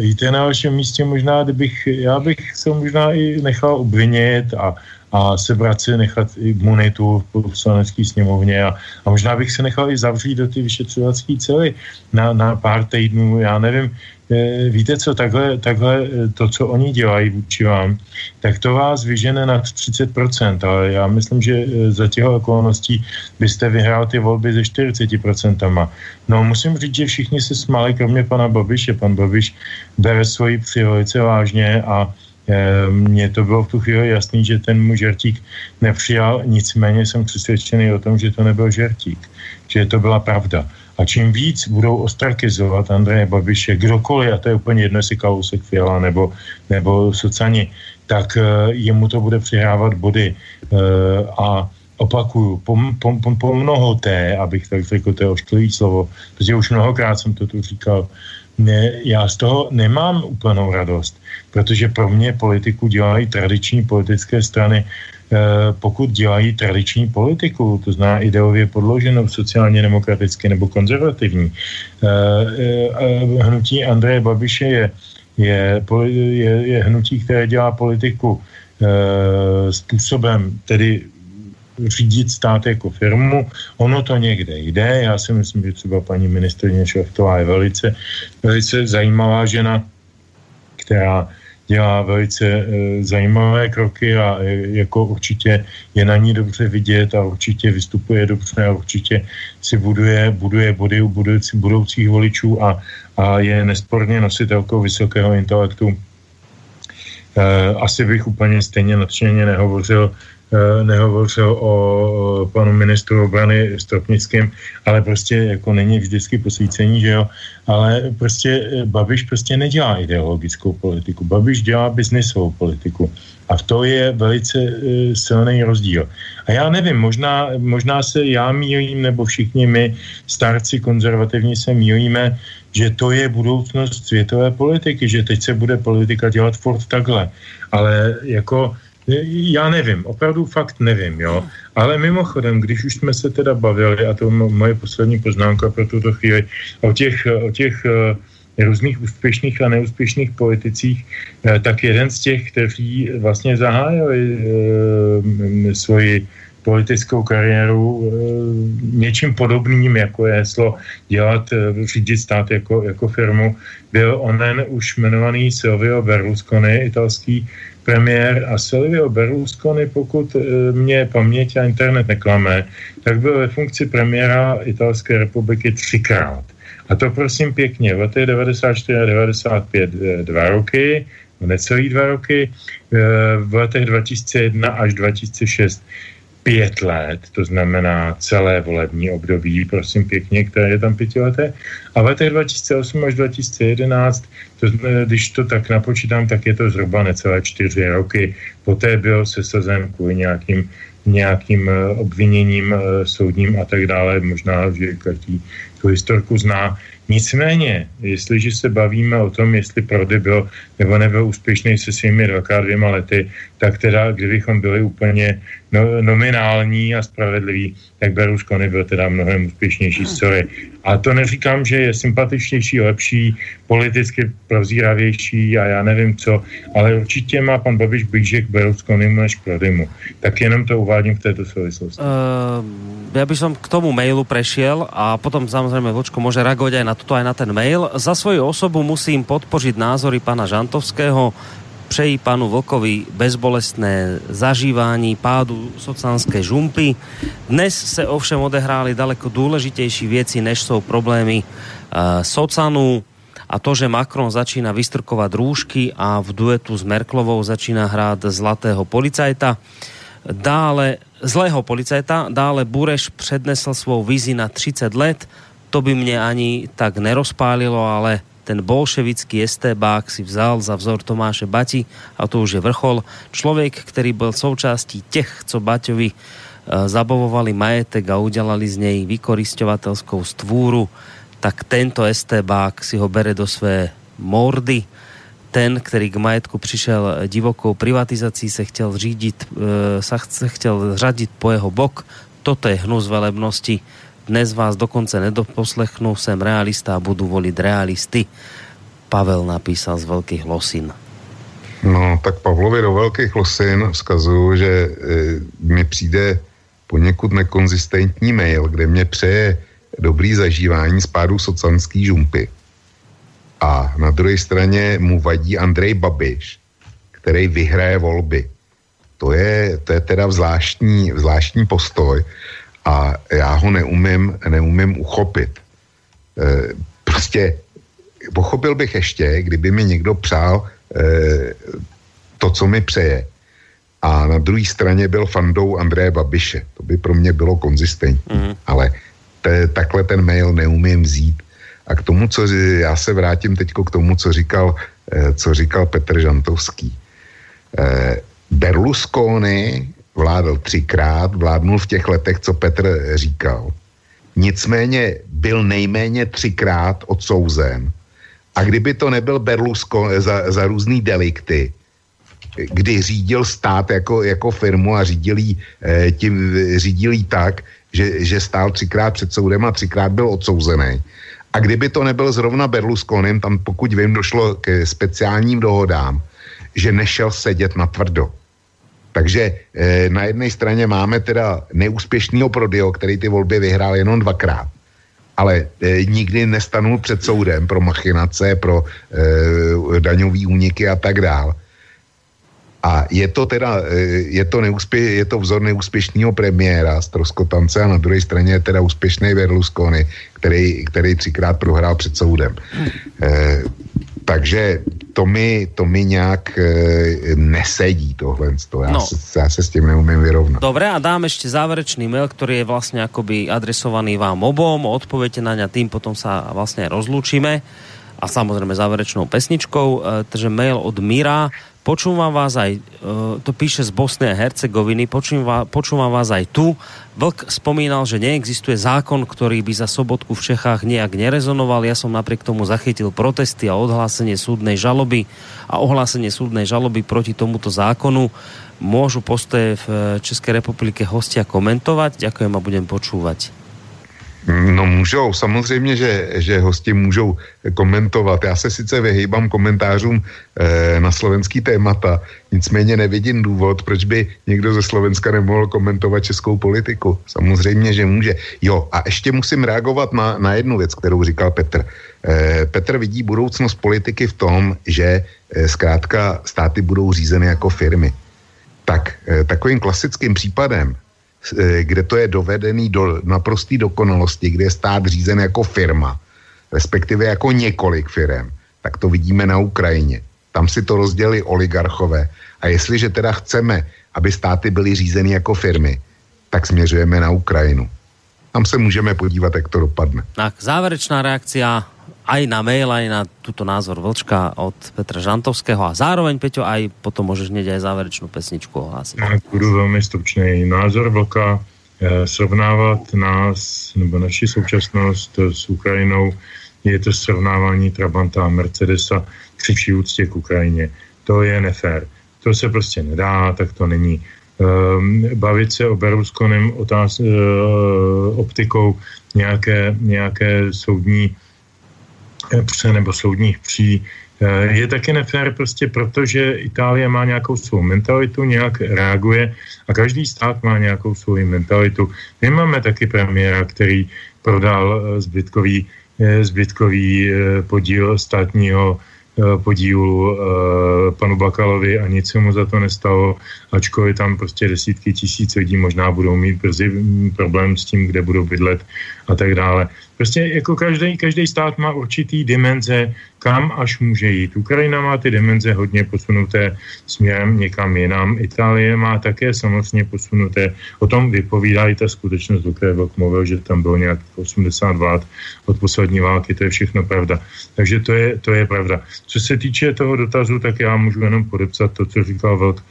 Víte, na vašem místě možná, kdybych, já bych se možná i nechal obvinit a, a sebrat si nechat imunitu v poslanecké sněmovně a, a možná bych se nechal i zavřít do ty vyšetřovací cely na, na pár týdnů, já nevím, Eh, víte co, takhle, takhle eh, to, co oni dělají vůči vám, tak to vás vyžene na 30%, ale já myslím, že eh, za těho okolností byste vyhrál ty volby ze 40%. No musím říct, že všichni se smáli, kromě pana Babiše. Pan Babiš bere svoji při velice vážně a mně to bylo v tu chvíli jasný, že ten můj žertík nepřijal, nicméně jsem přesvědčený o tom, že to nebyl žertík, že to byla pravda. A čím víc budou ostrakizovat Andreje Babiše, kdokoliv, a to je úplně jedno, jestli Kalousek Fiala nebo, nebo Sociani, tak uh, jemu to bude přihrávat body. Uh, a opakuju, po, po, po, po mnohoté, abych tak řekl, to je ošklivý slovo, protože už mnohokrát jsem to tu říkal, ne, já z toho nemám úplnou radost, protože pro mě politiku dělají tradiční politické strany, Eh, pokud dělají tradiční politiku, to zná ideově podloženou sociálně demokraticky nebo konzervativní. Eh, eh, hnutí Andreje Babiše je, je, je, je hnutí, které dělá politiku způsobem, tedy řídit stát jako firmu. Ono to někde jde. Já si myslím, že třeba paní ministrině Šlechtová je velice, velice zajímavá žena, která dělá velice e, zajímavé kroky a e, jako určitě je na ní dobře vidět a určitě vystupuje dobře a určitě si buduje, buduje body u budoucí, budoucích voličů a, a je nesporně nositelkou vysokého intelektu. E, asi bych úplně stejně nadšeně nehovořil Eh, nehovořil o panu ministru obrany Stropnickém, ale prostě jako není vždycky posvícení, že jo, ale prostě eh, Babiš prostě nedělá ideologickou politiku, Babiš dělá biznisovou politiku a v to je velice uh, silný rozdíl. A já nevím, možná, možná se já míjím, nebo všichni my, starci konzervativní se míjíme, že to je budoucnost světové politiky, že teď se bude politika dělat furt takhle. Ale jako já nevím, opravdu fakt nevím, jo. Ale mimochodem, když už jsme se teda bavili, a to moje poslední poznámka pro tuto chvíli, o těch, o těch uh, různých úspěšných a neúspěšných politicích, uh, tak jeden z těch, kteří vlastně zahájili uh, svoji politickou kariéru e, něčím podobným, jako je heslo dělat, e, řídit stát jako, jako firmu, byl onen už jmenovaný Silvio Berlusconi, italský premiér a Silvio Berlusconi, pokud e, mě paměť a internet neklame, tak byl ve funkci premiéra Italské republiky třikrát. A to prosím pěkně, v letech 94 a 95 dva roky, necelý dva roky, v letech 2001 až 2006 pět let, to znamená celé volební období, prosím pěkně, které je tam pětileté. A v letech 2008 až 2011, to, když to tak napočítám, tak je to zhruba necelé čtyři roky. Poté byl se sazen kvůli nějakým nějakým eh, obviněním eh, soudním a tak dále. Možná, že každý tu historku zná. Nicméně, jestliže se bavíme o tom, jestli Prody byl nebo nebyl úspěšný se svými dvakrát dvěma lety, tak teda, kdybychom byli úplně no, nominální a spravedliví, tak Berlusconi byl teda mnohem úspěšnější, sorry. A to neříkám, že je sympatičnější, lepší, politicky prozíravější a já nevím co, ale určitě má pan Babiš blíže k Berlusconimu než Prodymu. Tak jenom to uvádím v této souvislosti. Uh, ja by som k tomu mailu prešiel a potom samozrejme Vlčko môže reagovať aj na toto, aj na ten mail. Za svoju osobu musím podpořit názory pana Žantovského, přeji panu Vlkovi bezbolestné zažívání pádu sociálské žumpy. Dnes se ovšem odehrály daleko důležitější věci, než jsou problémy uh, Socanu a to, že Macron začína vystrkovat rúšky a v duetu s Merklovou začína hrát zlatého policajta. Dále zlého policajta, dále Bureš přednesl svou vizi na 30 let. To by mě ani tak nerozpálilo, ale ten bolševický estébák si vzal za vzor Tomáše Bati a to už je vrchol. Člověk, který byl součástí těch, co Baťovi e, zabavovali majetek a udělali z něj vykoristovatelskou stvůru, tak tento estébák si ho bere do své mordy. Ten, který k majetku přišel divokou privatizací, se chtěl řídit, e, se chtěl řadit po jeho bok. Toto je hnus velebnosti dnes vás dokonce nedoposlechnu, jsem realista a budu volit realisty. Pavel napísal z Velkých Losin. No, tak Pavlovi do Velkých Losin vzkazuju, že e, mi přijde poněkud nekonzistentní mail, kde mě přeje dobrý zažívání spádu socanský žumpy. A na druhé straně mu vadí Andrej Babiš, který vyhraje volby. To je, to je teda zvláštní, zvláštní postoj a já ho neumím, neumím uchopit. E, prostě pochopil bych ještě, kdyby mi někdo přál e, to, co mi přeje. A na druhé straně byl fandou Andreje Babiše. To by pro mě bylo konzistentní. Mm. Ale te, takhle ten mail neumím vzít. A k tomu, co já se vrátím teď k tomu, co říkal, e, co říkal Petr Žantovský. E, Berlusconi vládl třikrát, vládnul v těch letech, co Petr říkal. Nicméně byl nejméně třikrát odsouzen. A kdyby to nebyl Berlusconi za, za různý delikty, kdy řídil stát jako, jako firmu a řídil jí, eh, tím, řídil jí tak, že, že stál třikrát před soudem a třikrát byl odsouzený. A kdyby to nebyl zrovna Berlusconem, tam pokud vím, došlo k speciálním dohodám, že nešel sedět na tvrdo. Takže eh, na jedné straně máme teda neúspěšného Prodio, který ty volby vyhrál jenom dvakrát, ale eh, nikdy nestanul před soudem pro machinace, pro eh, daňový úniky a tak dál. A je to teda, eh, je to, neúspě, je to vzor neúspěšného premiéra z Troskotance a na druhé straně je teda úspěšný Berlusconi, který, který třikrát prohrál před soudem. Eh, takže to mi, to mi nějak e, nesedí tohle. Já, no. se, já se s tím neumím vyrovnat. Dobre, a dám ještě záverečný mail, který je vlastně akoby adresovaný vám obom. Odpověďte na ňa tým, potom sa vlastně rozlučíme a samozrejme záverečnou pesničkou. E, takže mail od Mira. Počúvam vás aj, e, to píše z Bosny a Hercegoviny, počúvam, počúvam vás aj tu. Vlk spomínal, že neexistuje zákon, ktorý by za sobotku v Čechách nejak nerezonoval. Ja som napriek tomu zachytil protesty a odhlásenie súdnej žaloby a ohlásenie súdnej žaloby proti tomuto zákonu. Môžu postoje v Českej republike hostia komentovať? Ďakujem a budem počúvať. No můžou, samozřejmě, že, že hosti můžou komentovat. Já se sice vyhýbám komentářům e, na slovenský témata, nicméně nevidím důvod, proč by někdo ze Slovenska nemohl komentovat českou politiku. Samozřejmě, že může. Jo, a ještě musím reagovat na, na jednu věc, kterou říkal Petr. E, Petr vidí budoucnost politiky v tom, že e, zkrátka státy budou řízeny jako firmy. Tak takovým klasickým případem kde to je dovedený do naprosté dokonalosti, kde je stát řízen jako firma, respektive jako několik firm, tak to vidíme na Ukrajině. Tam si to rozdělili oligarchové. A jestliže teda chceme, aby státy byly řízeny jako firmy, tak směřujeme na Ukrajinu. Tam se můžeme podívat, jak to dopadne. Tak, závěrečná reakcia aj na mail, aj na túto názor Vlčka od Petra Žantovského a zároveň, Peťo, aj potom môžeš hneď aj záverečnú pesničku ohlásiť. Já budu velmi stručný. Názor Vlka eh, srovnávat nás nebo naši současnost s Ukrajinou je to srovnávání Trabanta a Mercedesa při vší úctě k Ukrajině. To je nefér. To se prostě nedá, tak to není. Um, bavit se o Berlusconem otáz, uh, optikou nějaké, nějaké soudní pře nebo soudních pří, eh, je taky nefér prostě proto, že Itálie má nějakou svou mentalitu, nějak reaguje a každý stát má nějakou svou mentalitu. My máme taky premiéra, který prodal eh, zbytkový, eh, zbytkový podíl státního podílu panu Bakalovi a nic se mu za to nestalo, ačkoliv tam prostě desítky tisíc lidí možná budou mít brzy mm, problém s tím, kde budou bydlet a tak dále. Prostě jako každý, každý stát má určitý dimenze, kam až může jít. Ukrajina má ty dimenze hodně posunuté směrem někam jinam. Itálie má také samozřejmě posunuté. O tom vypovídá i ta skutečnost, o které Vlk mluvil, že tam bylo nějak 80 vlád od poslední války, to je všechno pravda. Takže to je, to je pravda. Co se týče toho dotazu, tak já můžu jenom podepsat to, co říkal Vlk.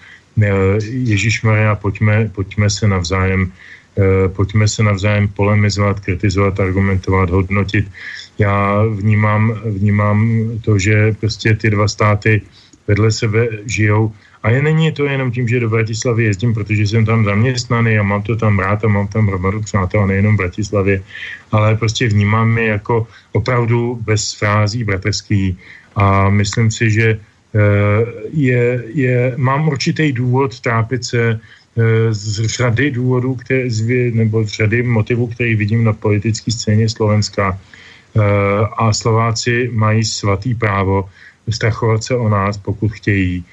Ježíš Maria, pojďme, pojďme se navzájem pojďme se navzájem polemizovat, kritizovat, argumentovat, hodnotit. Já vnímám, vnímám to, že prostě ty dva státy vedle sebe žijou a je není to jenom tím, že do Bratislavy jezdím, protože jsem tam zaměstnaný a mám to tam rád a mám tam hromadu přátel, nejenom v Bratislavě, ale prostě vnímám je jako opravdu bez frází bratrský a myslím si, že eh, je, je, mám určitý důvod trápit se Eh, z řady důvodů, které, nebo z řady motivů, který vidím na politické scéně Slovenska. Eh, a Slováci mají svatý právo strachovat se o nás, pokud chtějí.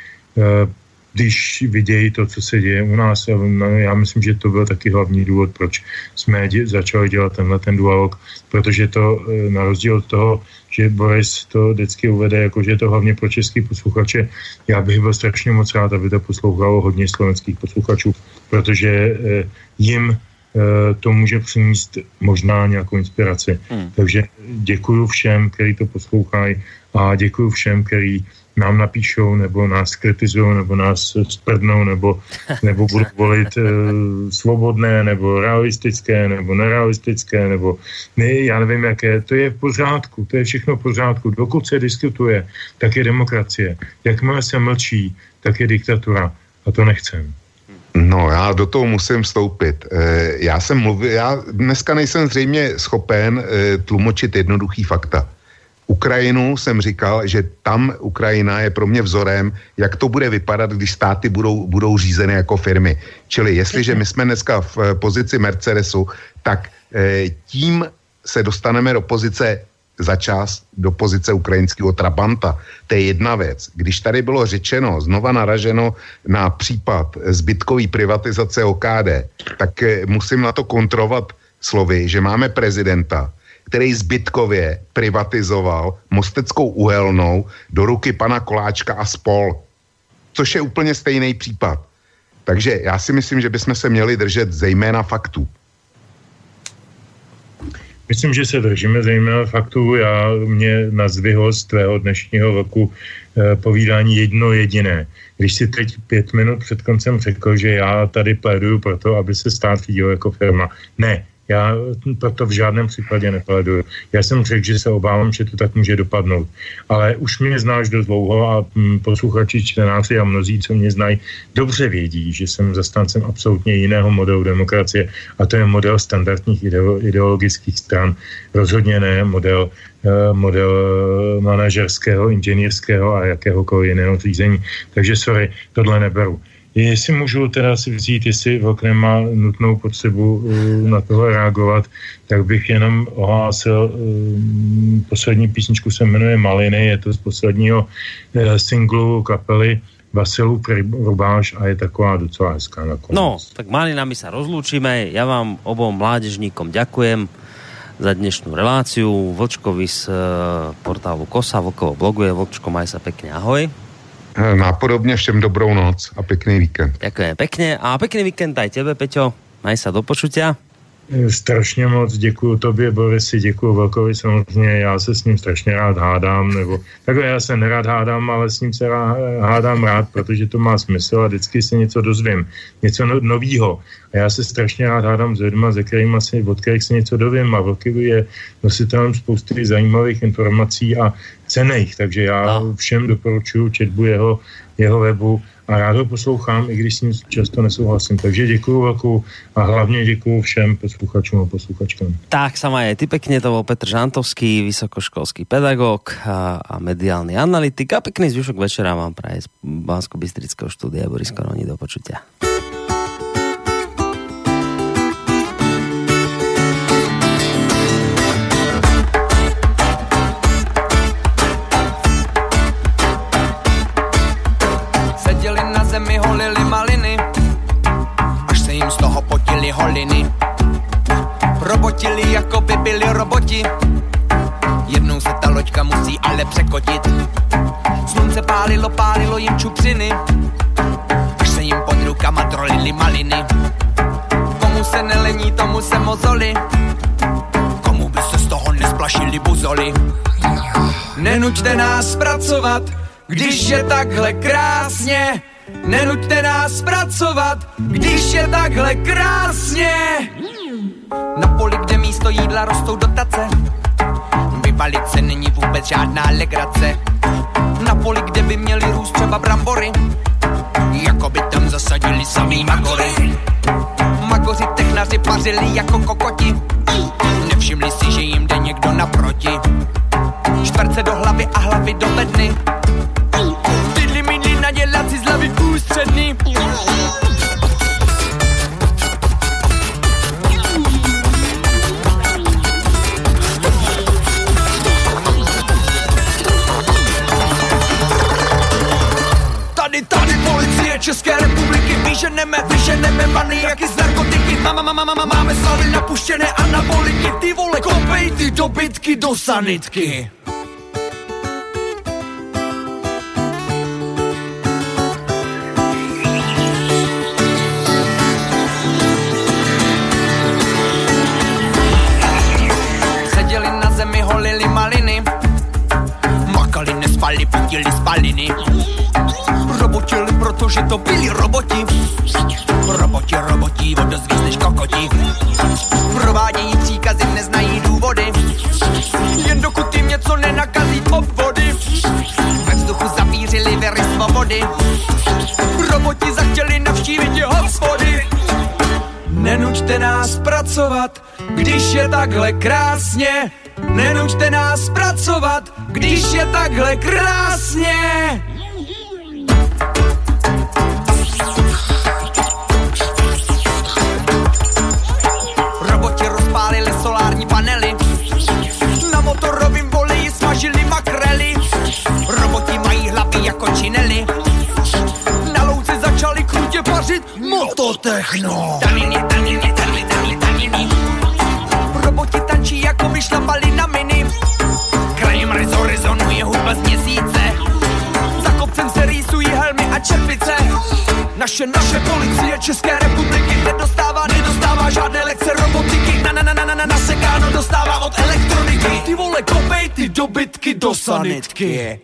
Když vidějí to, co se děje u nás. No, já myslím, že to byl taky hlavní důvod, proč jsme dě, začali dělat tenhle ten dualog, protože to eh, na rozdíl od toho, že Boris to vždycky uvede, jako že je to hlavně pro český posluchače, já bych byl strašně moc rád, aby to poslouchalo hodně slovenských posluchačů, protože eh, jim eh, to může přinést možná nějakou inspiraci. Hmm. Takže děkuji všem, kteří to poslouchají a děkuji všem, kteří nám napíšou, nebo nás kritizují, nebo nás sprdnou, nebo, nebo budou volit e, svobodné, nebo realistické, nebo nerealistické, nebo ne, já nevím, jaké. To je v pořádku, to je všechno v pořádku. Dokud se diskutuje, tak je demokracie. Jakmile se mlčí, tak je diktatura. A to nechcem. No, já do toho musím vstoupit. E, já jsem mluvil, já dneska nejsem zřejmě schopen e, tlumočit jednoduchý fakta. Ukrajinu jsem říkal, že tam Ukrajina je pro mě vzorem, jak to bude vypadat, když státy budou, budou řízeny jako firmy. Čili jestliže my jsme dneska v eh, pozici Mercedesu, tak eh, tím se dostaneme do pozice za čas do pozice ukrajinského Trabanta. To je jedna věc. Když tady bylo řečeno, znova naraženo na případ zbytkový privatizace OKD, tak eh, musím na to kontrovat slovy, že máme prezidenta, který zbytkově privatizoval Mosteckou uhelnou do ruky pana Koláčka a spol. Což je úplně stejný případ. Takže já si myslím, že bychom se měli držet zejména faktů. myslím, že se držíme zejména faktu. Já mě nazvyho z tvého dnešního roku eh, povídání jedno jediné. Když si teď pět minut před koncem řekl, že já tady pléduju pro to, aby se stát řídil jako firma. Ne, já to v žádném případě nepleduju. Já jsem řekl, že se obávám, že to tak může dopadnout. Ale už mě znáš dost dlouho a mm, posluchači, čtenáři a mnozí, co mě znají, dobře vědí, že jsem zastáncem absolutně jiného modelu demokracie a to je model standardních ideologických stran. Rozhodně ne model eh, model manažerského, inženýrského a jakéhokoliv jiného řízení. Takže sorry, tohle neberu. Jestli můžu teda si vzít, jestli Vlk nemá nutnou potřebu uh, na toho reagovat, tak bych jenom ohlásil, uh, poslední písničku se jmenuje Maliny, je to z posledního uh, singlu kapely Vasilu Rubáš a je taková docela hezká nakonec. No, tak Malinami sa rozlúčime. Ja vám obom mládežníkom ďakujem za dnešnú reláciu. Vlčkovi z portálu Kosa, Vlkovo bloguje. Vlčko, maj sa pekne, ahoj. Nápodobně všem dobrou noc a pěkný víkend. Děkuji pěkně a pěkný víkend aj tebe, Peťo. Maj sa do počutia. Strašně moc děkuji tobě, Borisi, děkuji Velkovi samozřejmě, já se s ním strašně rád hádám, nebo takhle já se nerad hádám, ale s ním se rád, hádám rád, protože to má smysl a vždycky si něco dozvím, něco no, novýho. A já se strašně rád hádám s lidma, ze kterými si, od kterých si něco dovím a Velky je nositelem spousty zajímavých informací a cených, takže já no. všem doporučuji četbu jeho, jeho webu a rád ho poslouchám, i když s ním často nesouhlasím. Takže děkuji velkou a hlavně děkuji všem posluchačům a posluchačkám. Tak sama je. Ty pekne to bol Petr Žantovský, vysokoškolský pedagog a, a mediálny analytik a pekný zvyšok večera vám praje z Bansko-Bystrického štúdia Boris Koroni. Do počutia. Robotili, jako by byli roboti. Jednou se ta loďka musí ale překotit. Slunce pálilo, pálilo jim čupřiny. Až se jim pod rukama trolili maliny. Komu se nelení, tomu se mozoli. Komu by se z toho nesplašili buzoli. Nenuďte nás pracovat, když je takhle krásně. Nenuďte nás pracovat, když je takhle krásně. Na poli, kde místo jídla rostou dotace, vyvalit se není vůbec žádná legrace. Na poli, kde by měli růst třeba brambory, jako by tam zasadili samý magory. Magoři technaři pařili jako kokoti, nevšimli si, že jim jde někdo naproti. Čtverce do hlavy a hlavy do bedny, nadělat si z hlavy ústředný. České republiky vyženeme, vyženeme maniaky z narkotiky. Mama, mama, mama, máme slavy napuštěné anaboliky. Ty vole, kopej ty dobytky do sanitky. spali, putili spaliny. Robotili, protože to byli roboti. Roboti, roboti, vodozvíc než kokoti. Provádějí příkazy, neznají důvody. Jen dokud jim něco nenakazí obvody. Ve vzduchu zapířili věry svobody. Roboti zachtěli navštívit jeho hospody. Nenuďte nás pracovat, když je takhle krásně. Nenuďte nás pracovat, když je takhle krásně. Motorovým voleji smažili makrely. Roboti mají hlavy jako činely, na louce začali krutě pařit mototechno. Taniny, taniny, taniny, taniny, taniny. Roboti tančí jako vyšlapali na mini rezonuje hudba z měsíce. Za kopcem se rýsují helmy a čepice. Naše, naše policie České republiky nedostává, nedostává žádné lekce robotiky na na na na na na nasekáno dostává od elektroniky. Ty vole, kopej ty dobytky do sanitky.